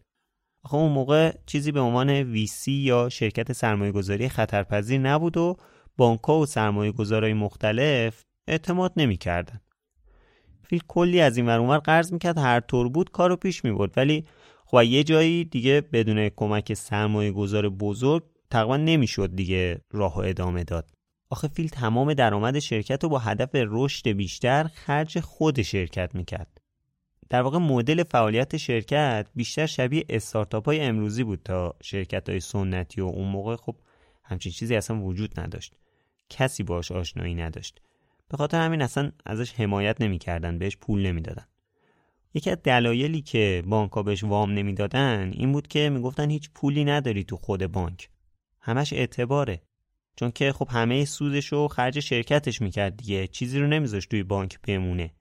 S3: آخه اون موقع چیزی به عنوان ویسی یا شرکت سرمایه گذاری خطرپذیر نبود و بانک و سرمایه گذارای مختلف اعتماد نمی‌کردن. فیل کلی از این ور قرض می‌کرد. هر طور بود کارو پیش می‌برد. ولی خب یه جایی دیگه بدون کمک سرمایه گذار بزرگ تقریبا نمی‌شد دیگه راه و ادامه داد. آخه فیل تمام درآمد شرکت رو با هدف رشد بیشتر خرج خود شرکت می‌کرد. در واقع مدل فعالیت شرکت بیشتر شبیه استارتاپ های امروزی بود تا شرکت های سنتی و اون موقع خب همچین چیزی اصلا وجود نداشت. کسی باش آشنایی نداشت. به خاطر همین اصلا ازش حمایت نمی‌کردن بهش پول نمی‌دادن. یکی از دلایلی که بانک ها بهش وام نمی‌دادن این بود که می‌گفتن هیچ پولی نداری تو خود بانک. همش اعتباره. چون که خب همه سودش رو خرج شرکتش می‌کرد دیگه. چیزی رو نمیذاشت توی بانک بمونه.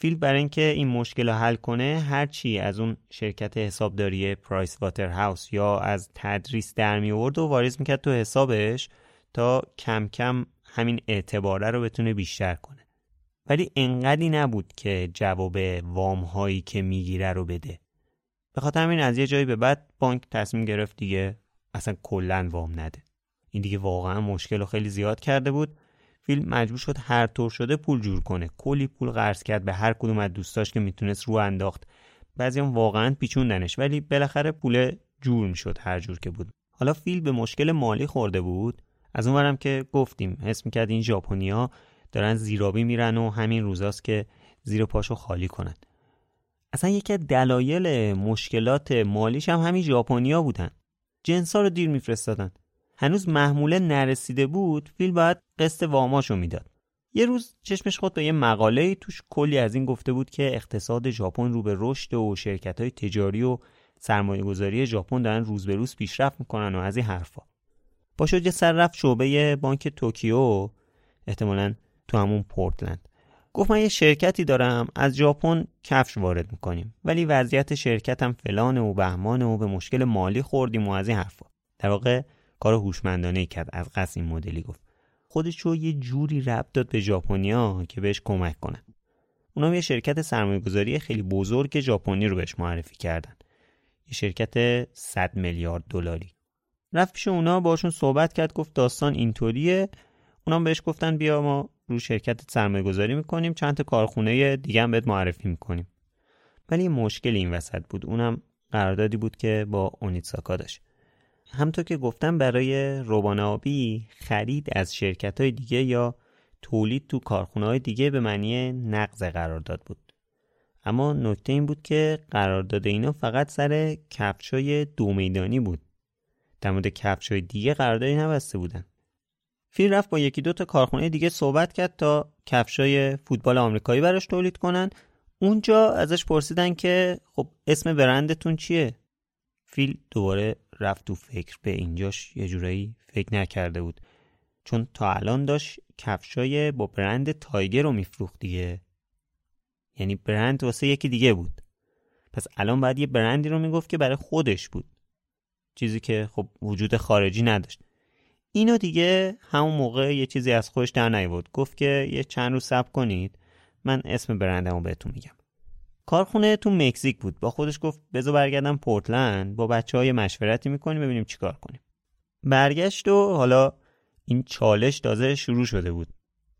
S3: فیل برای اینکه این مشکل رو حل کنه هرچی از اون شرکت حسابداری پرایس واتر هاوس یا از تدریس در می و واریز می‌کرد تو حسابش تا کم کم همین اعتباره رو بتونه بیشتر کنه. ولی انقدی نبود که جواب وام هایی که می‌گیره رو بده. به خاطر همین از یه جایی به بعد بانک تصمیم گرفت دیگه اصلا کلا وام نده. این دیگه واقعا مشکل رو خیلی زیاد کرده بود. فیلم مجبور شد هر طور شده پول جور کنه. کلی پول قرض کرد به هر کدوم از دوستاش که می‌تونست رو انداخت. بعضی هم واقعا پیچوندنش ولی بالاخره پول جور می‌شد هر جور که بود. حالا فیل به مشکل مالی خورده بود. از اونورم که گفتیم حس می‌کرد این ژاپنیا دارن زیرابی میرن و همین روزاست که زیر پاشو خالی کنن. اصلا یکی دلایل مشکلات مالیش هم همین ژاپنیا بودن. جنسا رو دیر میفرستادن. هنوز محموله نرسیده بود فیل باید قسط واماشو می‌داد. یه روز چشمش خود به یه مقاله توش کلی از این گفته بود که اقتصاد ژاپن رو به رشد و شرکت های تجاری و سرمایه گذاری ژاپن دارن روز به روز پیشرفت می‌کنن و از این حرفا. با یه سر رفت شعبه بانک توکیو. احتمالا تو همون پورتلند. گفت من یه شرکتی دارم از ژاپن کفش وارد می‌کنیم. ولی وضعیت شرکتم فلان و بهمان و به مشکل مالی خوردیم و از این حرفا. در واقع کار هوشمندانه کرد از قصد این مدلی گفت. خودش رو یه جوری ربط داد به ژاپنیا که بهش کمک کنن. اونا یه شرکت سرمایه گذاری خیلی بزرگ ژاپنی رو بهش معرفی کردن. یه شرکت 100 میلیارد دلاری. رفت پیش اونا باشون صحبت کرد گفت داستان اینطوریه. اونا بهش گفتن بیا ما رو شرکت سرمایه گذاری می‌کنیم چند تا کارخونه دیگه هم بهت معرفی می‌کنیم. ولی مشکل این وسط بود اونم قراردادی بود که با اونیتساکا داشت. همطور که گفتم برای روبان آبی خرید از شرکت های دیگه یا تولید تو کارخونه های دیگه به معنی نقض قرارداد بود. اما نکته این بود که قرارداد اینا فقط سر کفشای دو میدانی بود. در مورد کفشای دیگه قراردادی نبسته بودن. فیل رفت با یکی دو تا کارخونه دیگه صحبت کرد تا کفشای فوتبال آمریکایی براش تولید کنن. اونجا ازش پرسیدن که خب اسم برندتون چیه؟ فیل دوباره رفت تو فکر. به اینجاش یه جورایی فکر نکرده بود. چون تا الان داشت کفشای با برند تایگر رو میفروخت دیگه. یعنی برند واسه یکی دیگه بود. پس الان باید یه برندی رو می‌گفت که برای خودش بود. چیزی که خب وجود خارجی نداشت. اینو دیگه همون موقع یه چیزی از خودش در نیورد. گفت که یه چند روز صبر کنید من اسم برندمو بهتون میگم. کارخونه تو مکزیک بود. با خودش گفت بذار برگردم پورتلند با بچه های مشورتی می‌کنیم ببینیم چیکار کنیم. برگشت و حالا این چالش تازه شروع شده بود.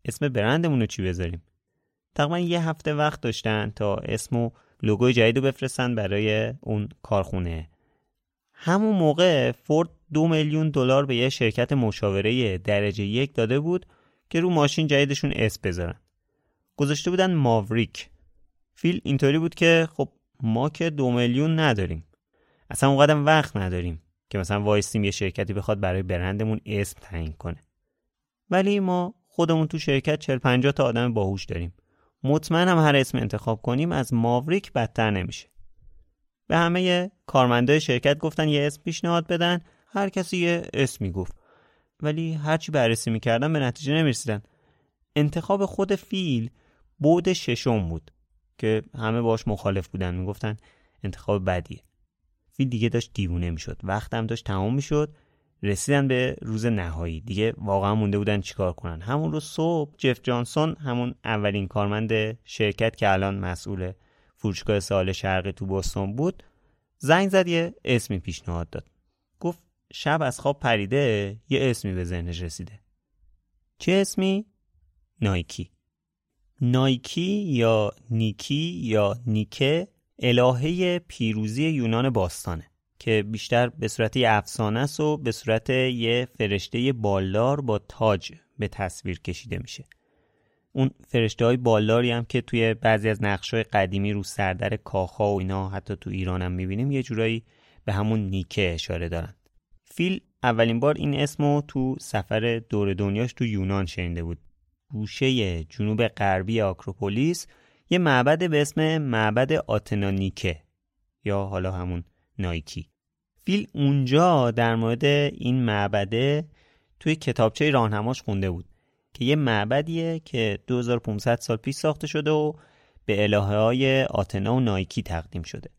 S3: اسم برندمون رو چی بذاریم؟ تقریبا یه هفته وقت داشتن تا اسم و لوگوی جدید بفرستن برای اون کارخونه. همون موقع فورد دو میلیون دلار به یه شرکت مشاوره درجه یک داده بود که رو ماشین جدیدشون اسم بذارن. گذاشته بودن ماوریک. فیل اینطوری بود که خب ما که دو میلیون نداریم. اصلا اونقدر وقت نداریم که مثلا وایستیم یه شرکتی بخواد برای برندمون اسم تعیین کنه. ولی ما خودمون تو شرکت 40 50 تا آدم باهوش داریم. مطمئنم هر اسم انتخاب کنیم از ماوریک بدتر نمیشه. به همه کارمندای شرکت گفتن یه اسم پیشنهاد بدن هر کسی یه اسمی گفت ولی هرچی بررسی می‌کردن به نتیجه نمی‌رسیدن. انتخاب خود فیل بود ششم بود که همه باش مخالف بودن. می‌گفتن انتخاب بدیه. فیل دیگه داشت دیوونه می‌شد. وقتم داشت تمام می‌شد. رسیدن به روز نهایی. دیگه واقعا مونده بودن چیکار کنن. همون روز صبح جف جانسون همون اولین کارمند شرکت که الان مسئول فروشگاه سال شرقی تو بوستون بود زنگ زد یه اسمی پیشنهاد داد. شب از خواب پریده یه اسمی به ذهنش رسیده. چه اسمی؟ نایکی. نایکی یا نیکی یا نیکه الهه پیروزی یونان باستانه که بیشتر به صورت یه افسانه است و به صورت یه فرشته بالدار با تاج به تصویر کشیده میشه. اون فرشته های بالداری هم که توی بعضی از نقش قدیمی رو سردر کاخا و اینا حتی تو ایران هم می‌بینیم یه جورایی به همون نیکه اشاره دارن. فیل اولین بار این اسمو تو سفر دور دنیاش تو یونان شنیده بود. گوشه جنوب غربی آکروپولیس یه معبد به اسم معبد آتنانیکه یا حالا همون نایکی. فیل اونجا در مورد این معبده توی کتابچه راهنماش خونده بود که یه معبدیه که 2500 سال پیش ساخته شده و به الهه های آتنا و نایکی تقدیم شده.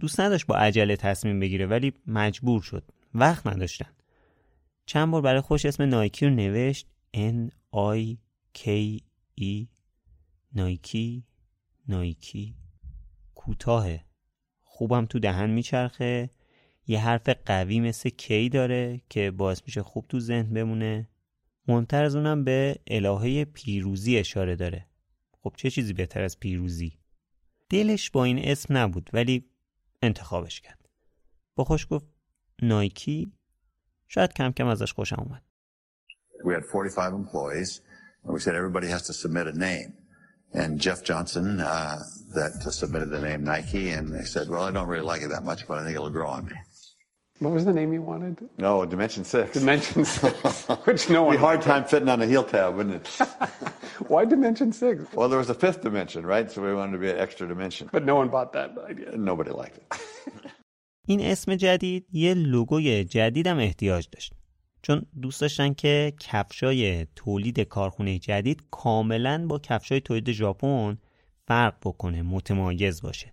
S3: دوست نداشت با عجله تصمیم بگیره ولی مجبور شد. وقت نداشتن. چند بار برای خوش اسم نایکی رو نوشت. N I K E. نایکی نایکی. کوتاهه. خوبم تو دهن میچرخه. یه حرف قوی مثل کی داره که باعث میشه خوب تو ذهن بمونه. مهمتر از اونم به الهه پیروزی اشاره داره. خب چه چیزی بهتر از پیروزی؟ دلش با این اسم نبود ولی انتخابش کرد. با خوش گفت نایکی شاید کم کم ازش خوشم اومد
S9: We had 45 employees and we said everybody has to submit a name and Jeff Johnson uh, that submitted the name Nike, and they said, "Well, I don't really like it that much, but I think it'll grow on me."
S10: What was the name you wanted?
S5: No, Dimension Six.
S10: Dimension [laughs] Six, which no one.
S5: Be a hard time fitting on a heel tab, wouldn't it? [laughs]
S10: Why Dimension Six?
S5: well, there was a fifth dimension, right? So we wanted to be an extra dimension.
S10: But no one bought that idea.
S5: Nobody liked it. [laughs]
S3: این اسم جدید یه لوگوی جدیدم احتیاج داشت. چون دوست داشتن که کفشای تولید کارخونه جدید کاملا با کفشای تولید ژاپن فرق بکنه متمایز باشه.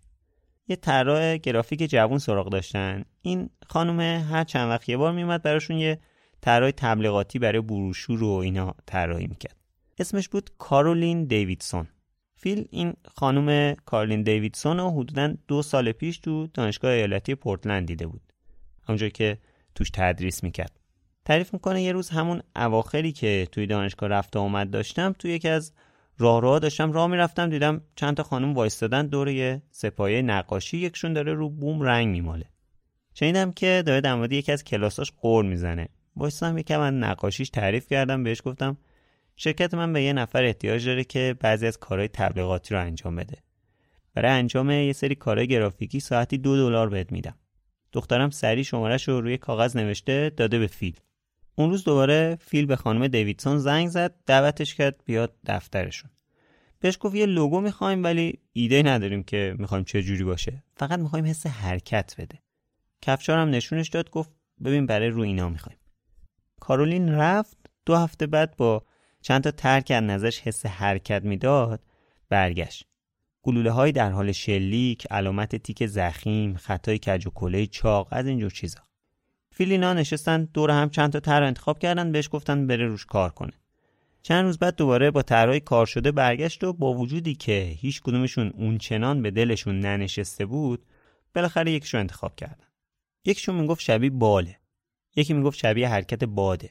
S3: یه طراح گرافیک جوون سراغ داشتن. این خانم هر چند وقت یه بار میومد براشون یه طراح تبلیغاتی برای بروشور و اینا طراحی می‌کرد. اسمش بود کارولین دیویدسون. فیل این خانم کارولین دیویدسون رو حدودا دو سال پیش تو دانشگاه ایالتی پورتلند دیده بود. همونجا که توش تدریس می‌کرد. تعریف می‌کنه یه روز همون اواخری که توی دانشگاه رفت آمد داشتم توی یکی از راه راه داشتم راه می‌رفتم دیدم چند تا خانم وایستادن دور یه سپایه نقاشی یکشون داره رو بوم رنگ میماله. شنیدم که داره در مورد یکی از کلاساش قور می‌زنه. وایستادم یکم از نقاشیش تعریف کردم بهش گفتم شرکت من به یه نفر احتیاج داره که بعضی از کارهای تبلیغاتی رو انجام بده. برای انجام یه سری کارهای گرافیکی ساعتی دو دلار بهت میدم. دخترم سری شمارش رو روی کاغذ نوشته داده به فیل. اون روز دوباره فیل به خانم دیویدسون زنگ زد دعوتش کرد بیاد دفترشون. بهش گفت یه لوگو می‌خوایم ولی ایده نداریم که می‌خوایم چه جوری باشه. فقط می‌خوایم حس حرکت بده. کفشارم نشونش داد گفت ببین برای رو اینا می‌خوایم. کارولین رفت دو هفته بعد با چند تا ترک از نظرش حس حرکت می‌داد برگشت. گلوله های در حال شلیک علامت تیک زخیم خطای کج و کله چاق از اینجور چیزا. فیلینا نشستن دور هم چند تا طرح انتخاب کردن بهش گفتن بره روش کار کنه. چند روز بعد دوباره با طرحهای کار شده برگشت و با وجودی که هیچ کدومشون اون چنان به دلشون ننشسته بود بالاخره یکیشو انتخاب کردن. یکیشون می‌گفت شبیه باله. یکی می‌گفت شبیه حرکت باده.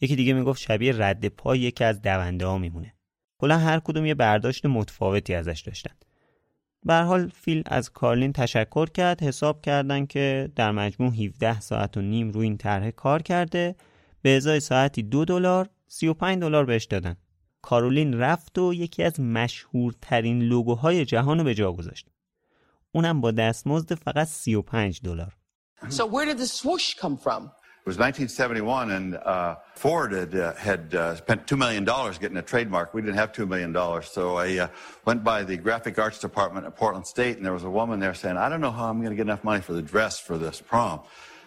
S3: یکی دیگه می‌گفت شبیه رد پای یکی از دونده ها میمونه. کلا هر کدوم یه برداشت متفاوتی ازش داشتن. به حال فیل از کارلین تشکر کرد حساب کردن که در مجموع 17 ساعت و نیم روی این طرح کار کرده به ازای ساعتی دو دلار 35 دلار بهش دادن. کارولین رفت و یکی از مشهورترین لوگوهای جهان رو به جا گذاشت. اونم با دستمزد فقط 35 دلار.
S11: So where did the swoosh come from?
S9: It was 1971, and uh, Ford had, uh, had uh, spent $2 million getting a trademark. We didn't have $2 million. So I uh, went by the graphic arts department at Portland State, and there was a woman there saying, I don't know how I'm going to get enough money for the dress for this prom.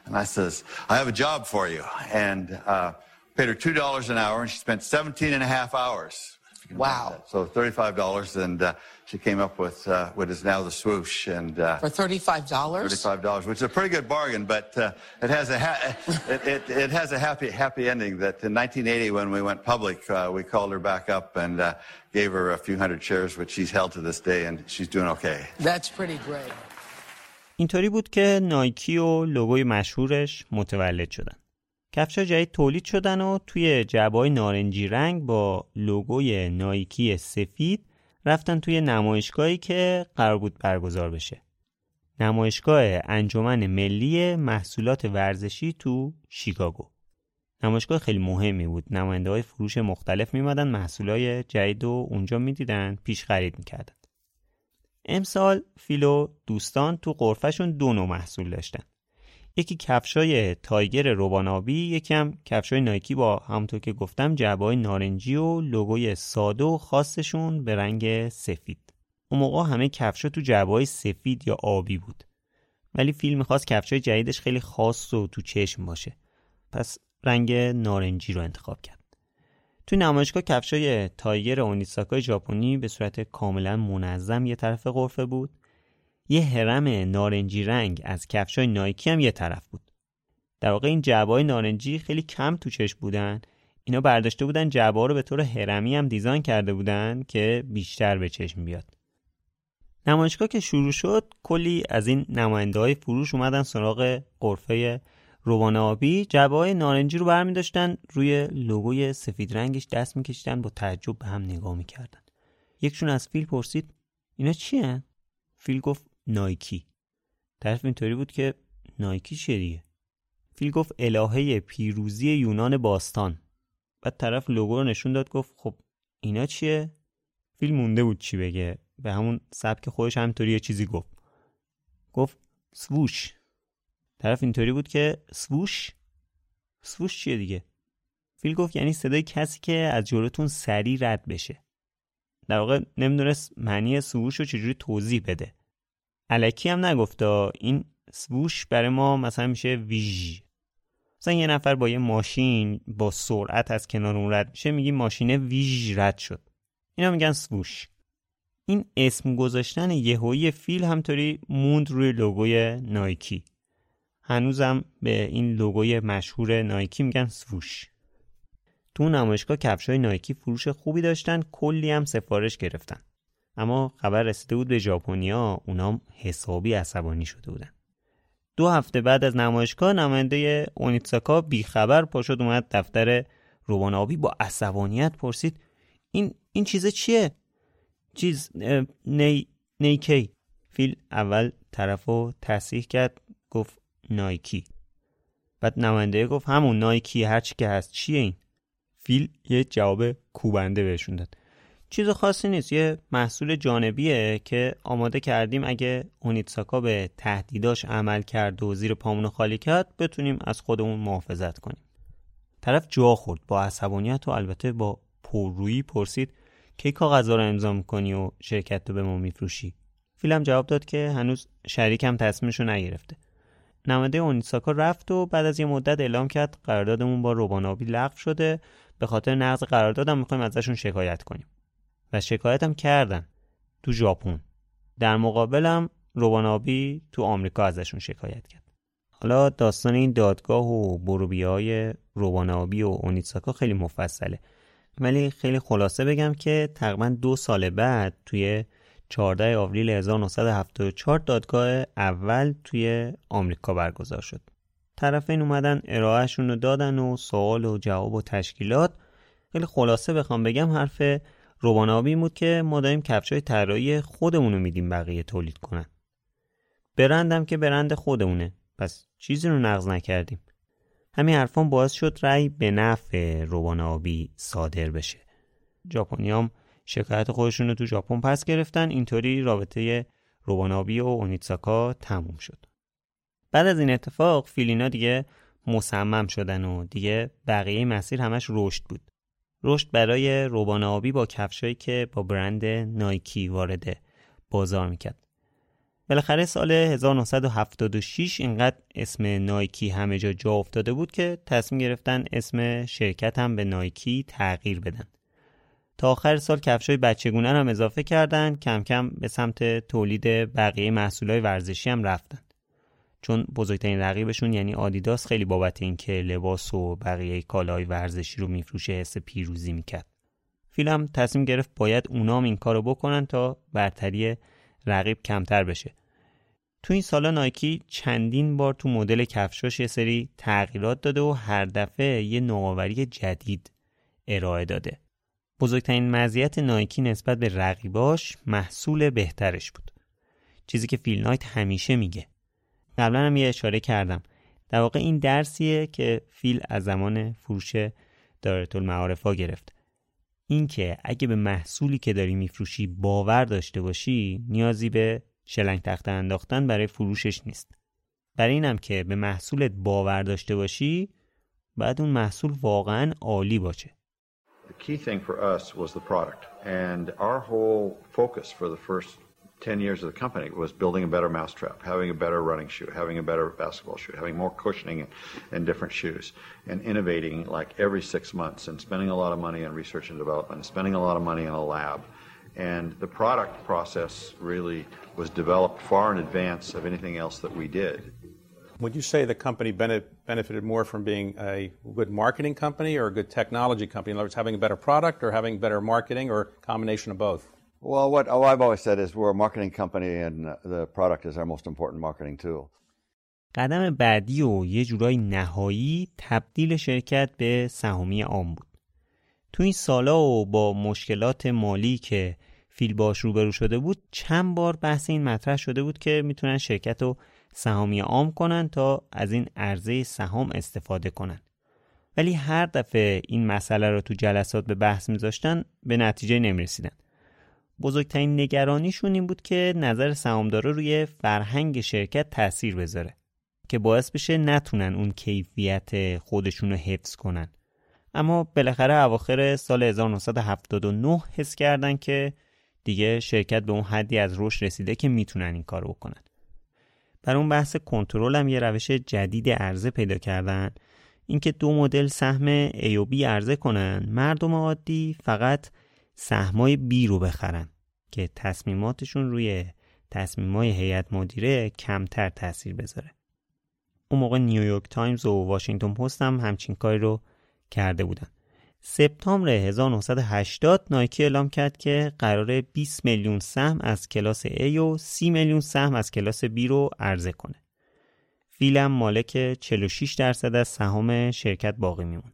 S9: And I says, I have a job for you. And uh, paid her $2 an hour, and she spent 17 and a half hours
S11: Wow.
S9: So $35, and uh, she came up with uh, what is now the swoosh. And uh,
S11: For $35?
S9: $35, which is a pretty good bargain, but uh, it has a ha- [laughs] it, it, it has a happy happy ending. That in 1980, when we went public, uh, we called her back up and uh, gave her a few hundred shares, which she's held to this day, and she's doing okay.
S11: That's pretty great.
S3: اینطوری بود که نایکی و لوگوی مشهورش متولد شدن. کفشا جدید تولید شدن و توی جعبه‌های نارنجی رنگ با لوگوی نایکی سفید رفتن توی نمایشگاهی که قرار بود برگزار بشه. نمایشگاه انجمن ملی محصولات ورزشی تو شیکاگو. نمایشگاه خیلی مهمی بود. نماینده های فروش مختلف میمدن محصولای جدید و اونجا می‌دیدن پیش خرید می‌کردن. امسال فیلو دوستان تو قرفشون دو نوع محصول داشتن. یکی کفشای تایگر روبانابی یکی هم کفشای نایکی با همونطور که گفتم جعبه نارنجی و لوگوی ساده و خاصشون به رنگ سفید. اون موقع همه کفشا تو جعبه سفید یا آبی بود. ولی فیلم می‌خواست کفشای جدیدش خیلی خاص و تو چشم باشه. پس رنگ نارنجی رو انتخاب کرد. تو نمایشگاه کفشای تایگر اونیساکای ژاپنی به صورت کاملا منظم یه طرف قرفه بود. یه هرم نارنجی رنگ از کفشای نایکی هم یه طرف بود. در واقع این جعبه‌های نارنجی خیلی کم تو چشم بودن. اینا برداشته بودن جعبه رو به طور هرمی هم دیزاین کرده بودن که بیشتر به چشم بیاد. نمایشگاه که شروع شد کلی از این نماینده های فروش اومدن سراغ قرفه روان آبی جعبه های نارنجی رو برمی داشتن روی لوگوی سفید رنگش دست میکشیدن با تعجب به هم نگاه می‌کردن یکشون از فیل پرسید اینا چیه؟ فیل گفت نایکی. طرف اینطوری بود که نایکی چیه دیگه؟ فیل گفت الهه پیروزی یونان باستان. بعد طرف لوگو رو نشون داد گفت خب اینا چیه؟ فیل مونده بود چی بگه؟ به همون سبک خودش همینطوری یه چیزی گفت. گفت سووش. طرف اینطوری بود که سووش؟ سووش چیه دیگه؟ فیل گفت یعنی صدای کسی که از جلوتون سری رد بشه. در واقع نمی‌دونست معنی سووش رو چجوری توضیح بده. علکی هم نگفتا این سووش برای ما مثلا میشه ویژ. مثلا یه نفر با یه ماشین با سرعت از کنار اون رد میشه میگی ماشین ویژ رد شد. اینا میگن سووش. این اسم گذاشتن یهویی فیل همطوری موند روی لوگوی نایکی. هنوزم به این لوگوی مشهور نایکی میگن سووش. تو نمایشگاه کفشای نایکی فروش خوبی داشتن کلی هم سفارش گرفتن. اما خبر رسیده بود به ژاپنیا اونام حسابی عصبانی شده بودن. دو هفته بعد از نمایشگاه نماینده اونیتساکا بیخبر پاشد اومد دفتر روبان آبی با عصبانیت پرسید این این چیز چیه؟ چیز نی نیکی. فیل اول طرفو تصحیح کرد گفت نایکی. بعد نماینده گفت همون نایکی هرچی که هست چیه این؟ فیل یه جواب کوبنده بهشون داد. چیز خاصی نیست. یه محصول جانبیه که آماده کردیم اگه اونیتساکا به تهدیداش عمل کرد و زیر پامون خالی کرد بتونیم از خودمون محافظت کنیم. طرف جا خورد. با عصبانیت و البته با پررویی پرسید کی کاغذا رو امضا می‌کنی و شرکت رو به ما میفروشی؟ فیلم جواب داد که هنوز شریکم تصمیمش رو نگرفته. نماینده اونیتساکا رفت و بعد از یه مدت اعلام کرد قراردادمون با روبانابی لغو شده. به خاطر نقض قراردادم می‌خوایم ازشون شکایت کنیم. و شکایتم کردن تو ژاپن. در مقابلم روبانابی تو آمریکا ازشون شکایت کرد. حالا داستان این دادگاه و بروبی های روبانابی و اونیتساکا خیلی مفصله. ولی خیلی خلاصه بگم که تقریبا دو سال بعد توی 14 آوریل 1974 دادگاه اول توی آمریکا برگزار شد. طرفین اومدن ارائهشون رو دادن و سوال و جواب و تشکیلات. خیلی خلاصه بخوام بگم حرف روبانابی بود که ما داریم کفشای طراحی خودمون رو میدیم بقیه تولید کنن. برندم که برند خودمونه پس چیزی رو نقض نکردیم. همین حرفان باعث شد رأی به نفع روبانابی صادر بشه. ژاپنیام شکایت خودشون رو تو ژاپن پس گرفتن اینطوری رابطه روبانابی و اونیتساکا تموم شد بعد از این اتفاق فیلینا دیگه مصمم شدن و دیگه بقیه مسیر همش رشد بود رشد برای روبانابی با کفشایی که با برند نایکی وارد بازار می‌کرد. بالاخره سال 1976 اینقدر اسم نایکی همه جا جا افتاده بود که تصمیم گرفتن اسم شرکت هم به نایکی تغییر بدن. تا آخر سال کفشای بچگونه هم اضافه کردن کم کم به سمت تولید بقیه محصولای ورزشی هم رفتن. چون بزرگترین رقیبشون یعنی آدیداس خیلی بابت اینکه لباس و بقیه کالای ورزشی رو میفروشه حس پیروزی می‌کرد. فیلم تصمیم گرفت باید اونام این کارو بکنن تا برتری رقیب کمتر بشه. تو این سالا نایکی چندین بار تو مدل کفشاش یه سری تغییرات داده و هر دفعه یه نوآوری جدید ارائه داده. بزرگترین مزیت نایکی نسبت به رقیباش محصول بهترش بود. چیزی که فیل نایت همیشه میگه. قبلا هم یه اشاره کردم. در واقع این درسیه که فیل از زمان فروش دارت المعارفا گرفت. اینکه اگه به محصولی که داری میفروشی باور داشته باشی نیازی به شلنگ تخته انداختن برای فروشش نیست. برای اینم که به محصولت باور داشته باشی بعد اون محصول واقعا عالی باشه.
S9: The key thing for us was the product. And our whole focus for the first 10 years of the company was building a better mousetrap, having a better running shoe, having a better basketball shoe, having more cushioning in different shoes, and innovating like every six months and spending a lot of money on research and development, and spending a lot of money in a lab. And the product process really was developed far in advance of anything else that we did.
S12: Would you say the company benefited more from being a good marketing company or a good technology company? In other words, having a better product or having better marketing or a combination of both?
S5: Well, what oh, I've always said is we're a marketing company and the product is our most important marketing tool.
S3: قدم بعدی و یه جورای نهایی تبدیل شرکت به سهامی عام بود. تو این سالا و با مشکلات مالی که فیل باش روبرو شده بود چند بار بحث این مطرح شده بود که می‌تونن شرکت رو سهامی عام کنن تا از این عرضه سهام استفاده کنن ولی هر دفعه این مسئله رو تو جلسات به بحث میذاشتن به نتیجه نمی‌رسیدن بزرگترین نگرانیشون این بود که نظر سهامدارا روی فرهنگ شرکت تاثیر بذاره که باعث بشه نتونن اون کیفیت خودشون رو حفظ کنن. اما بالاخره اواخر سال 1979 حس کردن که دیگه شرکت به اون حدی از رشد رسیده که می‌تونن این کارو بکنن. بر اون بحث کنترل هم یه روش جدید عرضه پیدا کردن. اینکه دو مدل سهم A و B عرضه کنن مردم عادی فقط سهمای B رو بخرن. که تصمیماتشون روی تصمیمای هیئت مدیره کمتر تاثیر بذاره اون موقع نیویورک تایمز و واشنگتن پست هم همچین کاری رو کرده بودن سپتامبر 1980 نایکی اعلام کرد که قرار 20 میلیون سهم از کلاس A و 30 میلیون سهم از کلاس B رو عرضه کنه. فیلم مالک 46 درصد از سهام شرکت باقی میمون.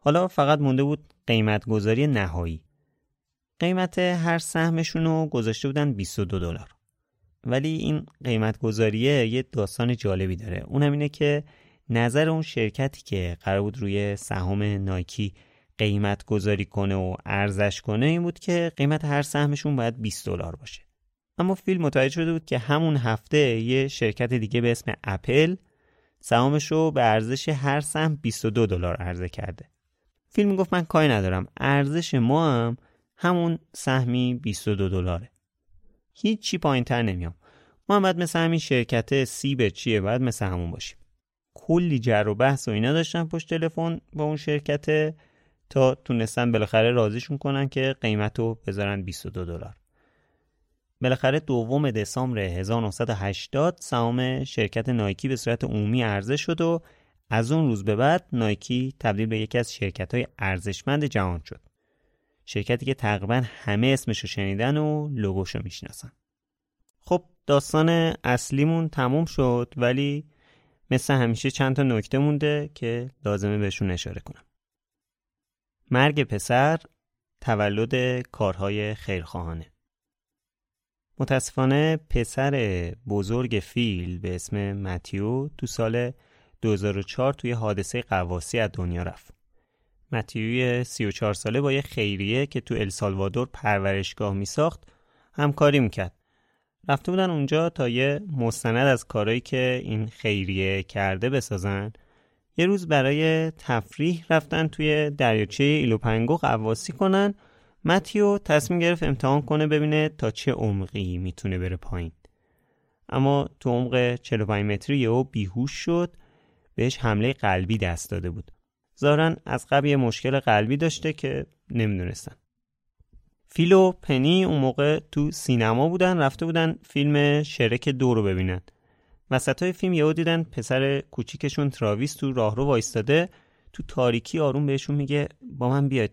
S3: حالا فقط مونده بود قیمت گذاری نهایی. قیمت هر سهمشون رو گذاشته بودن 22 دلار. ولی این قیمت گذاریه یه داستان جالبی داره. اونم اینه که نظر اون شرکتی که قرار بود روی سهام نایکی قیمت گذاری کنه و ارزش کنه این بود که قیمت هر سهمشون باید 20 دلار باشه. اما فیلم متوجه شده بود که همون هفته یه شرکت دیگه به اسم اپل سهامش رو به ارزش هر سهم 22 دلار عرضه کرده. فیلم می‌گفت من کاری ندارم ارزش ما هم همون سهمی 22 دلاره. هیچ چی پایین تر نمیام. ما هم باید مثل همین شرکت سیب چیه باید مثل همون باشیم. کلی جر و بحث و اینا داشتن پشت تلفن با اون شرکت تا تونستن بالاخره راضیشون کنن که قیمت رو بذارن 22 دلار. بالاخره دوم دسامبر 1980 سهام شرکت نایکی به صورت عمومی عرضه شد و از اون روز به بعد نایکی تبدیل به یکی از شرکت های ارزشمند جهان شد. شرکتی که تقریبا همه اسمش رو شنیدن و لوگوشو می‌شناسن. خب داستان اصلیمون تموم شد ولی مثل همیشه چند تا نکته مونده که لازمه بهشون اشاره کنم. مرگ پسر تولد کارهای خیرخواهانه متاسفانه پسر بزرگ فیل به اسم متیو تو سال 2004 توی حادثه قواسی از دنیا رفت. متیوی 34 ساله با یه خیریه که تو السالوادور پرورشگاه می ساخت همکاری می‌کرد. رفته بودن اونجا تا یه مستند از کارهایی که این خیریه کرده بسازن. یه روز برای تفریح رفتن توی دریاچه ایلوپنگو قواسی کنن. متیو تصمیم گرفت امتحان کنه ببینه تا چه عمقی می‌تونه بره پایین. اما تو عمق 45 متری یهو بیهوش شد بهش حمله قلبی دست داده بود. ظاهرا از قبل یه مشکل قلبی داشته که نمی‌دونستن. فیل و پنی اون موقع تو سینما بودن رفته بودن فیلم شرک دو رو ببینن. وسط های فیلم یهو دیدن پسر کوچیکشون تراویس تو راهرو وایستاده تو تاریکی آروم بهشون میگه با من بیاید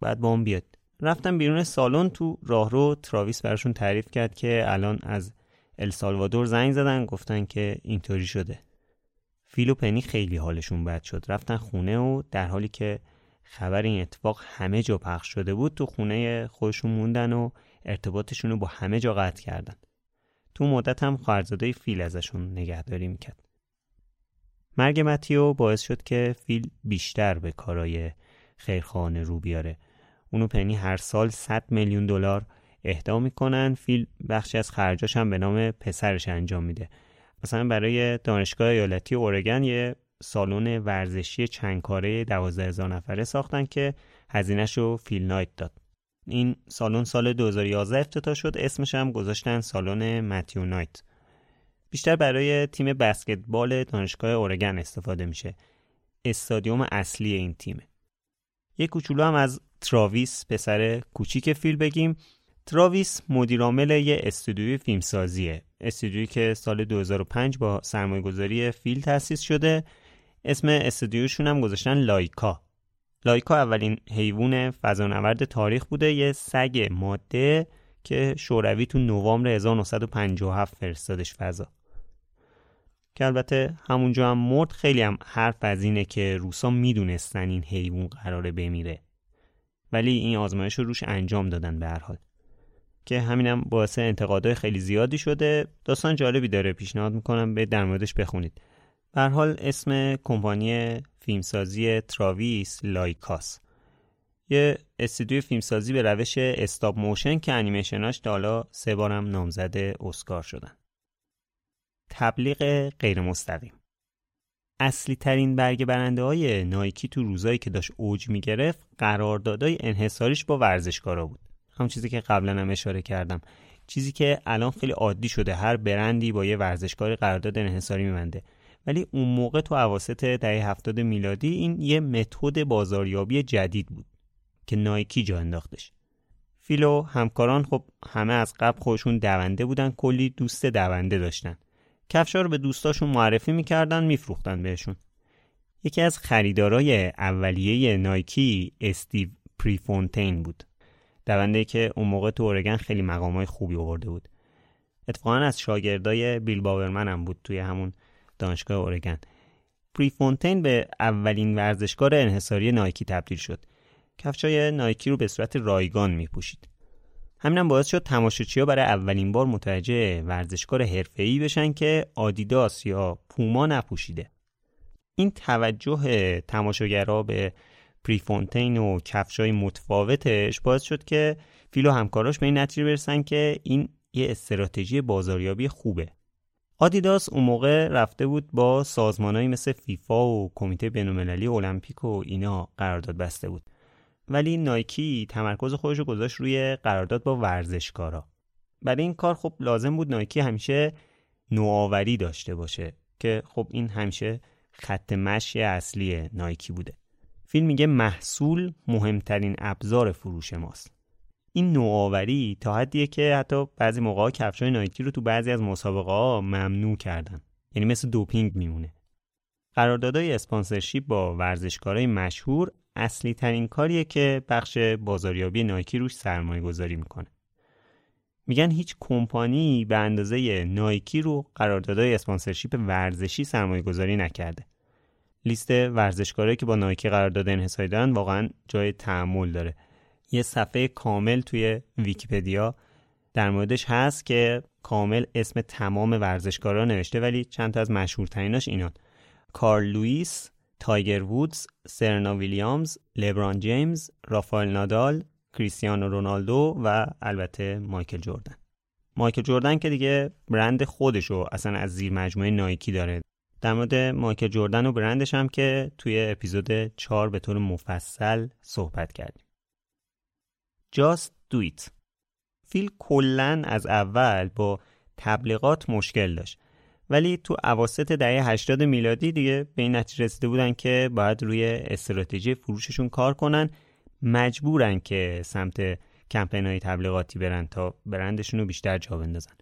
S3: بعد با من بیاید رفتن بیرون سالن تو راهرو تراویس براشون تعریف کرد که الان از السالوادور زنگ زدن گفتن که اینطوری شده. فیل و پنی خیلی حالشون بد شد. رفتن خونه و در حالی که خبر این اتفاق همه جا پخش شده بود تو خونه خودشون موندن و ارتباطشون رو با همه جا قطع کردن. تو مدت هم خواهرزاده فیل ازشون نگهداری می‌کرد. مرگ متیو باعث شد که فیل بیشتر به کارای خیرخانه رو بیاره. اونو پنی هر سال 100 میلیون دلار اهدا می‌کنن. فیل بخشی از خرجاش هم به نام پسرش انجام میده. مثلا برای دانشگاه ایالتی اورگن یه سالن ورزشی چند کاره دوازده هزار نفره ساختن که هزینهش رو فیل نایت داد. این سالن سال 2011 افتتاح شد اسمش هم گذاشتن سالن متیو نایت. بیشتر برای تیم بسکتبال دانشگاه اورگن استفاده میشه. استادیوم اصلی این تیمه. یه کوچولو هم از تراویس پسر کوچیک فیل بگیم. تراویس مدیرعامل یه استودیوی فیلمسازیه. استودیویی که سال 2005 با سرمایه‌گذاری فیل تأسیس شده. اسم استودیوشون هم گذاشتن لایکا. لایکا اولین حیوان فضانورد تاریخ بوده یه سگ ماده که شوروی تو نوامبر 1957 فرستادش فضا. که البته همونجا هم مرد خیلی هم حرف از اینه که روسا می‌دونستن این حیوان قراره بمیره. ولی این آزمایش رو روش انجام دادن به هر حال. که همینم باعث انتقادهای خیلی زیادی شده. داستان جالبی داره پیشنهاد می‌کنم به در موردش بخونید. به حال اسم کمپانی فیلمسازی تراویس لایکاس. یه استودیو فیلمسازی به روش stop motion که انیمیشناش تا حالا سه بارم نامزد اسکار شدن. تبلیغ غیر مستقیم اصلی ترین برگ برنده های نایکی تو روزایی که داشت اوج می‌گرفت قراردادهای انحصاریش با ورزشکارا بود. همون چیزی که قبلا هم اشاره کردم. چیزی که الان خیلی عادی شده هر برندی با یه ورزشکار قرارداد انحصاری میبنده. ولی اون موقع تو عواسط دهه هفتاد میلادی این یه متد بازاریابی جدید بود که نایکی جا انداختش. فیلو همکاران خب همه از قبل خودشون دونده بودن کلی دوست دونده داشتن. کفشا رو به دوستاشون معرفی می‌کردن میفروختن بهشون. یکی از خریدارای اولیه نایکی استیو پریفونتین بود. دونده که اون موقع تو اورگن خیلی مقامای خوبی آورده بود. اتفاقا از شاگردای بیل باورمن هم بود توی همون دانشگاه اورگن پریفونتین به اولین ورزشکار انحصاری نایکی تبدیل شد. کفشای نایکی رو به صورت رایگان می پوشید همینم باعث شد تماشاچیها برای اولین بار متوجه ورزشکار حرفه‌ای بشن که آدیداس یا پوما نپوشیده. این توجه تماشاگرها به پریفونتین و کفشای متفاوتش باعث شد که فیل و همکاراش به این نتیجه برسن که این یه استراتژی بازاریابی خوبه. آدیداس اون موقع رفته بود با سازمانهایی مثل فیفا و کمیته بینالمللی المپیک و اینا قرارداد بسته بود. ولی نایکی تمرکز خودش رو گذاشت روی قرارداد با ورزشکارا. برای این کار خب لازم بود نایکی همیشه نوآوری داشته باشه که خب این همیشه خط مشی اصلی نایکی بوده. فیلم میگه محصول مهمترین ابزار فروش ماست. این نوآوری تا حدیه که حتی بعضی موقع کفشای نایکی رو تو بعضی از مسابقه ها ممنوع کردن. یعنی مثل دوپینگ میمونه. قراردادهای اسپانسرشیپ با ورزشکارای مشهور اصلی ترین کاریه که بخش بازاریابی نایکی روش سرمایه گذاری می‌کنه. میگن هیچ کمپانی به اندازه نایکی رو قراردادهای اسپانسرشیپ ورزشی سرمایه گذاری نکرده. لیست ورزشکارایی که با نایکی قرارداد انحصاری دارن واقعا جای تامل داره یه صفحه کامل توی ویکیپدیا در موردش هست که کامل اسم تمام ورزشکارا نوشته ولی چند تا از مشهورتریناش اینان کارل لوئیس تایگر وودز، سرنا ویلیامز، لبران جیمز، رافائل نادال، کریستیانو رونالدو و البته مایکل جردن. مایکل جردن که دیگه برند خودشو اصلا از زیر مجموعه نایکی داره. در مورد مایکل جردن و برندش هم که توی اپیزود 4 به طور مفصل صحبت کردیم. Do it. فیل کلا از اول با تبلیغات مشکل داشت ولی تو اواسط دهه 80 میلادی دیگه به این نتیجه رسیده بودن که باید روی استراتژی فروششون کار کنن مجبورن که سمت کمپین های تبلیغاتی برن تا برندشون رو بیشتر جا بندازن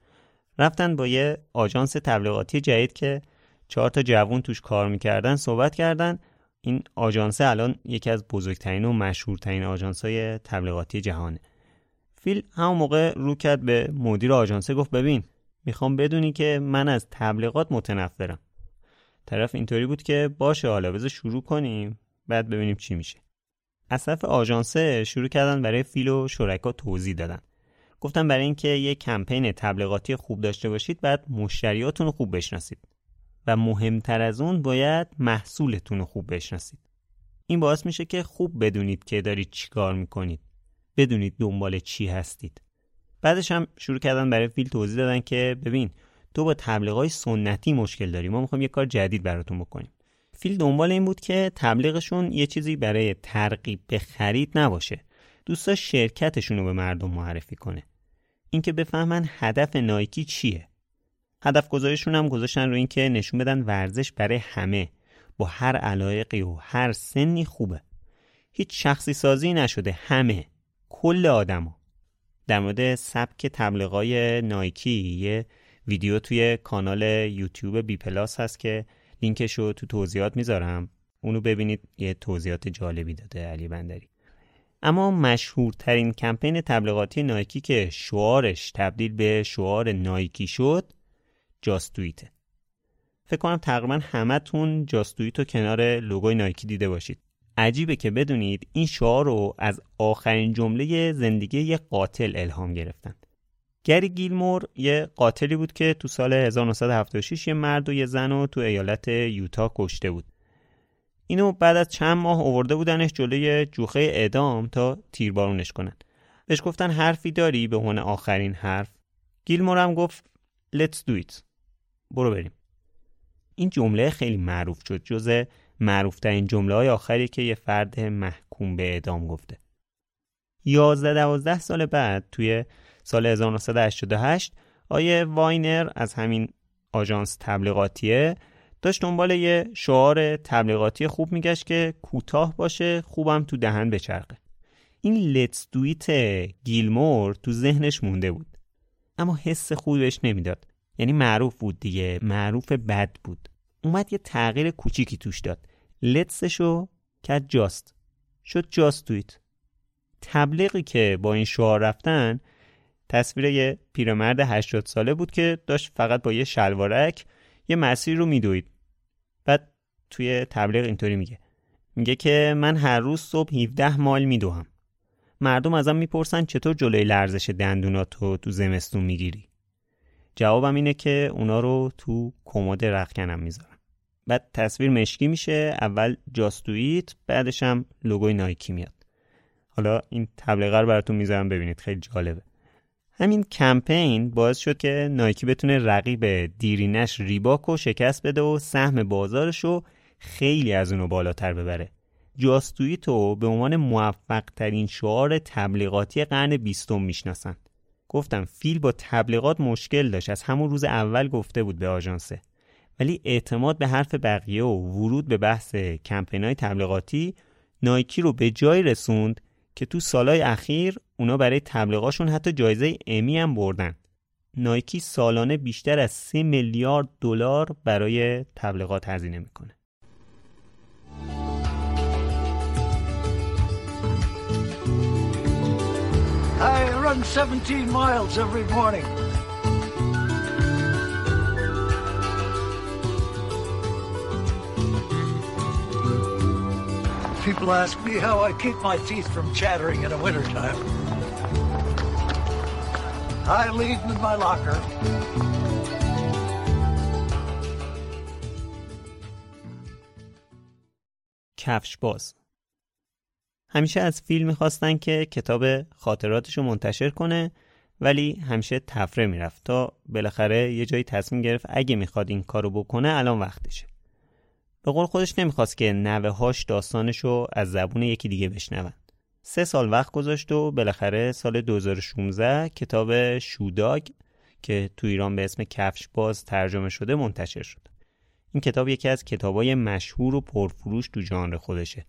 S3: رفتن با یه آژانس تبلیغاتی جدید که چهار تا جوون توش کار می‌کردن صحبت کردن. این آژانس الان یکی از بزرگترین و مشهورترین آژانس های تبلیغاتی جهانه فیل همون موقع رو کرد به مدیر آژانس گفت ببین می‌خوام بدونی که من از تبلیغات متنفرم. طرف اینطوری بود که باشه حالا بذار شروع کنیم بعد ببینیم چی میشه. از طرف آژانسه شروع کردن برای فیل و شرکا توضیح دادن. گفتن برای اینکه یه کمپین تبلیغاتی خوب داشته باشید بعد مشتریاتون رو خوب بشناسید. و مهمتر از اون باید محصولتون رو خوب بشناسید. این باعث میشه که خوب بدونید که دارید چیکار می‌کنید. بدونید دنبال چی هستید. بعدش هم شروع کردن برای فیل توضیح دادن که ببین تو با تبلیغای سنتی مشکل داری. ما می‌خوایم یه کار جدید براتون بکنیم. فیل دنبال این بود که تبلیغشون یه چیزی برای ترغیب به خرید نباشه. دوستا شرکتشون رو به مردم معرفی کنه. اینکه بفهمن هدف نایکی چیه. هدف گذاریشون هم گذاشتن رو اینکه نشون بدن ورزش برای همه. با هر علایقی و هر سنی خوبه. هیچ شخصی سازی نشده همه. کل آدما. در مورد سبک تبلیغای نایکی یه ویدیو توی کانال یوتیوب بی پلاس هست که لینکش رو تو توضیحات می‌ذارم. اونو ببینید یه توضیحات جالبی داده علی بندری. اما مشهورترین کمپین تبلیغاتی نایکی که شعارش تبدیل به شعار نایکی شد جاستویته فکر کنم تقریبا همتون جاستویت رو کنار لوگوی نایکی دیده باشید. عجیبه که بدونید این شعار رو از آخرین جمله زندگی یه قاتل الهام گرفتن. گری گیلمور یه قاتلی بود که تو سال 1976 یه مرد و یه زن رو تو ایالت یوتا کشته بود. اینو بعد از چند ماه آورده بودنش جلوی جوخه اعدام تا تیربارونش کنن. بهش گفتن حرفی داری به عنوان آخرین حرف. گیلمور هم گفت Let's do it. برو بریم. این جمله خیلی معروف شد جز معروفترین جمله های آخری که یه فرد محکوم به اعدام گفته. 11 12 سال بعد توی سال 1988 آیه واینر از همین آژانس تبلیغاتیه داشت دنبال یه شعار تبلیغاتی خوب میگشت که کوتاه باشه خوبم تو دهن بچرخه. این لتس دویت گیلمور تو ذهنش مونده بود. اما حس خوبی بهش نمی‌داد. یعنی معروف بود دیگه معروف بد بود. اومد یه تغییر کوچیکی توش داد. لتسشو کرد جاست. شد جاست دویت تبلیغی که با این شعار رفتن تصویر یه پیرمرد 80 ساله بود که داشت فقط با یه شلوارک یه مسیر رو میدوید. بعد توی تبلیغ اینطوری میگه. میگه که من هر روز صبح 17 مایل میدوهم. مردم ازم می‌پرسن چطور جلوی لرزش دندوناتو تو زمستون می‌گیری. جوابم اینه که اونا رو تو کمد رخکنم می‌ذارم. بعد تصویر مشکی میشه اول جاستویت بعدش هم لوگوی نایکی میاد. حالا این تبلیغه رو براتون می‌ذارم ببینید خیلی جالبه. همین کمپین باعث شد که نایکی بتونه رقیب دیرینش ریباک رو شکست بده و سهم بازارش رو خیلی از اونو بالاتر ببره. جاستویتو به عنوان موفق ترین شعار تبلیغاتی قرن بیستم می‌شناسن. گفتم فیل با تبلیغات مشکل داشت. از همون روز اول گفته بود به آژانسه. ولی اعتماد به حرف بقیه و ورود به بحث کمپین های تبلیغاتی نایکی رو به جای رسوند که تو سالهای اخیر اونا برای تبلیغاشون حتی جایزه امی هم بردن. نایکی سالانه بیشتر از 3 میلیارد دلار برای تبلیغات هزینه می‌کنه.
S13: run 17 miles every morning. People ask me how I keep my teeth from chattering in the wintertime. I leave them in my locker.
S3: کفش باز همیشه از فیل می‌خواستن که کتاب خاطراتش رو منتشر کنه ولی همیشه تفره می‌رفت تا بالاخره یه جایی تصمیم گرفت اگه می‌خواد این کارو بکنه الان وقتشه. به قول خودش نمی‌خواست که نوه هاش داستانش رو از زبون یکی دیگه بشنون. سه سال وقت گذاشت و بالاخره سال 2016 کتاب شوداگ که تو ایران به اسم کفش باز ترجمه شده منتشر شد. این کتاب یکی از کتابای مشهور و پرفروش تو ژانر خودشه.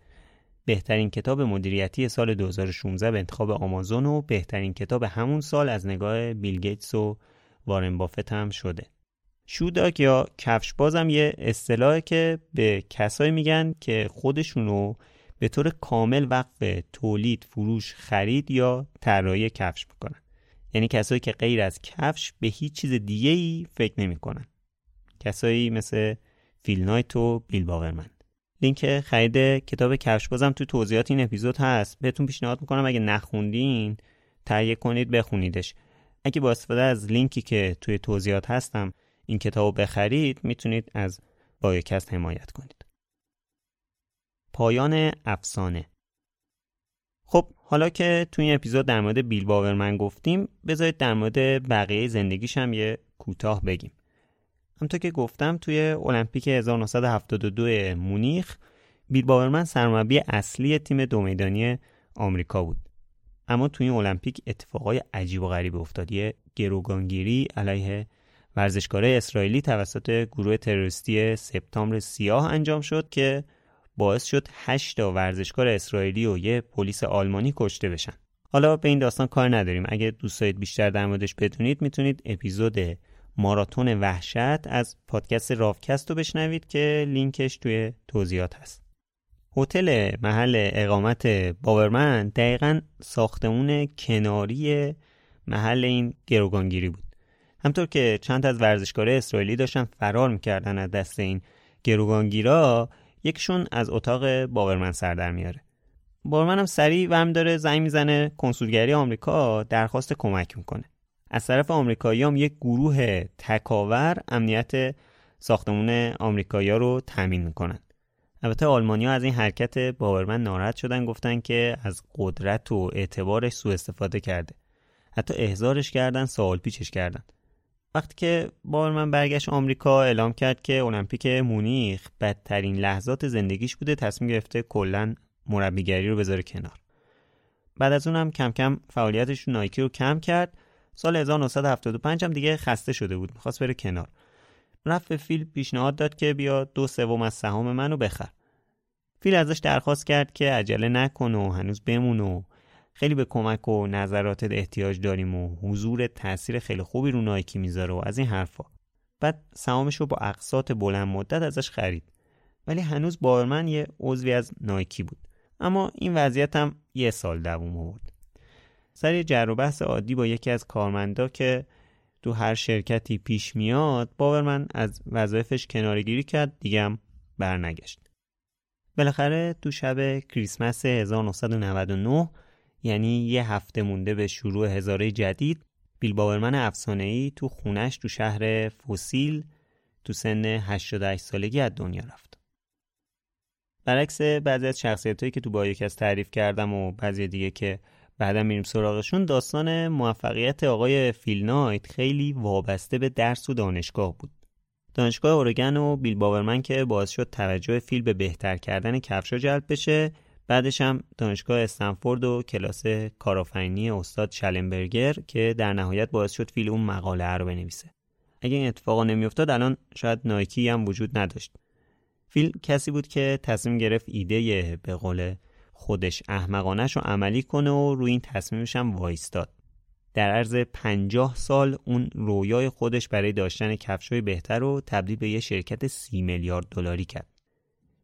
S3: بهترین کتاب مدیریتی سال 2016 به انتخاب آمازون و بهترین کتاب همون سال از نگاه بیل گیتس و وارن بافت هم شده. شوداک یا کفش بازم یه اصطلاحه که به کسایی میگن که خودشونو به طور کامل وقف تولید، فروش، خرید یا طراحی کفش می‌کنن. یعنی کسایی که غیر از کفش به هیچ چیز دیگه ای فکر نمی‌کنن. کسایی مثل فیل نایت و بیل باورمن. لینک خرید کتاب کفش بازم تو توضیحات این اپیزود هست. بهتون پیشنهاد می‌کنم اگه نخوندین تهیه کنید بخونیدش. اگه با استفاده از لینکی که توی توضیحات هستم این کتاب رو بخرید می‌تونید از بایوکست حمایت کنید. پایان افسانه. خب حالا که توی این اپیزود در مورد بیل باورمن گفتیم بذارید در مورد بقیه زندگیش هم یه کوتاه بگیم. همطور که گفتم توی المپیک 1972 مونیخ بیل باورمن سرمربی اصلی تیم دو میدانی آمریکا بود. اما توی این المپیک اتفاقای عجیب و غریب افتاد. یه گروگانگیری علیه ورزشکار اسرائیلی توسط گروه تروریستی سپتامبر سیاه انجام شد که باعث شد 8 تا ورزشکار اسرائیلی و یه پلیس آلمانی کشته بشن. حالا به این داستان کار نداریم. اگه دوست دارید بیشتر در موردش بدونید می‌تونید اپیزود ماراتون وحشت از پادکست رافکست رو بشنوید که لینکش توی توضیحات هست. هتل محل اقامت باورمن دقیقا ساختمون کناری محل این گروگانگیری بود. همطور که چند از ورزشکار اسرائیلی داشتن فرار می‌کردن از دست این گروگانگیرا یکشون از اتاق باورمن سر در میاره. باورمن هم سریع ورم داره زنگ می‌زنه کنسولگری آمریکا درخواست کمک می‌کنه. از طرف آمریکایی هم یک گروه تکاور امنیت ساختمون آمریکایی رو تامین می‌کنن. البته آلمانیا از این حرکت باورمن ناراحت شدن گفتن که از قدرت و اعتبارش سوء استفاده کرده. حتی احضارش کردن سوال پیچش کردن. وقتی که باورمن برگشت آمریکا اعلام کرد که المپیک مونیخ بدترین لحظات زندگیش بوده تصمیم گرفته کلا مربیگری رو بذاره کنار. بعد از اونم کم کم فعالیتش رو نایکی رو کم کرد. سال 1975 هم دیگه خسته شده بود. می‌خواست بره کنار. رفت به فیل پیشنهاد داد که بیا دو سوم از سهام منو بخر. فیل ازش درخواست کرد که عجله نکن و هنوز بمون و خیلی به کمک و نظراتت احتیاج داریم و حضور تاثیر خیلی خوبی رو نایکی می‌ذاره و از این حرفا. بعد سهامش رو با اقساط بلند مدت ازش خرید. ولی هنوز بارمن یه عضوی از نایکی بود. اما این وضعیت هم یه سال دووم آورد. سر جر و بحث عادی با یکی از کارمندا که تو هر شرکتی پیش میاد باورمن از وظایفش کنارگیری کرد دیگه هم برنگشت بالاخره تو شب کریسمس 1999 یعنی یه هفته مونده به شروع هزاره جدید بیل باورمن افسانه‌ای تو خونش تو شهر فوسیل تو سن 88 سالگی از دنیا رفت. برعکس بعضی از شخصیتایی که تو بایوکس تعریف کردم و بعضی دیگه که بعدا میریم سراغشون. داستان موفقیت آقای فیل نایت خیلی وابسته به درس و دانشگاه بود. دانشگاه اورگن و بیل باورمن که باعث شد توجه فیل به بهتر کردن کفشا جلب بشه. بعدش هم دانشگاه استنفورد و کلاس کارآفرینی استاد شلنبرگر که در نهایت باعث شد فیل اون مقاله رو بنویسه. اگه این اتفاقا نمیافتاد الان شاید نایکی هم وجود نداشت. فیل کسی بود که تصمیم گرفت ایده به قول خودش احمقانش رو عملی کنه و روی این تصمیمش هم وایستاد. در عرض پنجاه سال اون رویای خودش برای داشتن کفشای بهتر رو تبدیل به یه شرکت سی میلیارد دلاری کرد.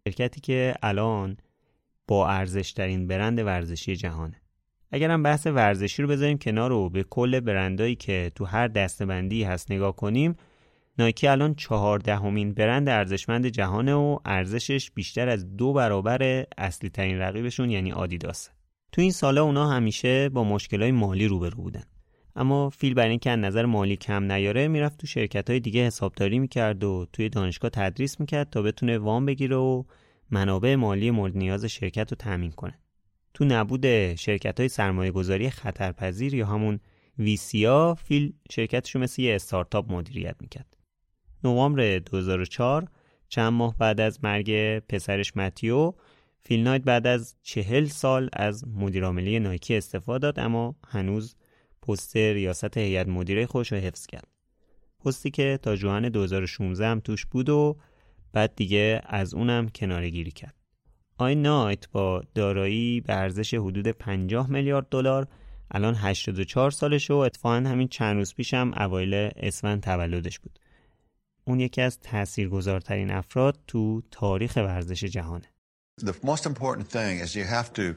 S3: شرکتی که الان با ارزشترین برند ورزشی جهانه. اگرم بحث ورزشی رو بذاریم کنار و به کل برندایی که تو هر دستبندی هست نگاه کنیم نایکی الان چهاردهمین برند ارزشمند جهانه و ارزشش بیشتر از دو برابر اصلی ترین رقیبشون یعنی آدیداسه تو این سالا اونا همیشه با مشکلای مالی روبرو بودن اما فیل برای اینکه از نظر مالی کم نیاره می‌رفت تو شرکت های دیگه حسابداری می‌کرد و توی دانشگاه تدریس می‌کرد تا بتونه وام بگیره و منابع مالی مورد نیاز شرکت رو تامین کنه. تو نبود شرکت های سرمایه گذاری خطرپذیر یا همون ویسیا فیل شرکتشو مثل یه استارتاپ مدیریت می‌کرد. نوامبر 2004 چند ماه بعد از مرگ پسرش متیو فیل نایت بعد از چهل سال از مدیرعاملی نایکی استفاده داد اما هنوز پست ریاست هیئت مدیره خودش رو حفظ کرد. پستی که تا جوان 2016 هم توش بود و بعد دیگه از اونم کناره گیری کرد. آی نایت با دارایی به ارزش حدود 50 میلیارد دلار الان 84 سالشه و اتفاقا همین چند روز پیش هم اوایل اسفند تولدش بود. اون یکی از تاثیرگذارترین افراد تو تاریخ ورزش جهانه.
S5: The most important thing is you have to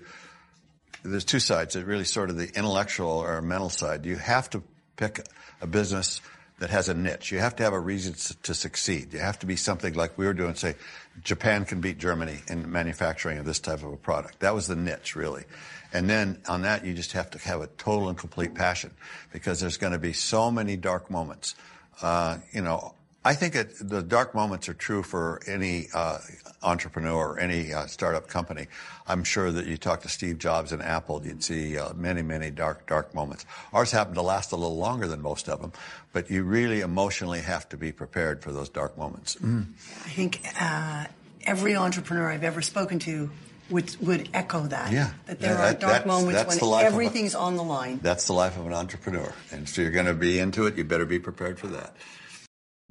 S5: there's two sides, really sort of the intellectual or mental side. You have to pick a business that has a niche. You have to have a reason to succeed. You have to be something like we were doing, say, Japan can beat Germany in manufacturing of this type of a product. That was the niche, really. And then on that, you just have to have a total and complete passion because there's going to be so many dark moments. Uh, you know, I think it, the dark moments are true for any uh, entrepreneur or any uh, startup company. I'm sure that you talk to Steve Jobs and Apple, you'd see uh, many, many dark, dark moments. Ours happen to last a little longer than most of them, but you really emotionally have to be prepared for those dark moments. Mm.
S14: I think uh, every entrepreneur I've ever spoken to would would echo that.
S5: Yeah,
S14: that there
S5: that,
S14: are dark
S5: that's,
S14: moments
S5: that's
S14: when everything's
S5: a,
S14: on the line.
S5: That's the life of an entrepreneur, and so you're going to be into it. You better be prepared for that.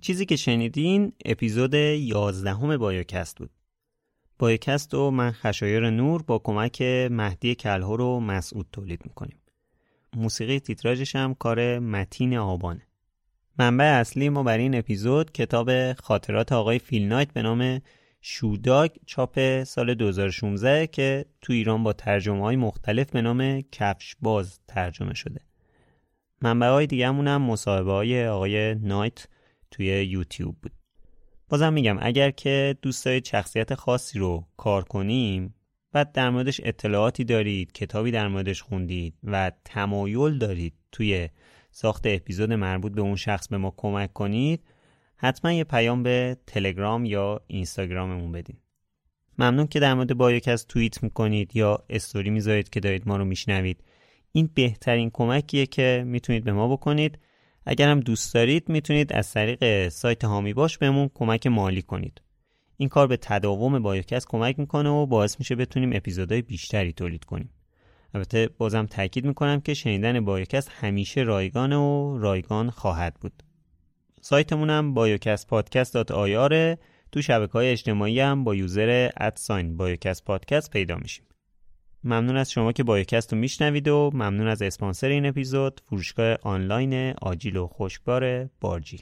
S3: چیزی که شنیدین اپیزود 11 بایوکست بود. بایوکست و من خشایر نور با کمک مهدی کلهور و مسعود تولید می‌کنیم. موسیقی تیتراژش هم کار متین آبانه. منبع اصلی ما برای این اپیزود کتاب خاطرات آقای فیل نایت به نام شوداگ چاپ سال 2016 که تو ایران با ترجمه های مختلف به نام کفش باز ترجمه شده. منبع های دیگه هم مصاحبه های آقای نایت توی یوتیوب بود. بازم میگم اگر که دوست دارید شخصیت خاصی رو کار کنیم بعد در موردش اطلاعاتی دارید کتابی در موردش خوندید و تمایل دارید توی ساخت اپیزود مربوط به اون شخص به ما کمک کنید حتما یه پیام به تلگرام یا اینستاگراممون بدین. ممنون که در مورد بایوکست توییت می‌کنید یا استوری می‌ذارید که دارید ما رو میشنوید. این بهترین کمکیه که می‌تونید به ما بکنید. اگر هم دوست دارید می‌تونید از طریق سایت حامی باش بهمون کمک مالی کنید. این کار به تداوم بایوکست کمک می‌کنه و باعث میشه بتونیم اپیزودهای بیشتری تولید کنیم. البته بازم تاکید می‌کنم که شنیدن بایوکست همیشه رایگان و رایگان خواهد بود. سایتمون هم بایوکست پادکست تو شبکه های اجتماعی هم با user at sign بایوکست پادکست پیدا میشیم. ممنون از شما که بایوکست رو میشنوید و ممنون از اسپانسر این اپیزود فروشگاه آنلاین آجیل و خوشبار بارجیل.